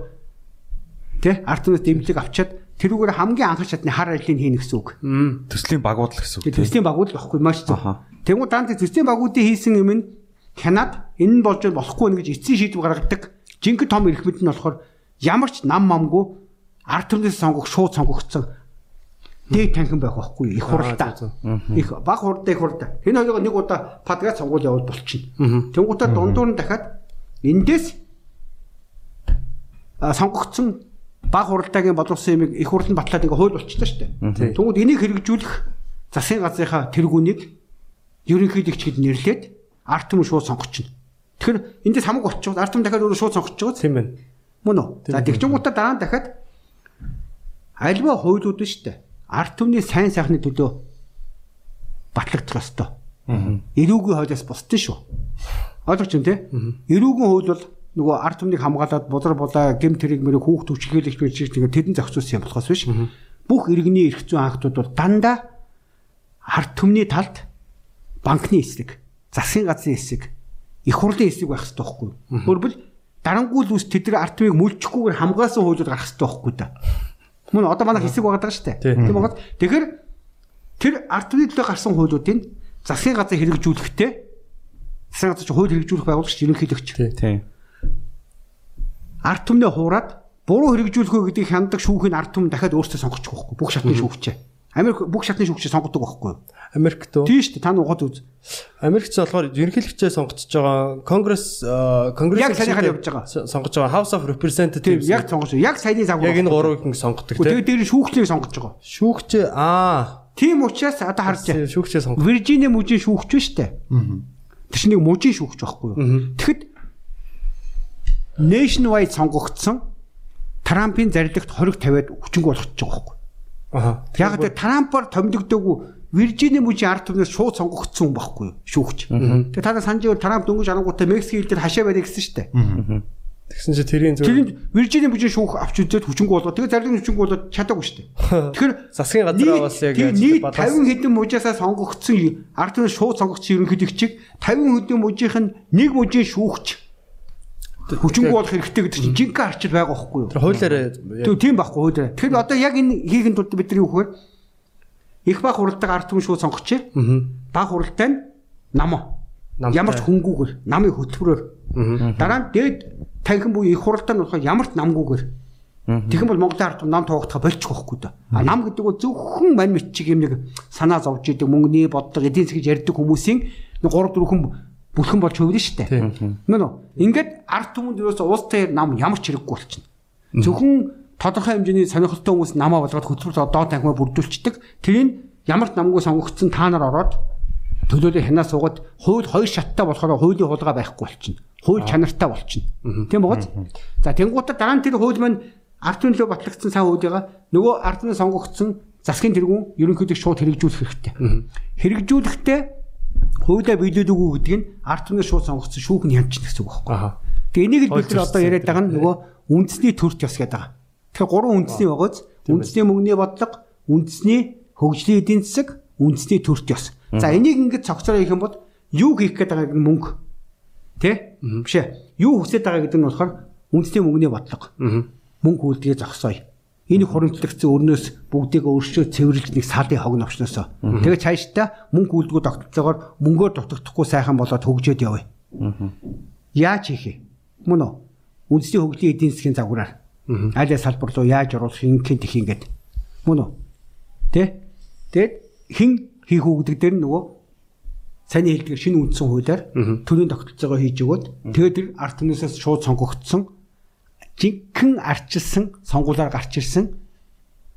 [SPEAKER 5] тий ард түмээс дэмжлэг авчаад тэрүүгээр хамгийн анхан шатны хар ажлыг хийнэ гэсэн үг.
[SPEAKER 6] Төслийн багуудл гэсэн үг
[SPEAKER 5] төслийн багууд л байхгүй маш зөв. Тэгмүү даант төслийн багуудын хийсэн юм нь хянаад энэ нь болж болохгүй нэ гэж эцсийн шийдвэр гаргадаг. Жинхэнэ том эрх мэдэл нь болохоор ямар ч нам мамгүй ард түмнээс сонгох шууд сонгогдсон. Дээд танхим байх байхгүй их
[SPEAKER 4] зөө,
[SPEAKER 5] Их баг хуралдаа их хуралдаа. Энэ хоёроо нэг удаа подкаст сонгуул явуул болчихно. Тэнгуутаа дундуур нь дахиад эндээс сонгогдсон баг хуралдаагийн боловсон юмыг их хурланд батлаад ингээ хууль болчихлоо шүү дээ. Тэнгууд энийг хэрэгжүүлэх засгийн газрынхаа тэргүүнийг ерөнхийлөгч гэд нэрлээд ард түмэн шууд сонгочихно. Тэгэхээр эндээс хамаг болчихвол ард түмэн дахиад өөрөө шууд сонгочих жоож
[SPEAKER 4] Тийм байна.
[SPEAKER 5] мөн үү? За тэгчингуудаа дараа нь дахиад альва хуулиуд нь шүү дээ. Ард түмний сайн сайхны төлөө батлагдах ёстой. Эрүүгийн хуулиас бусдын шүү. Ойлгож байна те? Эрүүгийн хууль бол нөгөө ард түмнийг хамгаалаад бузар булаа гэм тэрэг мөрөг хүүхд төвчгээлэгч биш тэгээ тэдэн зохицуулсан юм болохоос биш. Бүх иргэний эрх зүйн анхтууд бол дандаа ард түмний талд банкны эсрэг, засгийн газрын эсрэг, их хурлын эсрэг байх хэрэгтэй байхгүй? Өөрөвл дарангуул үс тэд нар ард түмийг мүлчихгүйгээр хамгаалсан хуулиуд гарах хэрэгтэй байхгүй да. Мөн одоо манай хэсэг байгаа даа дээ. Тийм багт. Тэгэхээр тэр ард түмний төлөө гарсан хуулиудыг засгийн газар хэрэгжүүлэхдээ засгийн газар ч хууль хэрэгжүүлэх байгуулагч ерөнхийлөгч
[SPEAKER 6] Тийм
[SPEAKER 5] арт түмнээ хуураад буруу хэрэгжүүлэхөө гэдгийг хяндаг шүүхийн арт түмэн дахиад өөрсдөө сонгочих واخгүй бүх шатны шүүгчээ. Америк бүх шатны шүүгчээ сонгодог байхгүй юу?
[SPEAKER 4] Америкт үү?
[SPEAKER 5] Тийм шүү дээ. Та нуугаад үз.
[SPEAKER 4] Америкч болохоор ерөнхийлөгчөө сонгогдож байгаа. Конгресс конгресс
[SPEAKER 5] яг саяхан явж байгаа.
[SPEAKER 4] Сонгож байгаа. House of Representatives
[SPEAKER 5] яг сонгож. Яг саяны завгүй.
[SPEAKER 4] Яг энэ гурвыг ингэ сонгодог тийм.
[SPEAKER 5] Тэгээд дээр нь шүүгчийг сонгож байгаа.
[SPEAKER 4] Шүүгчээ аа.
[SPEAKER 5] Тийм учраас одоо харж
[SPEAKER 4] байна. Шүүгчээ сонгох.
[SPEAKER 5] Виржиниа мужийн шүүгч шүү дээ. Аа. Тэр чинь нэг мужийн шүүгч байхгүй юу? Тэгэхэд nationwide сонгогдсон Трампын зарилэгт хориг тавиад хүчинг болгочихж байгаа байхгүй?
[SPEAKER 4] Аа.
[SPEAKER 5] Яг гэдэг Трампаар томдогдоогүй Виржиниа мужийн ард түмнээс шууд сонгогдсон хүн байхгүй юу? Шүүгч. Тэгээ та нар санаж байвал Трамп дөнгөж арангуудаа Мексик хил дээр хашаа барих гэсэн шүү дээ.
[SPEAKER 4] Тэгсэн чи тэрийн зөв
[SPEAKER 5] Тэр Виржиниа мужийн шүүх авч үзээд хүчинг болгоо. Тэгээ зарилэг хүчинг болоод чадаагүй шүү дээ. Тэгэхээр
[SPEAKER 4] засгийн газраа бас яг
[SPEAKER 5] нийт
[SPEAKER 4] баланс-
[SPEAKER 5] 50 хэдэн мужаасаа сонгогдсон ард түмнээс шууд сонгогдсон ерөнхийлөгчийг 50 хэдэн мужийнх нь нэг мужийн шүүгч хүчингү болох хэрэгтэй гэдэг чинь жинхэнэ арчил байгаа байхгүй юу?
[SPEAKER 4] Тэр хуулиараа
[SPEAKER 5] Тэг тийм байхгүй хуулиараа. Тэгэхээр одоо яг энэ хийхэд тулд бид нар юу гэхээр их баг хуралдааг ард түмэн шууд сонгочих. Баг хуралдаа нь нам. Ямар ч хөнгүүгээр, намын хөтөлбөрөөр. Дараа нь дээд танхим буюу их хуралдаа нь болохоор ямар ч намгүйгээр. Тэгэн бол Монголын ард нам тоогдох болчих واخгүй даа. А нам гэдэг нь зөвхөн мань мич юм нэг санаа зовж идэг мөнгөний боддог эдийн засгийг ярьдаг хүмүүсийн 3 4 хүн бүлхэн болж хөвлөн штэ. Мөн үү? Ингээд ард түмэнд юусаа уус дээр нам ямар ч хэрэггүй болчихно. Зөвхөн тодорхой хэмжээний сонирхолтой хүмүүс намаа болгоод хөтөлбөр доо танхимаа бүрдүүлчихдэг. Тэрийг ямар ч намгүй сонгогдсон та нар ороод төлөөлөө хянаа суугаад хууль хоёр шаттай болохоор хуулийн хулгай байхгүй болчихно. Хууль чанартай болчихно. Тийм бооч. За тэнгуутаа дараа нь тэр хууль маань ард түмлөө батлагдсан сайн хуулигаа нөгөө ард түмэн сонгогдсон засгийн тэргүүн ерөнхийдөө шууд хэрэгжүүлэх хэрэгтэй. Хэрэгжүүлэхдээ хуулиа биелүүлээгүй гэдэг нь ард түмнээ шууд сонгогдсон шүүх нь янч гэсэн үг байхгүй. Тэгээ энийг л бид нар одоо яриад байгаа нь нөгөө үндэсний төрт ёс гэдэг байгаа. Тэгэхээр гурван үндэсний байгааз үндэсний мөнгөний бодлого, үндэсний хөгжлийн эдийн засаг, үндэсний төрт ёс. За энийг ингэж цогцороо хийх юм бол юу хийх гээд байгааг нь мөнгө. Тэ? Биш ээ. Юу хүсэж байгаа гэдэг нь болохоор үндэсний мөнгөний бодлого. Мөнгө хөлдгийг зогсооё. Энэ хуримтлагдсан өрнөөс бүгдийг өөрчөө цэвэрлж нэг салын хог новчноосоо. Тэгээ цаашдаа мөнгө хөлдгүү тогтолцоогоор мөнгөөр дутагдахгүй сайхан болоод хөгжөөд явъя. Яаж хийх юм? Мөн үү? Үндэсний хөгжлийн эдийн засгийн загвараар аль салбар руу яаж оруулах ингэх тэх ингээд. Мөн үү? Тэ? Тэгэд хин хийх үү гэдэг дээр нөгөө саний хэлдгээр шинэ үндсэн хуулиар төрийн тогтолцоогоо хийж өгөөд тэгээд тэр ард түмнээсээ шууд сонгогдсон жинхэнэ арчилсан сонгуулаар гарч ирсэн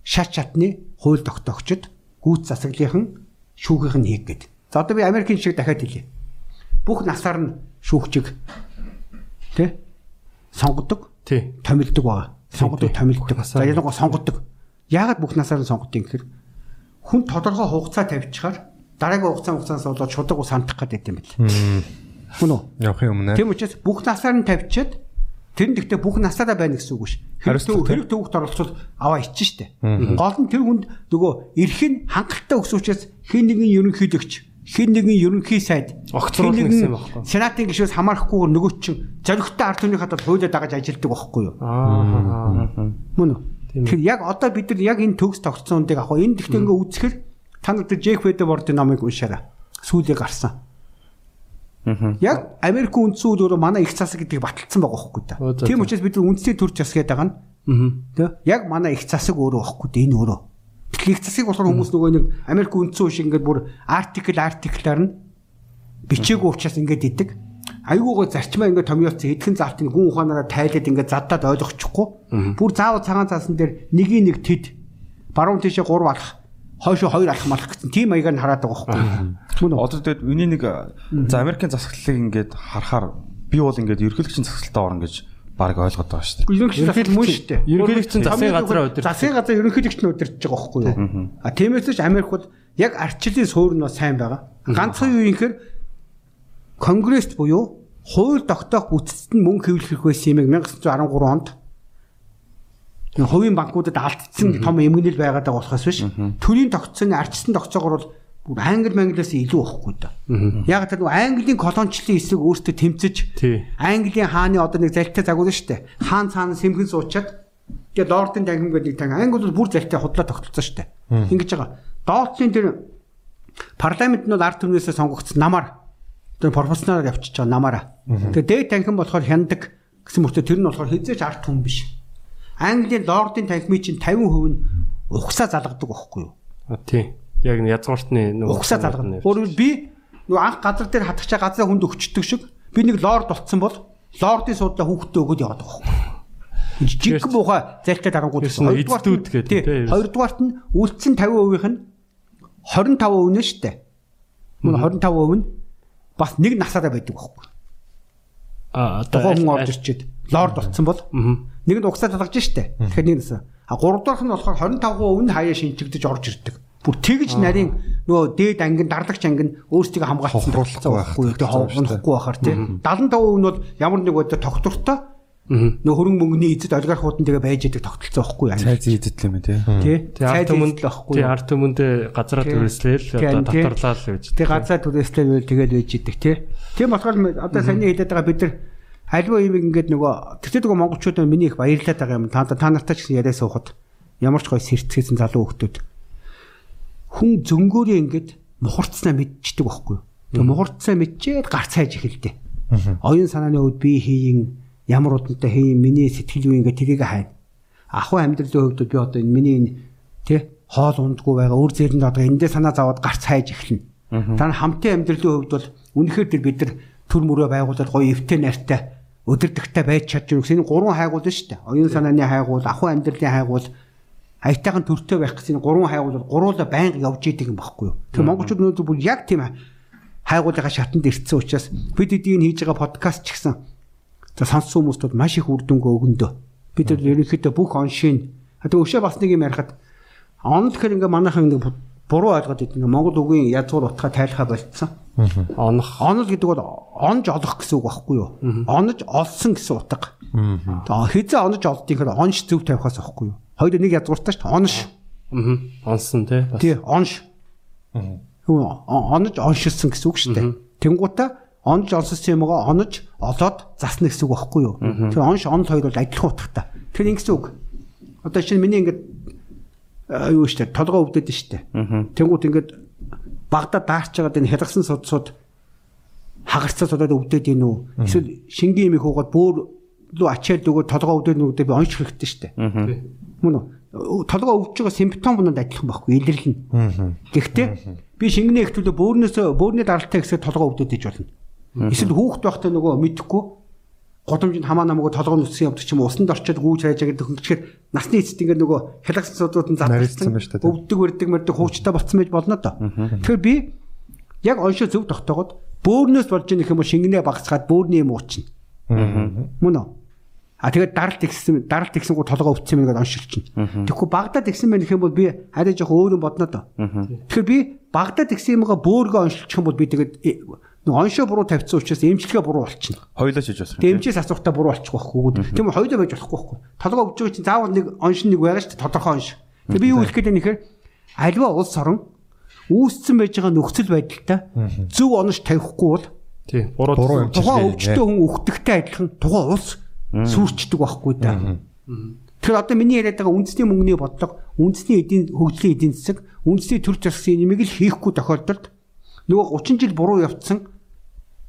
[SPEAKER 5] шат чатны хууль тогтоогчд гүйц засаглынхан шүүхийнх нь хийх гээд. За одоо би Америкийн шиг дахиад хэлье. Бүх насаар нь шүүгчиг тэ сонгодог,
[SPEAKER 4] Тий.
[SPEAKER 5] томилдог байгаа. Сонгодог,
[SPEAKER 4] тий.
[SPEAKER 5] томилдог. За ялангуяа сонгодог. Яагаад бүх насаар нь сонгодог юм гэхээр хүн тодорхой хугацаа тавьчихаар дараагийн хугацаа хугацаанаас болоод шудаг ус хандах гэдэг юм бэл. Хүн үү?
[SPEAKER 1] Явахын өмнө
[SPEAKER 5] Тийм учраас бүх насаар нь тавьчаад тэр нь гэхдээ бүх насаараа байна гэсэн үг биш. Хэрэг төв хэрэг төвөгт оролцвол аваа ичэн штэ. Гол нь тэр хүнд нөгөө эрх нь хангалттай өсвөчөөс хин нэгэн ерөнхийлөгч хин нэгэн ерөнхий сайд
[SPEAKER 4] Огцруулна гэсэн юм байхгүй.
[SPEAKER 5] Сенатын гишүүс хамаарахгүйгээр нөгөө чинь зоригтой ард түмний хадад хуулиа дагаж ажилтдаг байхгүй юу?
[SPEAKER 4] Аа.
[SPEAKER 5] Мөн үү? Тэгэхээр яг одоо бид нар яг энэ төгс тогтсон үндийг авах. Энэ гэхдээ ингээ үзэхэр та нар тэр Джек Федебордын номыг уншаарай. Сүүлээ гарсан. Яг Америк үндсэн үйл өөрөө манай их засаг гэдгийг баталсан байгаа байхгүй
[SPEAKER 4] за,
[SPEAKER 5] Тийм учраас бид нар үндсний төр зас гэдэг байгаа нь тий. Яг манай их засаг өөрөө байхгүй да энэ өөрөө. Их засаг болохоор хүмүүс нөгөө нэг Америк үндсэн шиг ингээд бүр артикл артиклаар нь бичээгүй учраас ингээд идэг. Айгуугаа зарчмаа ингээд томьёоцсон хэдхэн залтын гүн ухаанаараа тайлаад ингээд заддаад ойлгочихгүй. Бүр заавал цагаан цаасан дээр нэгийг нэг тэд баруун тийшээ 3 алах хойшоо 2 алах малах гэсэн тийм маягаар нь хараад байгаа байхгүй. Мөн үү?
[SPEAKER 6] Одоо тэгээд үний нэг за Америкийн засаглалыг ингээд харахаар би бол ингээд ерөнхийлөгчийн засаглалтаа орно гэж баг ойлгоод байгаа шүү дээ.
[SPEAKER 5] Ерөнхийдөө засаг мөн шүү дээ.
[SPEAKER 4] Ерөнхийлөгчийн засгийн газраа удирдах.
[SPEAKER 5] Засгийн газар ерөнхийлөгч нь удирдах байгаа байхгүй юу? А тиймээс ч Америк бол яг арчлалын суурь нь бас сайн байгаа. Ганцхан юу юм гэхээр Конгресст буюу хууль тогтоох бүтцэд нь мөнгө хэвлэх байсан юм 1913 онд хувийн банкудад алдсан том эмгэнэл байгаад байгаа болохоос биш. Төрийн тогтцооны арчсан тогтцоогоор бол бүр англи манглиас илүү байхгүй да. Яг тэр английн колоничлын эсрэг өөртөө тэмцэж. Английн хааны одоо нэг залтай загвар шүү дээ. Хаан цаана сэмхэн суучаад тэгээ лордын тангим гэдэг танги англи бол бүр залтай худлаа тогтолцсон дээ. Ингэж байгаа. Доотлын тэр парламент нь бол ард түмнээсээ сонгогдсон намаар тэр пропорционалаар явчихж байгаа намаараа. Тэгээ дээд тангим болохоор хяндаг гэсэн мөртөө тэр нь болохоор хизээч ард түмэн биш. Английн лордын тангимын чинь 50% нь ухсаа залгадаг байхгүй юу?
[SPEAKER 4] А, Тий. Яг нь язгууртны нөгөө
[SPEAKER 5] Ухсаа залгана. Өөрөөр би нөгөө анх газар дээр хатгачаа газар хүнд өгчдөг шиг би нэг лорд болцсон бол лордын суудлаа хүүхдээ өгөөд яваад байгаа байхгүй. Жиг муухай зайлтай дарангууд
[SPEAKER 4] нь эцдүүд гэдэг, тий.
[SPEAKER 5] тий. Хоёрдугаарт нь үлдсэн 50% нь 25% нь шүү дээ. Мөн 25% нь бас нэг насаараа байдаг байхгүй.
[SPEAKER 4] А
[SPEAKER 5] Тухайн хүн орж ирчээд лорд болцсон бол нэг нь угсаа залгаж штэ. Тэгэхээр нэг насаа. А гуравдугаарх нь болохоор 25% нь хаяа шинжигдэж орж ирдэг. Бүр тэгж нарийн нөгөө дээд ангин дарлагч ангин өөрсдийг хамгаалсан
[SPEAKER 1] байх
[SPEAKER 5] байхгүй юу. Хохируулахгүй байхаар тий. 75% нь бол ямар нэг өдөө тогтвортой нөгөө хөрөнгө мөнгөний эзэд олигархууд нь тэгээ байж идэг тогтолцоо байхгүй юу.
[SPEAKER 6] Цай зийдэт юм тий.
[SPEAKER 5] Тий.
[SPEAKER 4] Тий арт түмэнд
[SPEAKER 5] л байхгүй
[SPEAKER 4] тий арт түмэндээ газараа
[SPEAKER 5] Тий.
[SPEAKER 4] түрээслээл
[SPEAKER 5] Тий,
[SPEAKER 4] одоо
[SPEAKER 5] тий.
[SPEAKER 4] татварлаа л гэж.
[SPEAKER 5] Тэг газаа түрээслээ байл тэгээд байж идэг тий. Тийм болохоор одоо саний хэлээд байгаа бид нар альва юм ингээд нөгөө тэгтээ нөгөө монголчууд миний их баярлаад байгаа юм. Та та нартай ч гэсэн яриа суухад ямар ч гоё сэрцгээсэн залуу хүмүүс хүн зөнгөөрөө ингээд мухарцнаа мэдчихдэг байхгүй юу. Тэгээ мухарцаа мэдчихэд гарц хайж эхэлдэг. Оюун санааны үед би хийн ямар удантай хийн миний сэтгэл юу ингээд тэрийг хайна. ахуй амьдралын хувьд би одоо энэ миний энэ тий хоол ундгүй байгаа өөр зээрэнд одоо эндээ санаа зовоод гарц хайж эхэлнэ. Та нар хамтын амьдралын хувьд бол үнэхээр тэр бид нар төр мөрөө байгуулад гоё эвтэй нартай өдөрдөгтэй байж чадж гэсэн энэ гурван хайгуул шүү дээ. Оюун санааны хайгуул, ахуй амьдралын хайгуул, аятайхан төртөө байх гэсэн гурван хайгуул бол гуруула байнга явж идэг юм баггүй юу. Тэр монголчууд өнөөдөр бүр яг тийм хайгуулынхаа шатанд ирсэн учраас бид эдийг хийж байгаа подкаст ч гэсэн за сонссон хүмүүстүүд маш их үр дүнгээ өгөндөө. Бид нар ерөнхийдөө бүх оншийн тэгээ өшөө бас нэг юм ярихад он тэгэхээр ингээ манайхан ингээ буруу ойлгоод идэв. Монгол үгийн язгуур утгаа тайлхаа болцсон.
[SPEAKER 4] Онох.
[SPEAKER 5] Онол гэдэг бол онж олох гэсэн үг байхгүй юу? Онож олсон гэсэн утга. За хизээ онож олдгийг хэрэг онш зөв тавихаас байхгүй юу? Хоёул нэг язгууртай шүү дээ. Онш.
[SPEAKER 4] Аа. Онсон тий.
[SPEAKER 5] Тий, онш. Онож оншилсан гэсэн үг шүү дээ. Тэнгуута онж онссон юмгаа онож олоод засна гэсэн үг байхгүй юу? Тэр онш онол хоёр бол адилхан утгатай. Тэр ингэсэн үг. Одоо шинэ миний ингээд юу дээ. Толгоо өвдөд шүү дээ. Тэнгуут ингээд багада даарч байгаад энэ хялгсан судсууд хагарцаа содод өвдөд ийн үү? Эсвэл шингийн юм их уугаад бөөр лөө ачаал өгөө толгоо өвдөд нүгдээ би онч хэрэгтэй дээ. Мөн үү? Толгоо өвдөж байгаа симптом нь адилхан байхгүй илэрлэн. Гэхдээ би шингэнэ ихтүүлээ бөөрнөөс бөөрний даралтай хэсэг толгоо өвдөд иж болно. Эсвэл хүүхд байхдаа нөгөө мэдхгүй годомжинд хамаа намаагүй толгойн үссэн явдаг ч юм уу усанд орчод гүүж хайж байгаа хөнгөчгөр насны эцэст ингээд нөгөө хялгсан суудууд нь
[SPEAKER 1] дээ.
[SPEAKER 5] өвдөг өрдөг мөрдөг хуучтай болцсон байж болно доо. Тэгэхээр би яг оншоо зөв тогтоогод бөөрнөөс болж ийнэх юм уу шингэнэ багсгаад бөөрний юм уучна. Мөн үү? А тэгээд даралт ихсэн даралт ихсэнгүү толгоо өвдсөн мэн гэдээ оншилчихна. Тэгэхгүй Багдад ихсэн гэх юм бол би арай жоох өөр юм бодно доо. Тэгэхээр би Багдад ихсэн юмгаа бөөргөө оншилчих юм бол би тэгээд э, Нэг оншоо буруу тавьсан учраас эмчилгээ буруу болчихно.
[SPEAKER 6] Хоёлоо шиж болох юм.
[SPEAKER 5] Дэмжээс асуухтаа буруу болчих واخгүй. Тийм хоёлоо байж болохгүй واخгүй. Толгой өвж байгаа чинь заавал нэг онш нэг байгаа шүү дээ тодорхой онш. Тэг би юу хэлэх гээд нэхэр альва улс орон үүсцэн байж байгаа нөхцөл байдалтай зөв онош тавихгүй бол
[SPEAKER 4] тийм буруу
[SPEAKER 5] тухайн өвчтөе хүн өгдөгтэй адилхан тухайн улс сүрчдэг байхгүй да. Тэгэхээр одоо миний яриад байгаа үндэсний мөнгөний бодлого, үндэсний эдийн хөгжлийн эдийн засаг, үндэсний төр засгийн нэмийг л хийхгүй тохиолдолд нөгөө 30 жил буруу явцсан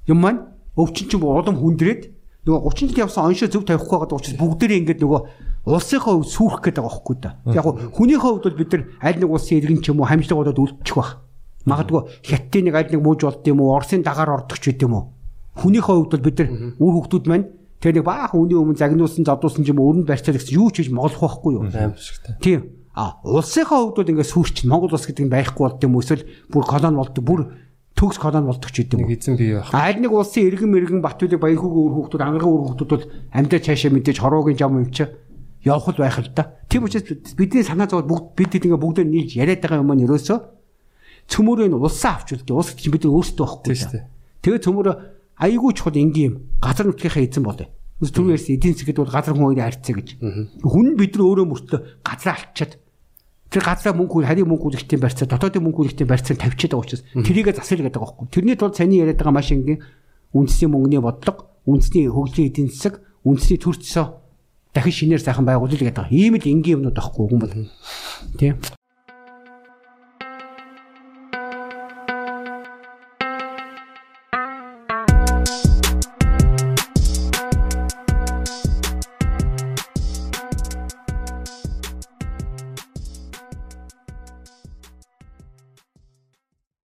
[SPEAKER 5] юм маань өвчин чинь улам хүндрээд нөгөө 30 жил явсан оншоо зөв тавихгүй байгаа учраас бүгдээрээ ингээд нөгөө улсынхаа хувьд сүрэх гээд байгаа байхгүй да. Яг гоо хүнийхээ хувьд бол бид нар аль нэг улсын иргэн ч юм уу хамжлагуудад үлдчих бах. Магадгүй хятадын нэг аль нэг мууж болд юм уу, Оросын дагаар ордог ч юм уу. Хүнийхээ хувьд бол бид нар үр хөвгтүүд маань тэр нэг баахан үний өмнө загнуулсан, задуулсан ч юм өрөнд барьцаад гэсэн юу ч хийж моглох байхгүй юу. Тийм. А улсынхаа хувьд бол ингээд сүрч Монгол улс гэдэг нь байхгүй болд юм эсвэл бүр колон болдог, бүр төгс колон болдог ч гэдэм
[SPEAKER 4] Нэг эзэн бий байх.
[SPEAKER 5] Аль нэг улсын иргэн мэрэгэн Батүлэг Баянхүүгийн үр хүүхдүүд ангараг үр хүүхдүүд бол амьдаа цаашаа мэдээж хороогийн жам юм чи явах л байх л да. Тийм учраас бидний санаа зовоод бүгд бид ингээ бүгдээ нийлж яриад байгаа юм маань ерөөсөө цөмөрөө нь улсаа авч үлдээ. Улс чинь бид өөрсдөө
[SPEAKER 4] Тийм шүү дээ.
[SPEAKER 5] Тэгээ цөмөрөө айгүй чухал энгийн юм. Газар нутгийнхаа эзэн. Үс түрүү ярьсан эдийн засгад бол газар хүн хоёрын харьцаа гэж. Хүн бид нар өөрөө мөртөө газар алчаад тэр газраа мөнгө харийн мөнгө үлэхтийн барьцаа дотоодын мөнгө үлэхтийн барьцаа тавьчихад байгаа учраас тэрийгэ засал гэдэг байгаа байхгүй. Тэрний тулд саний яриад байгаа маш энгийн үндэсний мөнгөний бодлого, үндэсний хөгжлийн эдийн засаг, үндэсний төр зөсөө дахин шинээр сайхан байгуулах гэдэг. Ийм л энгийн юмнууд байхгүй юм бол. Тийм.